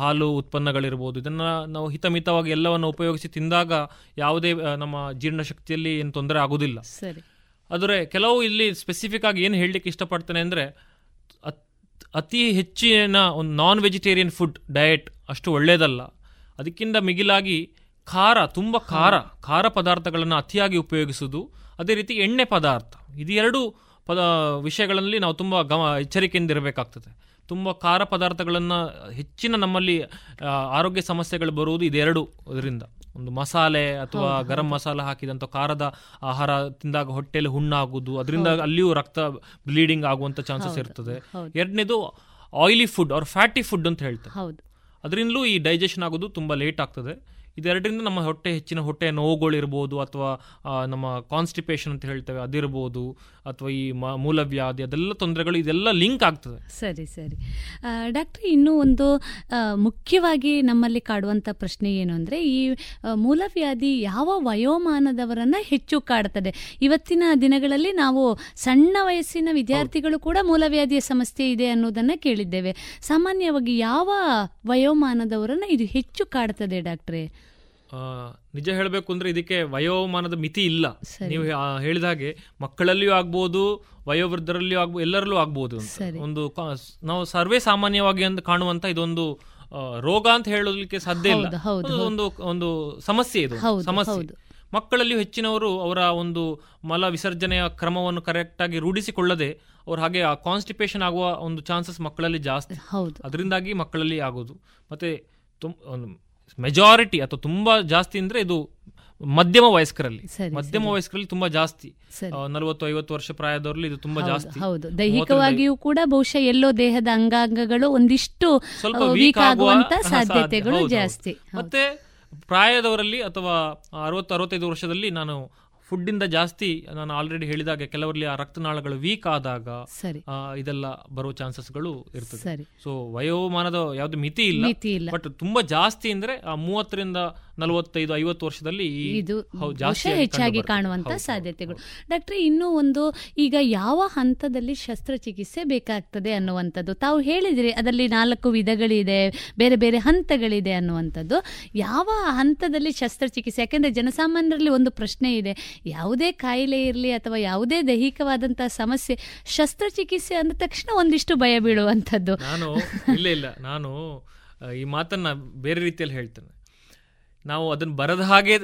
ಹಾಲು ಉತ್ಪನ್ನಗಳಿರ್ಬೋದು. ಇದನ್ನ ನಾವು ಹಿತಮಿತವಾಗಿ ಎಲ್ಲವನ್ನು ಉಪಯೋಗಿಸಿ ತಿಂದಾಗ ಯಾವುದೇ ನಮ್ಮ ಜೀರ್ಣಶಕ್ತಿಯಲ್ಲಿ ಏನು ತೊಂದರೆ ಆಗುದಿಲ್ಲ. ಆದರೆ ಕೆಲವು ಇಲ್ಲಿ ಸ್ಪೆಸಿಫಿಕ್ ಆಗಿ ಏನು ಹೇಳಲಿಕ್ಕೆ ಇಷ್ಟಪಡ್ತೇನೆ ಅಂದರೆ ಅತಿ ಹೆಚ್ಚಿನ ಒಂದು ನಾನ್ ವೆಜಿಟೇರಿಯನ್ ಫುಡ್ ಡಯಟ್ ಅಷ್ಟು ಒಳ್ಳೆಯದಲ್ಲ ಅದಕ್ಕಿಂತ ಮಿಗಿಲಾಗಿ ಖಾರ ತುಂಬ ಖಾರ ಖಾರ ಪದಾರ್ಥಗಳನ್ನು ಅತಿಯಾಗಿ ಉಪಯೋಗಿಸುವುದು ಅದೇ ರೀತಿ ಎಣ್ಣೆ ಪದಾರ್ಥ. ಇದೆರಡು ಎರಡು ಪದ ವಿಷಯಗಳಲ್ಲಿ ನಾವು ತುಂಬ ಗಮ ಎಚ್ಚರಿಕೆಯಿಂದ ಇರಬೇಕಾಗ್ತದೆ. ತುಂಬ ಖಾರ ಪದಾರ್ಥಗಳನ್ನು ಹೆಚ್ಚಿನ ನಮ್ಮಲ್ಲಿ ಆರೋಗ್ಯ ಸಮಸ್ಯೆಗಳು ಬರುವುದು ಇದೆರಡು ಇದರಿಂದ. ಒಂದು ಮಸಾಲೆ ಅಥವಾ ಗರಂ ಮಸಾಲೆ ಹಾಕಿದಂಥ ಖಾರದ ಆಹಾರ ತಿಂದಾಗ ಹೊಟ್ಟೆಯಲ್ಲಿ ಹುಣ್ಣಾಗುವುದು ಅದರಿಂದ ಅಲ್ಲಿಯೂ ರಕ್ತ ಬ್ಲೀಡಿಂಗ್ ಆಗುವಂಥ ಚಾನ್ಸಸ್ ಇರ್ತದೆ. ಎರಡನೇದು ಆಯಿಲಿ ಫುಡ್ ಅವ್ರ ಫ್ಯಾಟಿ ಫುಡ್ ಅಂತ ಹೇಳ್ತಾರೆ. ಅದರಿಂದಲೂ ಈ ಡೈಜೆಷನ್ ಆಗೋದು ತುಂಬ ಲೇಟ್ ಆಗ್ತದೆ. ಇದೆರಡರಿಂದ ನಮ್ಮ ಹೊಟ್ಟೆ ಹೆಚ್ಚಿನ ಹೊಟ್ಟೆ ನೋವುಗಳಿರ್ಬೋದು ಅಥವಾ ನಮ್ಮ ಕಾನ್ಸ್ಟಿಪೇಷನ್ ಅಂತ ಹೇಳ್ತೇವೆ ಅದಿರ್ಬೋದು. ಅಥವಾ ಈ ಮೂಲವ್ಯಾಧಿ, ಅದೆಲ್ಲ ತೊಂದರೆಗಳು, ಇದೆಲ್ಲ ಲಿಂಕ್ ಆಗ್ತದೆ. ಸರಿ ಸರಿ. ಡಾಕ್ಟರ್, ಇನ್ನೂ ಒಂದು ಮುಖ್ಯವಾಗಿ ನಮ್ಮಲ್ಲಿ ಕಾಡುವಂಥ ಪ್ರಶ್ನೆ ಏನು ಅಂದರೆ, ಈ ಮೂಲವ್ಯಾಧಿ ಯಾವ ವಯೋಮಾನದವರನ್ನು ಹೆಚ್ಚು ಕಾಡ್ತದೆ? ಇವತ್ತಿನ ದಿನಗಳಲ್ಲಿ ನಾವು ಸಣ್ಣ ವಯಸ್ಸಿನ ವಿದ್ಯಾರ್ಥಿಗಳು ಕೂಡ ಮೂಲವ್ಯಾಧಿಯ ಸಮಸ್ಯೆ ಇದೆ ಅನ್ನೋದನ್ನು ಕೇಳಿದ್ದೇವೆ. ಸಾಮಾನ್ಯವಾಗಿ ಯಾವ ವಯೋಮಾನದವರನ್ನು ಇದು ಹೆಚ್ಚು ಕಾಡ್ತದೆ ಡಾಕ್ಟ್ರೆ? ನಿಜ ಹೇಳಬೇಕು ಅಂದ್ರೆ ಇದಕ್ಕೆ ವಯೋಮಾನದ ಮಿತಿ ಇಲ್ಲ. ನೀವು ಹೇಳಿದ ಹಾಗೆ ಮಕ್ಕಳಲ್ಲಿಯೂ ಆಗ್ಬೋದು ವಯೋವೃದ್ಧರಲ್ಲಿಯೂ ಆಗ್ಬೋದು ಎಲ್ಲರಲ್ಲೂ ಆಗ್ಬೋದು ಅಂತ. ಒಂದು ನಾವು ಸರ್ವೇ ಸಾಮಾನ್ಯವಾಗಿ ಅಂತ ಕಾಣುವಂತ ಇದೊಂದು ರೋಗ ಅಂತ ಹೇಳಲಿಕ್ಕೆ ಸಾಧ್ಯ ಇಲ್ಲ. ಒಂದು- ಒಂದು ಸಮಸ್ಯೆ ಇದು ಸಮಸ್ಯೆ. ಮಕ್ಕಳಲ್ಲಿ ಮಕ್ಕಳಲ್ಲಿಯೂ ಹೆಚ್ಚಿನವರು ಅವರ ಒಂದು ಮಲ ವಿಸರ್ಜನೆಯ ಕ್ರಮವನ್ನು ಕರೆಕ್ಟ್ ಆಗಿ ರೂಢಿಸಿಕೊಳ್ಳದೆ ಅವ್ರು ಹಾಗೆ ಆ ಕಾನ್ಸ್ಟಿಪೇಷನ್ ಆಗುವ ಒಂದು ಚಾನ್ಸಸ್ ಮಕ್ಕಳಲ್ಲಿ ಜಾಸ್ತಿ. ಅದರಿಂದಾಗಿ ಮಕ್ಕಳಲ್ಲಿ ಆಗೋದು. ಮತ್ತೆ ಮೆಜಾರಿಟಿ ಅಥವಾ ತುಂಬಾ ಜಾಸ್ತಿ ಅಂದ್ರೆ ಇದು ಮಧ್ಯಮ ವಯಸ್ಕರಲ್ಲಿ. ಮಧ್ಯಮ ವಯಸ್ಕರಲ್ಲಿ ತುಂಬಾ ಜಾಸ್ತಿ. ನಲವತ್ತು ಐವತ್ತು ವರ್ಷ ಪ್ರಾಯದವರಲ್ಲಿ ಇದು ತುಂಬಾ ಜಾಸ್ತಿ. ಹೌದು. ದೈಹಿಕವಾಗಿಯೂ ಕೂಡ ಬಹುಶಃ ಎಲ್ಲೋ ದೇಹದ ಅಂಗಾಂಗಗಳು ಒಂದಿಷ್ಟು ಸ್ವಲ್ಪ ವೀಕ್ ಆಗುವಂತ [laughs] ಸಾಧ್ಯತೆಗಳು ಜಾಸ್ತಿ. ಮತ್ತೆ ಪ್ರಾಯದವರಲ್ಲಿ ಅಥವಾ ಅರವತ್ತು ಅರವತ್ತೈದು ವರ್ಷದಲ್ಲಿ ನಾನು ಫುಡ್ ಇಂದ ಜಾಸ್ತಿ ನಾನು ಆಲ್ರೆಡಿ ಹೇಳಿದಾಗ ಕೆಲವರಲ್ಲಿ ಆ ರಕ್ತನಾಳಗಳು ವೀಕ್ ಆದಾಗ ಇದೆಲ್ಲ ಬರೋ ಚಾನ್ಸಸ್ಗಳು ಇರ್ತದೆ. ಸೊ ವಯೋಮಾನದ ಯಾವ್ದು ಮಿತಿ ಇಲ್ಲ ಮಿತಿ ಇಲ್ಲ. ಬಟ್ ತುಂಬಾ ಜಾಸ್ತಿ ಅಂದ್ರೆ ಆ ಮೂವತ್ತರಿಂದ ನಲವತ್ತೈದು ಐವತ್ತು ವರ್ಷದಲ್ಲಿ ಇದು ಹೆಚ್ಚಾಗಿ ಕಾಣುವಂತ ಸಾಧ್ಯತೆಗಳು. ಡಾಕ್ಟ್ರೆ ಇನ್ನೂ ಒಂದು ಈಗ ಯಾವ ಹಂತದಲ್ಲಿ ಶಸ್ತ್ರಚಿಕಿತ್ಸೆ ಬೇಕಾಗ್ತದೆ ಅನ್ನುವಂಥದ್ದು? ತಾವು ಹೇಳಿದ್ರಿ ಅದರಲ್ಲಿ ನಾಲ್ಕು ವಿಧಗಳಿದೆ ಬೇರೆ ಬೇರೆ ಹಂತಗಳಿದೆ ಅನ್ನುವಂಥದ್ದು. ಯಾವ ಹಂತದಲ್ಲಿ ಶಸ್ತ್ರಚಿಕಿತ್ಸೆ? ಯಾಕೆಂದ್ರೆ ಜನಸಾಮಾನ್ಯರಲ್ಲಿ ಒಂದು ಪ್ರಶ್ನೆ ಇದೆ. ಯಾವುದೇ ಕಾಯಿಲೆ ಇರಲಿ ಅಥವಾ ಯಾವುದೇ ದೈಹಿಕವಾದಂತಹ ಸಮಸ್ಯೆ ಶಸ್ತ್ರಚಿಕಿತ್ಸೆ ಅಂದ ತಕ್ಷಣ ಒಂದಿಷ್ಟು ಭಯ ಬೀಳುವಂಥದ್ದು. ನಾನು ಇಲ್ಲ ಇಲ್ಲ. ನಾನು ಈ ಮಾತನ್ನ ಬೇರೆ ರೀತಿಯಲ್ಲಿ ಹೇಳ್ತೇನೆ. ನಾವು ಅದನ್ನ ಬರದ ಹಾಗೆ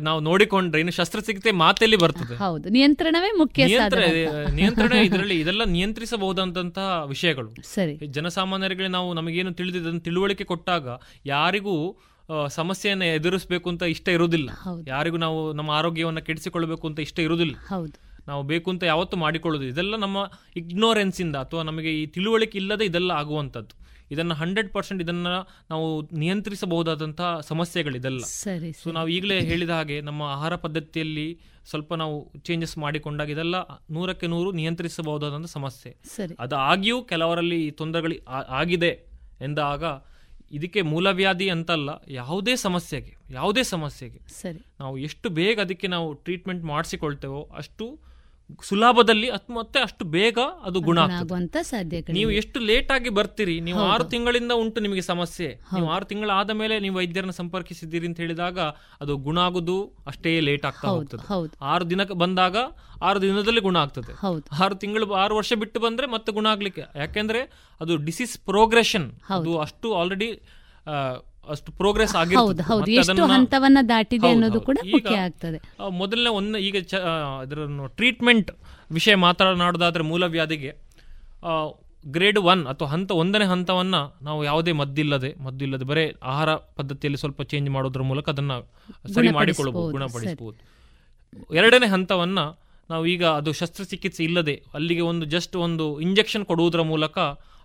ನಾವು ನೋಡಿಕೊಂಡ್ರೆ ಇನ್ನು ಶಸ್ತ್ರಚಿಕಿತ್ಸೆ ಮಾತಲ್ಲಿ ಬರ್ತದೆ. ಹೌದು ನಿಯಂತ್ರಣವೇ ಮುಖ್ಯ ನಿಯಂತ್ರ ನಿಯಂತ್ರಣ ಇದರಲ್ಲಿ ಇದೆಲ್ಲ ನಿಯಂತ್ರಿಸಬಹುದಂತಹ ವಿಷಯಗಳು. ಸರಿ. ಜನಸಾಮಾನ್ಯರಿಗೆ ನಾವು ನಮಗೇನು ತಿಳಿದಿದ್ದನ್ನು ತಿಳುವಳಿಕೆ ಕೊಟ್ಟಾಗ ಯಾರಿಗೂ ಸಮಸ್ಯೆಯನ್ನು ಎದುರಿಸಬೇಕು ಅಂತ ಇಷ್ಟ ಇರುವುದಿಲ್ಲ. ಯಾರಿಗೂ ನಾವು ನಮ್ಮ ಆರೋಗ್ಯವನ್ನು ಕೆಡಿಸಿಕೊಳ್ಬೇಕು ಅಂತ ಇಷ್ಟ ಇರುವುದಿಲ್ಲ. ಹೌದು. ನಾವು ಬೇಕು ಅಂತ ಯಾವತ್ತೂ ಮಾಡಿಕೊಳ್ಳೋದು ಇದೆಲ್ಲ ನಮ್ಮ ಇಗ್ನೋರೆನ್ಸ್ ಇಂದ ಅಥವಾ ನಮಗೆ ಈ ತಿಳುವಳಿಕೆ ಇಲ್ಲದೆ ಇದೆಲ್ಲ ಆಗುವಂಥದ್ದು. ಇದನ್ನು ಹಂಡ್ರೆಡ್ ಪರ್ಸೆಂಟ್ ಇದನ್ನ ನಾವು ನಿಯಂತ್ರಿಸಬಹುದಾದಂತಹ ಸಮಸ್ಯೆಗಳಿದೆಲ್ಲ. ಸರಿ ಸೊ ನಾವು ಈಗಲೇ ಹೇಳಿದ ಹಾಗೆ ನಮ್ಮ ಆಹಾರ ಪದ್ಧತಿಯಲ್ಲಿ ಸ್ವಲ್ಪ ನಾವು ಚೇಂಜಸ್ ಮಾಡಿಕೊಂಡಾಗ ಇದೆಲ್ಲ ನೂರಕ್ಕೆ ನೂರು ನಿಯಂತ್ರಿಸಬಹುದಾದಂಥ ಸಮಸ್ಯೆ. ಸರಿ. ಅದು ಆಗಿಯೂ ಕೆಲವರಲ್ಲಿ ಈ ತೊಂದರೆಗಳು ಆಗಿದೆ ಎಂದಾಗ ಇದಕ್ಕೆ ಮೂಲವ್ಯಾಧಿ ಅಂತಲ್ಲ ಯಾವುದೇ ಸಮಸ್ಯೆಗೆ ಯಾವುದೇ ಸಮಸ್ಯೆಗೆ ಸರಿ. ನಾವು ಎಷ್ಟು ಬೇಗ ಅದಕ್ಕೆ ನಾವು ಟ್ರೀಟ್ಮೆಂಟ್ ಮಾಡಿಸಿಕೊಳ್ತೇವೋ ಅಷ್ಟು ಸುಲಭದಲ್ಲಿ ಮತ್ತೆ ಅಷ್ಟು ಬೇಗ ಅದು ಗುಣ ಸಾಧ್ಯತೆ ನೀವು ಎಷ್ಟು ಲೇಟ್ ಆಗಿ ಬರ್ತೀರಿ ನೀವು. ಆರು ತಿಂಗಳಿಂದ ಉಂಟು ನಿಮಗೆ ಸಮಸ್ಯೆ. ನೀವು ಆರು ತಿಂಗಳ ಆದ ಮೇಲೆ ನೀವು ವೈದ್ಯರನ್ನ ಸಂಪರ್ಕಿಸಿದ್ದೀರಿ ಅಂತ ಹೇಳಿದಾಗ ಅದು ಗುಣ ಆಗುದು ಅಷ್ಟೇ ಲೇಟ್ ಆಗ್ತಾ ಹೋಗ್ತದೆ. ಆರು ದಿನಕ್ಕೆ ಬಂದಾಗ ಆರು ದಿನದಲ್ಲಿ ಗುಣ ಆಗ್ತದೆ. ಆರು ತಿಂಗಳು ಆರು ವರ್ಷ ಬಿಟ್ಟು ಬಂದ್ರೆ ಮತ್ತೆ ಗುಣ ಆಗ್ಲಿಕ್ಕೆ. ಯಾಕೆಂದ್ರೆ ಅದು ಡಿಸೀಸ್ ಪ್ರೋಗ್ರೆಷನ್ ಅದು ಅಷ್ಟು ಆಲ್ರೆಡಿ ಅಷ್ಟು ಪ್ರೋಗ್ರೆಸ್ ಹೌದು ಹೌದು. ಮತ್ತೆ ಎಷ್ಟು ಹಂತವನ್ನ ದಾಟಿದೆ ಅನ್ನೋದು ಕೂಡ ಮುಖ್ಯ ಆಗ್ತದೆ. ಮೊದಲನೇ ಒಂದು ಈಗ ಅದರ ಟ್ರೀಟ್ಮೆಂಟ್ ವಿಷಯ ಮಾತನಾಡೋದಾದ್ರೆ ಮೂಲವ್ಯಾಧಿಗೆ ಗ್ರೇಡ್ ಒನ್ ಅಥವಾ ಹಂತ ಒಂದನೇ ಹಂತವನ್ನ ನಾವು ಯಾವುದೇ ಮದ್ದಿಲ್ಲದೆ ಮದ್ದಿಲ್ಲದೆ ಬರೇ ಆಹಾರ ಪದ್ಧತಿಯಲ್ಲಿ ಸ್ವಲ್ಪ ಚೇಂಜ್ ಮಾಡೋದ್ರ ಮೂಲಕ ಅದನ್ನ ಸರಿ ಮಾಡಿಕೊಳ್ಳಬಹುದು ಗುಣಪಡಿಸಬಹುದು ಎರಡನೇ ಹಂತವನ್ನ ನಾವು ಈಗ ಅದು ಶಸ್ತ್ರಚಿಕಿತ್ಸೆ ಇಲ್ಲದೆ ಅಲ್ಲಿಗೆ ಒಂದು ಜಸ್ಟ್ ಒಂದು ಇಂಜೆಕ್ಷನ್ ಕೊಡುವುದರ ಮೂಲಕ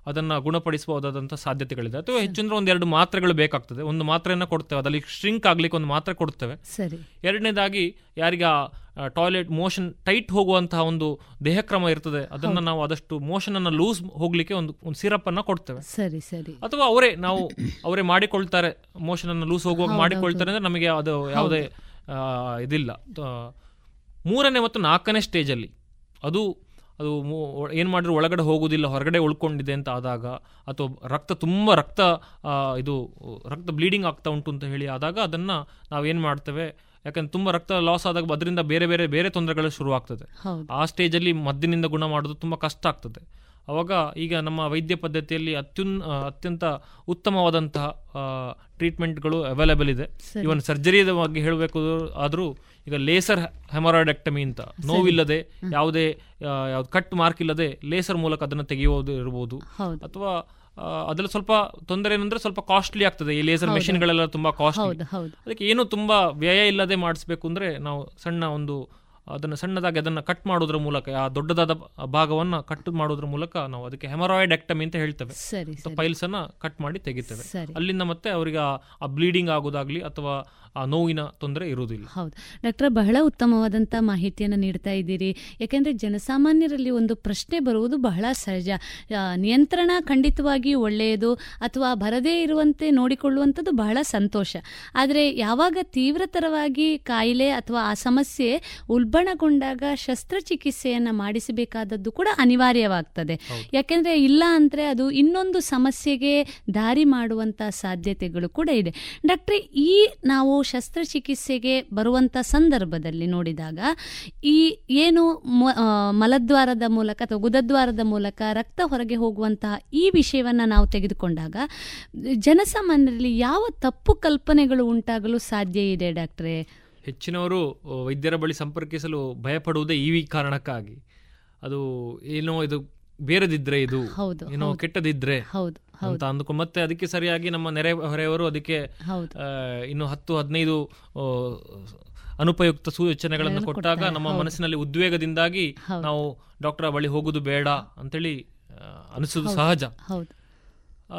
ಅದನ್ನ ಗುಣಪಡಿಸಬಹುದಾದಂಥ ಸಾಧ್ಯತೆಗಳಿದೆ. ಅಥವಾ ಹೆಚ್ಚಂದ್ರೆ ಒಂದು ಎರಡು ಮಾತ್ರೆಗಳು ಬೇಕಾಗ್ತದೆ. ಒಂದು ಮಾತ್ರೆಯನ್ನು ಕೊಡ್ತೇವೆ. ಅದರಲ್ಲಿ ಶ್ರಿಂಕ್ ಆಗ್ಲಿಕ್ಕೆ ಒಂದು ಮಾತ್ರೆ ಕೊಡ್ತೇವೆ. ಸರಿ. ಎರಡನೇದಾಗಿ ಯಾರಿಗೆ ಟಾಯ್ಲೆಟ್ ಮೋಷನ್ ಟೈಟ್ ಹೋಗುವಂತಹ ಒಂದು ದೇಹಕ್ರಮ ಇರ್ತದೆ. ಅದನ್ನ ನಾವು ಆದಷ್ಟು ಮೋಷನ್ ಅನ್ನ ಲೂಸ್ ಹೋಗ್ಲಿಕ್ಕೆ ಒಂದು ಒಂದು ಸಿರಪ್ ಅನ್ನ ಕೊಡ್ತೇವೆ. ಸರಿ ಸರಿ. ಅಥವಾ ಅವರೇ ನಾವು ಅವರೇ ಮಾಡಿಕೊಳ್ತಾರೆ. ಮೋಷನ್ ಅನ್ನು ಲೂಸ್ ಹೋಗುವಾಗ. ಮಾಡಿಕೊಳ್ತಾರೆ ಅಂದ್ರೆ ನಮಗೆ ಅದು ಯಾವುದೇ ಆ, ಇದಿಲ್ಲ. ಮೂರನೇ ಮತ್ತು ನಾಲ್ಕನೇ ಸ್ಟೇಜಲ್ಲಿ ಅದು ಅದು ಏನು ಮಾಡಿದ್ರು ಒಳಗಡೆ ಹೋಗುವುದಿಲ್ಲ ಹೊರಗಡೆ ಉಳ್ಕೊಂಡಿದೆ ಅಂತ ಆದಾಗ ಅಥವಾ ರಕ್ತ ತುಂಬ ರಕ್ತ ಇದು ರಕ್ತ ಬ್ಲೀಡಿಂಗ್ ಆಗ್ತಾ ಉಂಟು ಅಂತ ಹೇಳಿ ಆದಾಗ ಅದನ್ನ ಏನು ಮಾಡ್ತೇವೆ ಯಾಕಂದ್ರೆ ತುಂಬ ರಕ್ತ ಲಾಸ್ ಆದಾಗ ಅದರಿಂದ ಬೇರೆ ಬೇರೆ ಬೇರೆ ತೊಂದರೆಗಳು ಶುರುವಾಗ್ತದೆ. ಆ ಸ್ಟೇಜಲ್ಲಿ ಮದ್ದಿನಿಂದ ಗುಣ ಮಾಡೋದು ತುಂಬ ಕಷ್ಟ ಆಗ್ತದೆ ಅವಾಗ ಈಗ ನಮ್ಮ ವೈದ್ಯ ಪದ್ಧತಿಯಲ್ಲಿ ಅತ್ಯುನ್ ಅತ್ಯಂತ ಉತ್ತಮವಾದಂತಹ ಟ್ರೀಟ್ಮೆಂಟ್ಗಳು ಅವೈಲೇಬಲ್ ಇದೆ. ಇವನ್ ಸರ್ಜರಿಯ ಬಗ್ಗೆ ಹೇಳಬೇಕು ಆದರೂ ಈಗ ಲೇಸರ್ ಹೆಮರಾಯ್ಡೆಕ್ಟಮಿ ಅಂತ ನೋವಿಲ್ಲದೆ ಯಾವುದೇ ಯಾವ್ದು ಕಟ್ ಮಾರ್ಕ್ ಇಲ್ಲದೆ ಲೇಸರ್ ಮೂಲಕ ಅದನ್ನು ತೆಗೆಯೋದು ಇರಬಹುದು ಹೌದು. ಅಥವಾ ಅದರಲ್ಲಿ ಸ್ವಲ್ಪ ತೊಂದರೆ ಏನಂದ್ರೆ ಸ್ವಲ್ಪ ಕಾಸ್ಟ್ಲಿ ಆಗ್ತದೆ ಈ ಲೇಸರ್. ಮೆಷಿನ್ಗಳೆಲ್ಲ ತುಂಬಾ ಕಾಸ್ಟ್ಲಿ. ಅದಕ್ಕೆ ಏನು ತುಂಬಾ ವ್ಯಯ ಇಲ್ಲದೆ ಮಾಡಿಸ್ಬೇಕು ಅಂದ್ರೆ ನಾವು ಸಣ್ಣ ಒಂದು ಅದನ್ನು ಸಣ್ಣದಾಗಿ ಅದನ್ನು ಕಟ್ ಮಾಡೋದ್ರ ಮೂಲಕ ಆ ದೊಡ್ಡದಾದ ಭಾಗವನ್ನು ಕಟ್ ಮಾಡೋದ್ರ ಮೂಲಕ ನಾವು ಅದಕ್ಕೆ ಹೆಮರಾಯ್ಡ್ ಎಕ್ಟಮಿ ಅಂತ ಹೇಳ್ತೇವೆ. ಪೈಲ್ಸ್ ಅನ್ನ ಕಟ್ ಮಾಡಿ ತೆಗಿತೇವೆ. ಅಲ್ಲಿಂದ ಮತ್ತೆ ಅವರಿಗೆ ಆ- ಬ್ಲೀಡಿಂಗ್ ಆಗೋದಾಗ್ಲಿ ಅಥವಾ ಆ ನೋವಿನ ತೊಂದರೆ ಇರುವುದಿಲ್ಲ. ಹೌದು. ಡಾಕ್ಟರ್ ಬಹಳ ಉತ್ತಮವಾದಂಥ ಮಾಹಿತಿಯನ್ನು ನೀಡ್ತಾ ಇದ್ದೀರಿ. ಯಾಕೆಂದರೆ ಜನಸಾಮಾನ್ಯರಲ್ಲಿ ಒಂದು ಪ್ರಶ್ನೆ ಬರುವುದು ಬಹಳ ಸಹಜ. ನಿಯಂತ್ರಣ ಖಂಡಿತವಾಗಿ ಒಳ್ಳೆಯದು ಅಥವಾ ಬರದೇ ಇರುವಂತೆ ನೋಡಿಕೊಳ್ಳುವಂಥದ್ದು ಬಹಳ ಸಂತೋಷ. ಆದರೆ ಯಾವಾಗ ತೀವ್ರತರವಾಗಿ ಕಾಯಿಲೆ ಅಥವಾ ಆ ಸಮಸ್ಯೆ ಉಲ್ಬಣಗೊಂಡಾಗ ಶಸ್ತ್ರಚಿಕಿತ್ಸೆಯನ್ನು ಮಾಡಿಸಬೇಕಾದದ್ದು ಕೂಡ ಅನಿವಾರ್ಯವಾಗ್ತದೆ. ಯಾಕೆಂದರೆ ಇಲ್ಲ ಅಂದರೆ ಅದು ಇನ್ನೊಂದು ಸಮಸ್ಯೆಗೆ ದಾರಿ ಮಾಡುವಂಥ ಸಾಧ್ಯತೆಗಳು ಕೂಡ ಇದೆ. ಡಾಕ್ಟ್ರೆ ಈ ನಾವು ಶಸ್ತ್ರಚಿಕಿತ್ಸೆಗೆ ಬರುವಂಥ ಸಂದರ್ಭದಲ್ಲಿ ನೋಡಿದಾಗ ಈ ಏನು ಮಲದ್ವಾರದ ಮೂಲಕ ಅಥವಾ ಗುದದ್ವಾರದ ಮೂಲಕ ರಕ್ತ ಹೊರಗೆ ಹೋಗುವಂತಹ ಈ ವಿಷಯವನ್ನು ನಾವು ತೆಗೆದುಕೊಂಡಾಗ ಜನಸಾಮಾನ್ಯರಲ್ಲಿ ಯಾವ ತಪ್ಪು ಕಲ್ಪನೆಗಳು ಉಂಟಾಗಲು ಸಾಧ್ಯ ಇದೆ ಡಾಕ್ಟ್ರೇ? ಹೆಚ್ಚಿನವರು ವೈದ್ಯರ ಬಳಿ ಸಂಪರ್ಕಿಸಲು ಭಯಪಡುವುದೇ ಈ ಕಾರಣಕ್ಕಾಗಿ. ಅದು ಏನೋ ಇದು ಬೇರೆದಿದ್ರೆ ಇದು ಏನೋ ಕೆಟ್ಟದಿದ್ರೆ ಅಂತ ಅಂದ್ಕೊಂಡು ಮತ್ತೆ ಅದಕ್ಕೆ ಸರಿಯಾಗಿ ನಮ್ಮ ನೆರೆ ಹೊರೆಯವರು ಅದಕ್ಕೆ. ಇನ್ನು ಹತ್ತು ಹದಿನೈದು ಅನುಪಯುಕ್ತ ಸೂಚನೆಗಳನ್ನು ಕೊಟ್ಟಾಗ ನಮ್ಮ ಮನಸ್ಸಿನಲ್ಲಿ ಉದ್ವೇಗದಿಂದಾಗಿ ನಾವು ಡಾಕ್ಟರ್ ಬಳಿ ಹೋಗುದು ಬೇಡ ಅಂತೇಳಿ ಅನಿಸೋದು ಸಹಜ.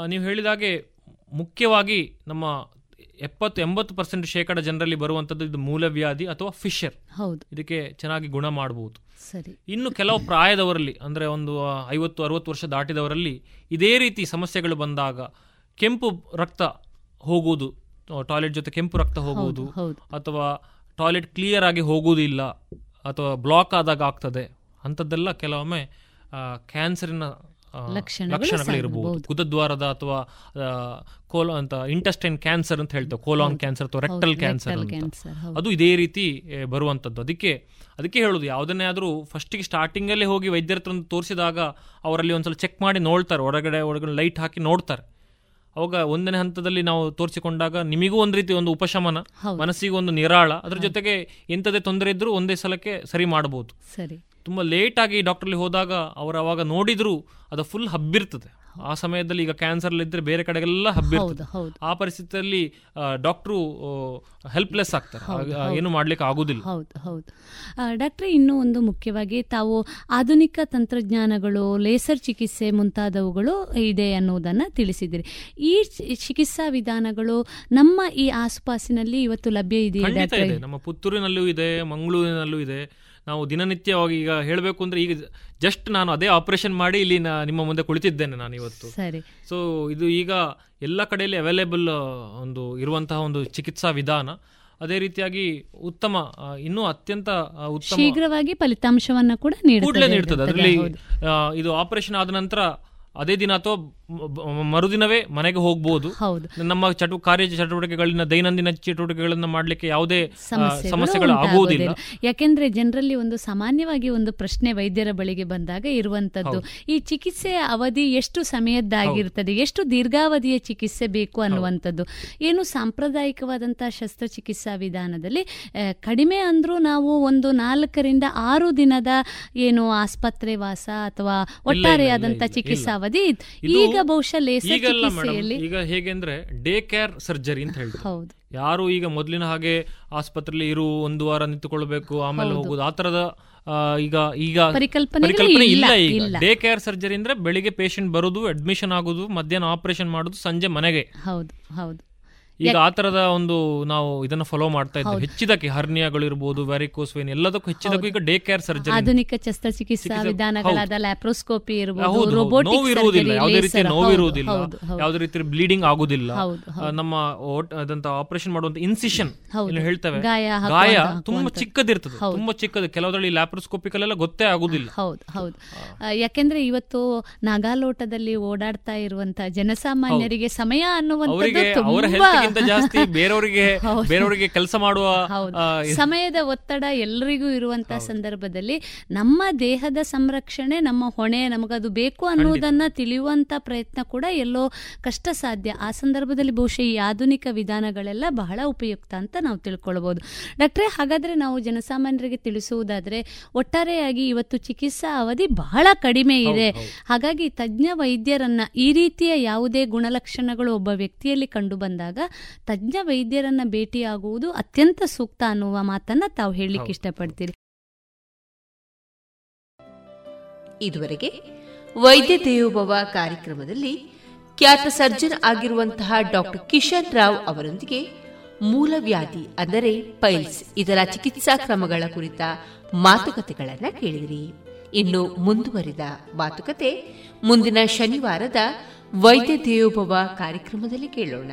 ನೀವು ಹೇಳಿದಾಗೆ ಮುಖ್ಯವಾಗಿ ನಮ್ಮ ಎಪ್ಪತ್ತು ಎಂಬತ್ತು ಪರ್ಸೆಂಟ್ ಶೇಕಡ ಜನರಲ್ಲಿ ಬರುವಂಥದ್ದು ಇದು ಮೂಲವ್ಯಾಧಿ ಅಥವಾ ಫಿಶರ್. ಹೌದು. ಇದಕ್ಕೆ ಚೆನ್ನಾಗಿ ಗುಣ ಮಾಡಬಹುದು ಸರಿ. ಇನ್ನು ಕೆಲವು ಪ್ರಾಯದವರಲ್ಲಿ ಅಂದರೆ ಒಂದು ಐವತ್ತು ಅರವತ್ತು ವರ್ಷ ದಾಟಿದವರಲ್ಲಿ ಇದೇ ರೀತಿ ಸಮಸ್ಯೆಗಳು ಬಂದಾಗ ಕೆಂಪು ರಕ್ತ ಹೋಗುವುದು ಟಾಯ್ಲೆಟ್ ಜೊತೆ ಕೆಂಪು ರಕ್ತ ಹೋಗುವುದು ಅಥವಾ ಟಾಯ್ಲೆಟ್ ಕ್ಲಿಯರ್ ಆಗಿ ಹೋಗುವುದಿಲ್ಲ ಅಥವಾ ಬ್ಲಾಕ್ ಆದಾಗ ಆಗ್ತದೆ. ಅಂಥದ್ದೆಲ್ಲ ಕೆಲವೊಮ್ಮೆ ಕ್ಯಾನ್ಸರಿನ ಲಕ್ಷಣಗಳು ಇರಬಹುದು ಕುದದ್ವಾರದ ಗುದದ್ವಾರದ ಅಥವಾ ಕೋಲೋ ಅಂತ ಇಂಟೆಸ್ಟೈನ್ ಕ್ಯಾನ್ಸರ್ ಅಂತ ಹೇಳ್ತೇವೆ. ಕೋಲಾನ್ ಕ್ಯಾನ್ಸರ್ ಅಥವಾ ರೆಕ್ಟಲ್ ಕ್ಯಾನ್ಸರ್ ಅದು ಇದೇ ರೀತಿ ಬರುವಂತದ್ದು ಅದಕ್ಕೆ ಅದಕ್ಕೆ ಹೇಳುದು ಯಾವುದನ್ನೇ ಆದರೂ ಫಸ್ಟಿಗೆ ಸ್ಟಾರ್ಟಿಂಗಲ್ಲೇ ಹೋಗಿ ವೈದ್ಯರತ್ರ ತೋರಿಸಿದಾಗ ಅವರಲ್ಲಿ ಒಂದ್ಸಲ ಚೆಕ್ ಮಾಡಿ ನೋಡ್ತಾರೆ. ಹೊರಗಡೆ ಒಳಗಡೆ ಲೈಟ್ ಹಾಕಿ ನೋಡ್ತಾರೆ. ಅವಾಗ ಒಂದನೇ ಹಂತದಲ್ಲಿ ನಾವು ತೋರಿಸಿಕೊಂಡಾಗ ನಿಮಗೂ ಒಂದು ರೀತಿ ಒಂದು ಉಪಶಮನ. ಮನಸ್ಸಿಗೆ ಒಂದು ನಿರಾಳ. ಅದ್ರ ಜೊತೆಗೆ ಎಂಥದೇ ತೊಂದರೆ ಇದ್ರೂ ಒಂದೇ ಸಲಕ್ಕೆ ಸರಿ ಮಾಡಬಹುದು ಸರಿ. ತುಂಬ ಲೇಟ್ ಆಗಿ ಡಾಕ್ಟ್ರಲ್ಲಿ ಹೋದಾಗ ಅವರು ಅವಾಗ ನೋಡಿದ್ರು ಅದು ಫುಲ್ ಹಬ್ಬಿರ್ತದೆ. ಆ ಸಮಯದಲ್ಲಿ ಈಗ ಕ್ಯಾನ್ಸರ್ ಇದ್ರೆ ಬೇರೆ ಕಡೆಗೆಲ್ಲ ಹಬ್ಬಿರ್ತದೆ. ಆ ಪರಿಸ್ಥಿತಿಯಲ್ಲಿ ಡಾಕ್ಟ್ರು ಹೆಲ್ಪ್ಲೆಸ್ ಆಗ್ತಾರೆ. ಏನು ಮಾಡ್ಲಿಕ್ಕೆ ಆಗುದಿಲ್ಲ. ಹೌದು ಹೌದು. ಡಾಕ್ಟ್ರೆ ಇನ್ನೂ ಒಂದು ಮುಖ್ಯವಾಗಿ ತಾವು ಆಧುನಿಕ ತಂತ್ರಜ್ಞಾನಗಳು ಲೇಸರ್ ಚಿಕಿತ್ಸೆ ಮುಂತಾದವುಗಳು ಇದೆ ಅನ್ನೋದನ್ನ ತಿಳಿಸಿದಿರಿ ಈ ಚಿಕಿತ್ಸಾ ವಿಧಾನಗಳು ನಮ್ಮ ಈ ಆಸುಪಾಸಿನಲ್ಲಿ ಇವತ್ತು ಲಭ್ಯ ಇದೆ. ನಮ್ಮ ಪುತ್ತೂರಿನಲ್ಲೂ ಇದೆ ಮಂಗಳೂರಿನಲ್ಲೂ ಇದೆ. ನಾವು ದಿನನಿತ್ಯವಾಗಿ ಈಗ ಹೇಳಬೇಕು ಅಂದ್ರೆ ಈಗ ಜಸ್ಟ್ ನಾನು ಅದೇ ಆಪರೇಷನ್ ಮಾಡಿ ಇಲ್ಲಿ ನಿಮ್ಮ ಮುಂದೆ ಕುಳಿತಿದ್ದೇನೆ ನಾನು ಇವತ್ತು. ಸರಿ. ಸೊ ಇದು ಈಗ ಎಲ್ಲ ಕಡೆಯಲ್ಲಿ ಅವೈಲೇಬಲ್ ಒಂದು ಇರುವಂತಹ ಒಂದು ಚಿಕಿತ್ಸಾ ವಿಧಾನ. ಅದೇ ರೀತಿಯಾಗಿ ಉತ್ತಮ ಇನ್ನೂ ಅತ್ಯಂತ ಉತ್ತಮ ಶೀಘ್ರವಾಗಿ ಫಲಿತಾಂಶವನ್ನ ಕೂಡ ಕೂಡಲೇ ನೀಡುತ್ತದೆ. ಅದರಲ್ಲಿ ಇದು ಆಪರೇಷನ್ ಆದ ನಂತರ ಅದೇ ದಿನ ಅಥವಾ ಮರುದಿನವೇ ಮನೆಗೆ ಹೋಗ್ಬೋದು ಹೌದು. ನಮ್ಮ ಚಟು ಕಾರ್ಯ ಚಟುವಟಿಕೆಗಳನ್ನ ದೈನಂದಿನ ಚಟುವಟಿಕೆಗಳನ್ನ ಮಾಡ್ಲಿಕ್ಕೆ ಯಾವುದೇ ಸಮಸ್ಯೆಗಳು ಆಗುವುದಿಲ್ಲ. ಯಾಕೆಂದ್ರೆ ಜನರಲ್ಲಿ ಒಂದು ಸಾಮಾನ್ಯವಾಗಿ ಒಂದು ಪ್ರಶ್ನೆ ವೈದ್ಯರ ಬಳಿಗೆ ಬಂದಾಗ ಇರುವಂತದ್ದು ಈ ಚಿಕಿತ್ಸೆಯ ಅವಧಿ ಎಷ್ಟು ಸಮಯದ್ದಾಗಿರ್ತದೆ ಎಷ್ಟು ದೀರ್ಘಾವಧಿಯ ಚಿಕಿತ್ಸೆ ಬೇಕು ಅನ್ನುವಂಥದ್ದು ಏನು ಸಾಂಪ್ರದಾಯಿಕವಾದಂತಹ ಶಸ್ತ್ರಚಿಕಿತ್ಸಾ ವಿಧಾನದಲ್ಲಿ ಕಡಿಮೆ ಅಂದ್ರೂ ನಾವು ಒಂದು ನಾಲ್ಕರಿಂದ ಆರು ದಿನದ ಏನು ಆಸ್ಪತ್ರೆ ವಾಸ ಅಥವಾ ಒಟ್ಟಾರೆಯಾದಂತಹ ಚಿಕಿತ್ಸಾ. ಅವಧಿ. ಈಗ ಬಹುಶಃ ಈಗ ಹೇಗೆ ಅಂದ್ರೆ ಡೇ ಕೇರ್ ಸರ್ಜರಿ ಅಂತ ಹೇಳ್ತಾರೆ ಹೌದು. ಯಾರು ಈಗ ಮೊದಲಿನ ಹಾಗೆ ಆಸ್ಪತ್ರೆಯಲ್ಲಿ ಇರು ಒಂದು ವಾರ ನಿಂತುಕೊಳ್ಬೇಕು ಆಮೇಲೆ. ಹೋಗುದು ಆ ತರದ ಈಗ ಈಗ ಪರಿಕಲ್ಪನೆ ಇಲ್ಲ, ಇಲ್ಲ ಈಗ. ಇಲ್ಲ. ಡೇ ಕೇರ್ ಸರ್ಜರಿ ಅಂದ್ರೆ ಬೆಳಿಗ್ಗೆ ಪೇಷಂಟ್ ಬರೋದು ಅಡ್ಮಿಷನ್ ಆಗುದು ಮಧ್ಯಾಹ್ನ ಆಪರೇಷನ್ ಮಾಡುದು ಸಂಜೆ ಮನೆಗೆ. ಹೌದು ಹೌದು. ಈಗ ಆ ತರದ ಒಂದು ನಾವು ಇದನ್ನ ಫಾಲೋ ಮಾಡ್ತಾ ಇದ್ದೀವಿ ಹೆಚ್ಚಿದಕ್ಕೆ ಹರ್ನಿಯಾಗಳು ಇರಬಹುದು ವ್ಯಾರಿಕೋಸ್ ವೇನ್ ಎಲ್ಲದಕ್ಕೂ ಹೆಚ್ಚಿದಕ್ಕೂ ಈಗ ಡೇ ಕೇರ್ ಸರ್ಜರಿ ಆಧುನಿಕ ಶಸ್ತ್ರಚಿಕಿತ್ಸಾ ಚಿಕಿತ್ಸೆ- ವಿಧಾನಗಳಾದ ಲ್ಯಾಪ್ರೋಸ್ಕೋಪಿ ಹೌದು, ಇರಬಹುದು ನೋವು ಇರುವುದಿಲ್ಲ. ಯಾವುದೇ ರೀತಿ ನೋವು ಇರುವುದಿಲ್ಲ. ಯಾವುದೇ ರೀತಿ ಬ್ಲೀಡಿಂಗ್ ಆಗುದಿಲ್ಲ ನಮ್ಮ ಅದಂತ ಆಪರೇಷನ್ ಮಾಡುವಂತ ಇನ್ಸಿಷನ್. ಹೇಳ್ತೇವೆ. ಗಾಯ. ತುಂಬಾ ಚಿಕ್ಕದಿರ್ತದೆ. ತುಂಬಾ ಚಿಕ್ಕದು. ಕೆಲವರಲ್ಲಿ ಲ್ಯಾಪ್ರೋಸ್ಕೋಪಿಕಲ್ಲೆಲ್ಲ ಗೊತ್ತೇ ಆಗುದಿಲ್ಲ ಹೌದು ಹೌದು. ಯಾಕೆಂದ್ರೆ ಇವತ್ತು ನಾಗಾಲೋಟದಲ್ಲಿ ಓಡಾಡ್ತಾ ಇರುವಂತ ಜನಸಾಮಾನ್ಯರಿಗೆ ಸಮಯ ಅನ್ನುವಂಥದ್ದು ನಮಗಿಂತ ಜಾಸ್ತಿ ಬೇರೆಯವರಿಗೆ. ಬೇರೆಯವರಿಗೆ ಕೆಲಸ ಮಾಡುವ ಸಮಯದ ಒತ್ತಡ ಎಲ್ಲರಿಗೂ ಇರುವಂತಹ ಸಂದರ್ಭದಲ್ಲಿ ನಮ್ಮ ದೇಹದ ಸಂರಕ್ಷಣೆ ನಮ್ಮ ಹೊಣೆ ನಮಗದು ಬೇಕು ಅನ್ನೋದನ್ನ ತಿಳಿಯುವಂತ ಪ್ರಯತ್ನ ಕೂಡ ಎಲ್ಲೋ ಕಷ್ಟ ಸಾಧ್ಯ. ಆ ಸಂದರ್ಭದಲ್ಲಿ ಬಹುಶಃ ಈ ಆಧುನಿಕ ವಿಧಾನಗಳೆಲ್ಲ ಬಹಳ ಉಪಯುಕ್ತ ಅಂತ ನಾವು ತಿಳ್ಕೊಳ್ಬಹುದು ಡಾಕ್ಟ್ರೆ ಹಾಗಾದ್ರೆ ನಾವು ಜನಸಾಮಾನ್ಯರಿಗೆ ತಿಳಿಸುವುದಾದ್ರೆ ಒಟ್ಟಾರೆಯಾಗಿ ಇವತ್ತು ಚಿಕಿತ್ಸಾ ಅವಧಿ ಬಹಳ ಕಡಿಮೆ ಇದೆ. ಹಾಗಾಗಿ ತಜ್ಞ ವೈದ್ಯರನ್ನ ಈ ರೀತಿಯ ಯಾವುದೇ ಗುಣಲಕ್ಷಣಗಳು ಒಬ್ಬ ವ್ಯಕ್ತಿಯಲ್ಲಿ ಕಂಡು ಬಂದಾಗ ತಜ್ಞ ವೈದ್ಯರನ್ನ ಭೇಟಿಯಾಗುವುದು ಅತ್ಯಂತ ಸೂಕ್ತ ಅನ್ನುವ ಮಾತನ್ನ ತಾವು ಹೇಳಲಿಕ್ಕೆ ಇಷ್ಟಪಡ್ತೀರಿ. ಇದುವರೆಗೆ ವೈದ್ಯ ದೇವೋಭವ ಕಾರ್ಯಕ್ರಮದಲ್ಲಿ ಖ್ಯಾತ ಸರ್ಜನ್ ಆಗಿರುವಂತಹ ಡಾಕ್ಟರ್ ಕಿಶನ್ ರಾವ್ ಅವರೊಂದಿಗೆ ಮೂಲವ್ಯಾಧಿ ಅಂದರೆ ಪೈಲ್ಸ್ ಇದರ ಚಿಕಿತ್ಸಾ ಕ್ರಮಗಳ ಕುರಿತ ಮಾತುಕತೆಗಳನ್ನು ಕೇಳಿದಿರಿ. ಇನ್ನು ಮುಂದುವರಿದ ಮಾತುಕತೆ ಮುಂದಿನ ಶನಿವಾರದ ವೈದ್ಯ ದೇವೋಭವ ಕಾರ್ಯಕ್ರಮದಲ್ಲಿ ಕೇಳೋಣ.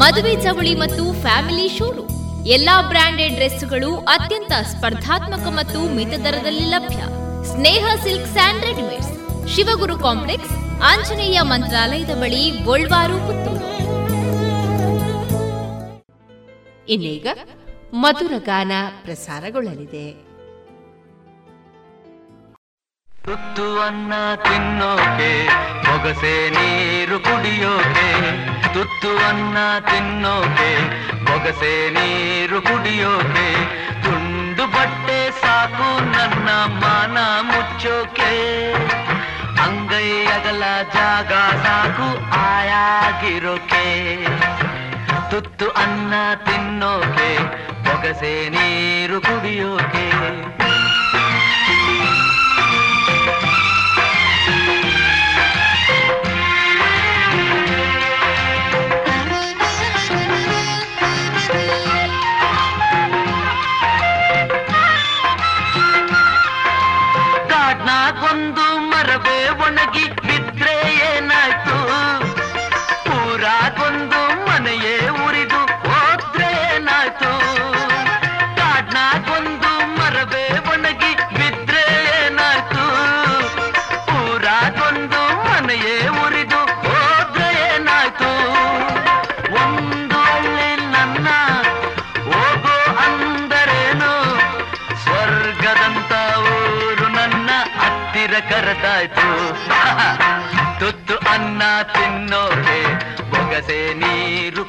ಮದುವೆ ಚವಳಿ ಮತ್ತು ಫ್ಯಾಮಿಲಿ ಶೋರೂಮ್. ಎಲ್ಲಾ ಬ್ರಾಂಡೆಡ್ ಡ್ರೆಸ್ಗಳು ಅತ್ಯಂತ ಸ್ಪರ್ಧಾತ್ಮಕ ಮತ್ತು ಮಿತ ದರದಲ್ಲಿ ಲಭ್ಯ. Sneha silk and readymades Shivaguru complex Anjaneya ಮಂತ್ರಾಲಯದ ಬಳಿ ಗೋಲ್ವಾರು ಪುತ್ತೂರು. ಇನ್ನೀಗ ಮಧುರ ಗಾನ ಪ್ರಸಾರಗೊಳ್ಳಲಿದೆ. ತುತ್ತು ಅನ್ನ ತಿನ್ನೋಕೆ ಹೊಗಸೆ ನೀರು ಕುಡಿಯೋಕೆ ತುತ್ತು ಅನ್ನ ತಿನ್ನೋಕೆ, ಬೊಗಸೆ ನೀರು ಕುಡಿಯೋಕೆ, ತುಂಡು ಬಟ್ಟೆ ಸಾಕು ನನ್ನ ಮಾನ ಮುಚ್ಚೋಕೆ. ಅಂಗೈ ಅಗಲ ಜಾಗ ಸಾಕು ಆಯಾಗಿರೋಕೆ. ತುತ್ತು ಅನ್ನ ತಿನ್ನೋಕೆ, ಬೊಗಸೆ ನೀರು ಕುಡಿಯೋಕೆ. ಅನ್ನ ತಿನ್ನೋಕೆ ಬೊಗಸೆ ನೀರು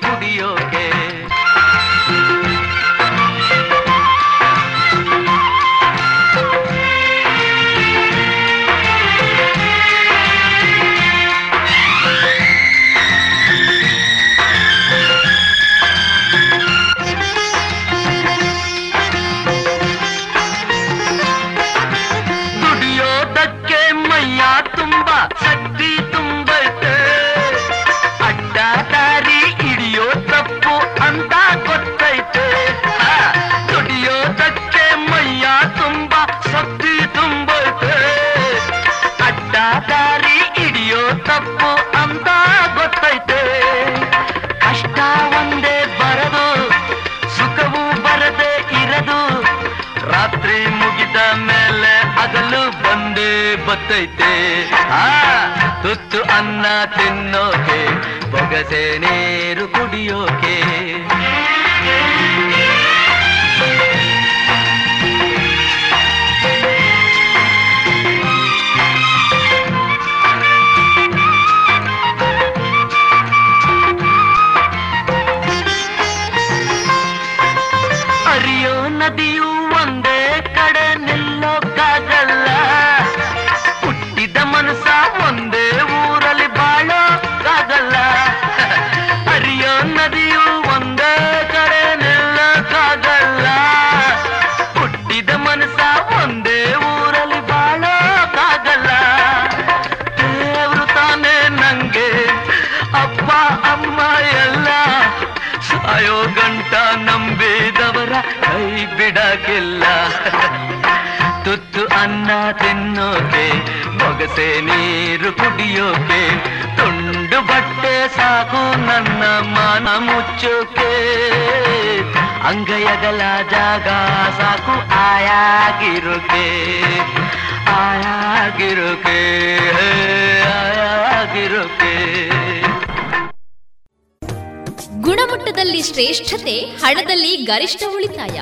ಬಂದೇ ಬತ್ತೈತೆ ಆ ತುತ್ತು ಅನ್ನ ತಿನ್ನೋಕೆ ಬೊಗಸೆ ನೀರು ಕುಡಿಯೋಕೆ. ಬಿಡಕ್ಕಿಲ್ಲ ತುತ್ತು ಅನ್ನ ತಿನ್ನೋಕೆ, ಬೊಗಸೆ ನೀರು ಕುಡಿಯೋಕೆ, ತುಂಡು ಬಟ್ಟೆ ಸಾಕು ನನ್ನ ಮಾನ ಮುಚ್ಚೋಕೆ. ಅಂಗಯಗಲ ಜಾಗ ಸಾಕು ಆಯಾಗಿರೋಕೆ. ಆಯಾಗಿರೋಕೆ ಆಯಾಗಿರುಕೆ. ಗುಣಮಟ್ಟದಲ್ಲಿ ಶ್ರೇಷ್ಠತೆ, ಹಣದಲ್ಲಿ ಗರಿಷ್ಠ ಉಳಿತಾಯ.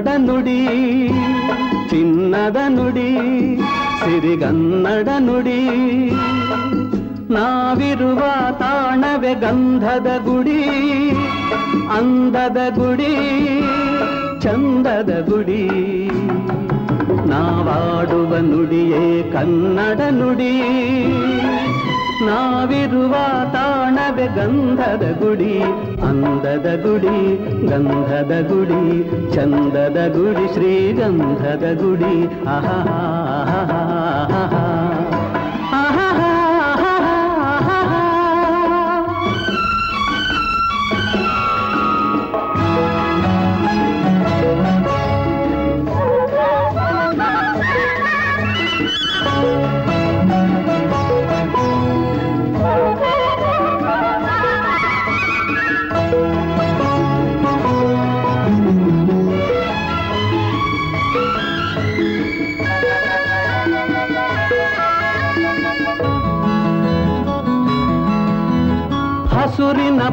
ಕನ್ನಡ ನುಡಿ, ಚಿನ್ನದ ನುಡಿ, ಸಿರಿಗನ್ನಡ ನುಡಿ. ನಾವಿರುವ ತಾಣವೆ ಗಂಧದ ಗುಡಿ, ಅಂದದ ಗುಡಿ, ಚಂದದ ಗುಡಿ. ನಾವಾಡುವ ನುಡಿಯೇ ಕನ್ನಡ ನುಡಿ. ನಾವಿರುವ ತಾಣವೆ ಗಂಧದ ಗುಡಿ ಅಂದದ ಗುಡಿ ಗಂಧದ ಗುಡಿ ಚಂದದ ಗುಡಿ ಶ್ರೀಗಂಧದ ಗುಡಿ. ಆಹಾ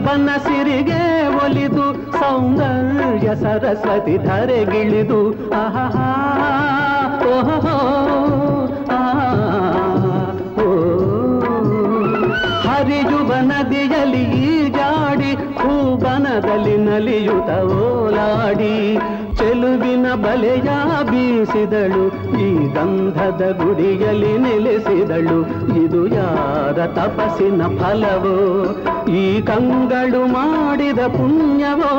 ಹಸುರಿನ ಸಿರಿಗೆ ಒಲಿದು, ಸೌಂದರ್ಯ ಸರಸ್ವತಿ ಧರೆಗಿಳಿದು. ಆಹಾ ಓಹೋ ಹರಿಯುವ ನದಿಯಲ್ಲಿ ಜಾಡಿ ಹೂಬನದಲ್ಲಿ ನಲಿಯುತ ಓಲಾಡಿ. ಚೆಲುವಿನ ಬಲೆಯ ಬೀಸಿದಳು, ಈ ಗಂಧದ ಗುಡಿಯಲ್ಲಿ ನೆಲೆಸಿದಳು. ಇದು ಯಾರ ತಪಸ್ಸಿನ ಫಲವೋ? ಈ ಕಂಗಳು ಮಾಡಿದ ಪುಣ್ಯವೋ?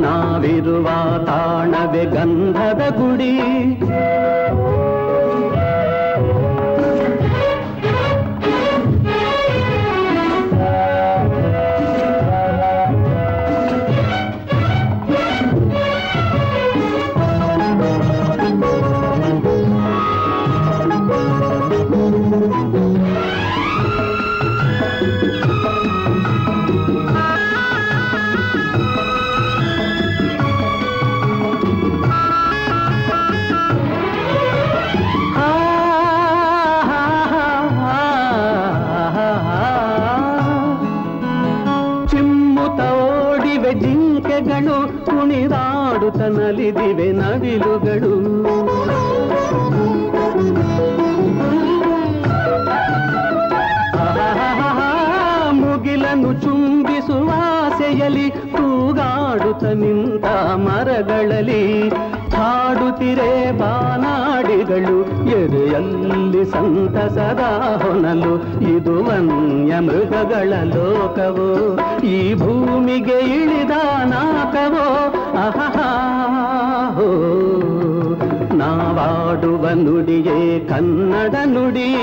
ನಾವಿರುವ ತಾಣವೆ ಗಂಧದ ಗುಡಿ. ನಲಿದಿವೆ ನವಿಲುಗಳು. ಮುಗಿಲನ್ನು ಚುಂಬಿಸುವ ಆಸೆಯಲ್ಲಿ ತೂಗಾಡುತ್ತ ನಿಂತ ಮರಗಳಲ್ಲಿ ಹಾಡುತ್ತಿರೆ ಬಾನಾಡಿಗಳು. ಎದೆಯಲ್ಲಿ ಸಂತಸದ ಹೊನಲು ಇದು ವನ್ಯ ಮೃಗಗಳ ಲೋಕವೋ? ಈ ಭೂಮಿಗೆ ಇಳಿದ ನಾಕವೋ? ಅಹಹಾ ಹೋ ನಾವಾಡುವ ನುಡಿಯೇ ಕನ್ನಡ ನುಡಿ.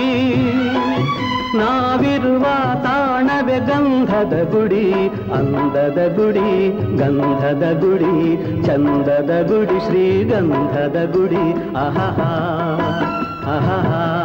ನಾವಿರುವ ತಾಣವೆ ಗಂಧದ ಗುಡಿ, ಅಂದದ ಗುಡಿ, ಗಂಧದ ಗುಡಿ, ಚಂದದ ಗುಡಿ, ಶ್ರೀಗಂಧದ ಗುಡಿ. ಆಹಾ ಆಹಾ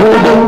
होगा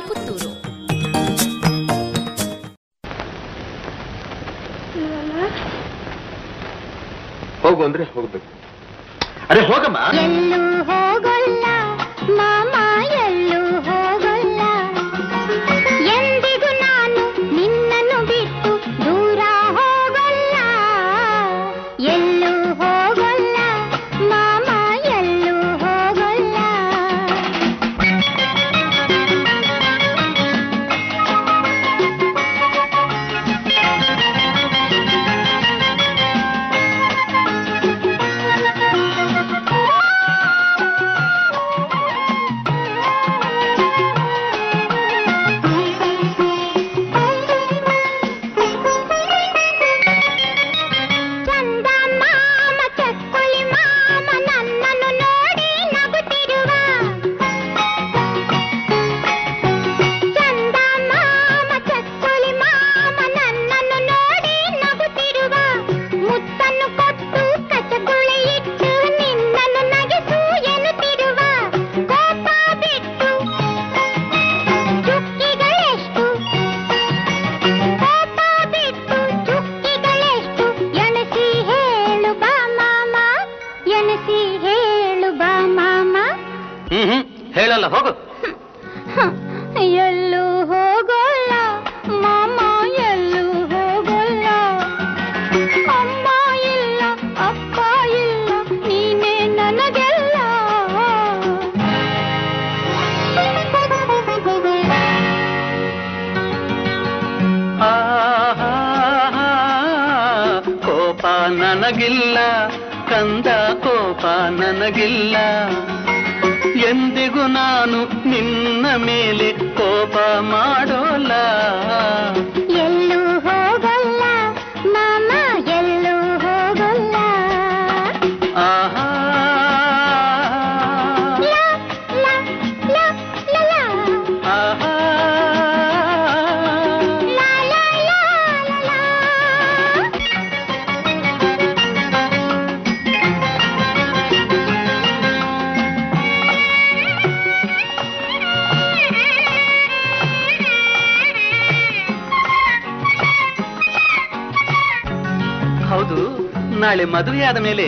ಮದುವೆಯಾದ ಮೇಲೆ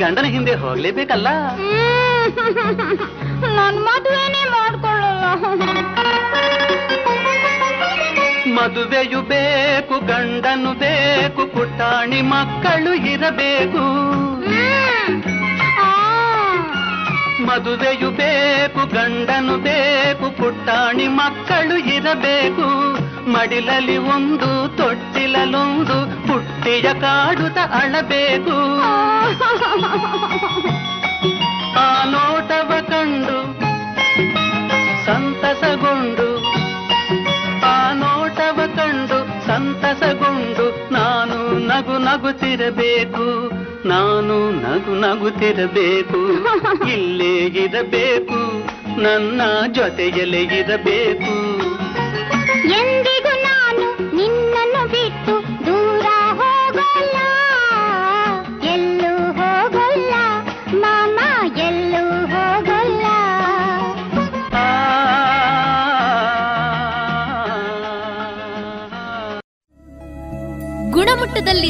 ಗಂಡನ ಹಿಂದೆ ಹೋಗ್ಲೇಬೇಕಲ್ಲ? ನಾನು ಮದುವೆನೇ ಮಾಡ್ಕೊಳ್ಳಲ್ಲ ಮದುವೆಯು ಬೇಕು ಗಂಡನು ಬೇಕು ಪುಟಾಣಿ ಮಕ್ಕಳು ಇರಬೇಕು. ಮದುವೆಯು ಬೇಕು ಗಂಡನು ಬೇಕು ಪುಟ್ಟಾಣಿ ಮಕ್ಕಳು ಇರಬೇಕು. ಮಡಿಲಲ್ಲಿ ಒಂದು ತೊಟ್ಟಿಲಲ್ಲೊಂದು ಪುಟ್ಟಿಯ ಕಾಡುತ್ತ ಅಳಬೇಕು. ಆ ನೋಟವ ಕಂಡು, ಸಂತಸಗೊಂಡು, ಆ ನೋಟವ ಕಂಡು, ಸಂತಸಗೊಂಡು, ನಾನು ನಗು ನಗುತ್ತಿರಬೇಕು, ನಾನು ನಗು ನಗುತ್ತಿರಬೇಕು, ಇಲ್ಲೇ ಇರಬೇಕು, ನನ್ನ ಜೊತೆಯಲ್ಲೇ ಇರಬೇಕು.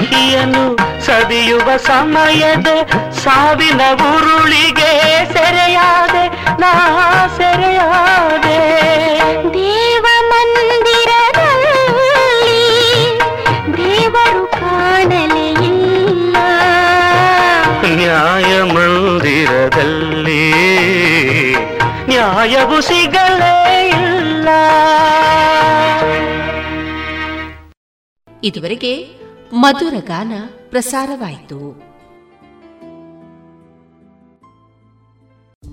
ಒಲವಿನ ಸದಿಯುವ ಸಮಯದ ಸಾವಿನ ಉರುಳಿಗೆ ಸೆರೆಯಾದೆ ನಾ ಸೆರೆಯಾದೆ. ದೇವ ಮಂದಿರದಲ್ಲಿ ದೇವರು ಕಾಣಲೇ ಇಲ್ಲ. ನ್ಯಾಯ ಮಂದಿರದಲ್ಲಿ ನ್ಯಾಯವು ಸಿಗಲೇ ಇಲ್ಲ. ಇದುವರೆಗೆ ಮಧುರ ಗಾನ ಪ್ರಸಾರವಾಯಿತು.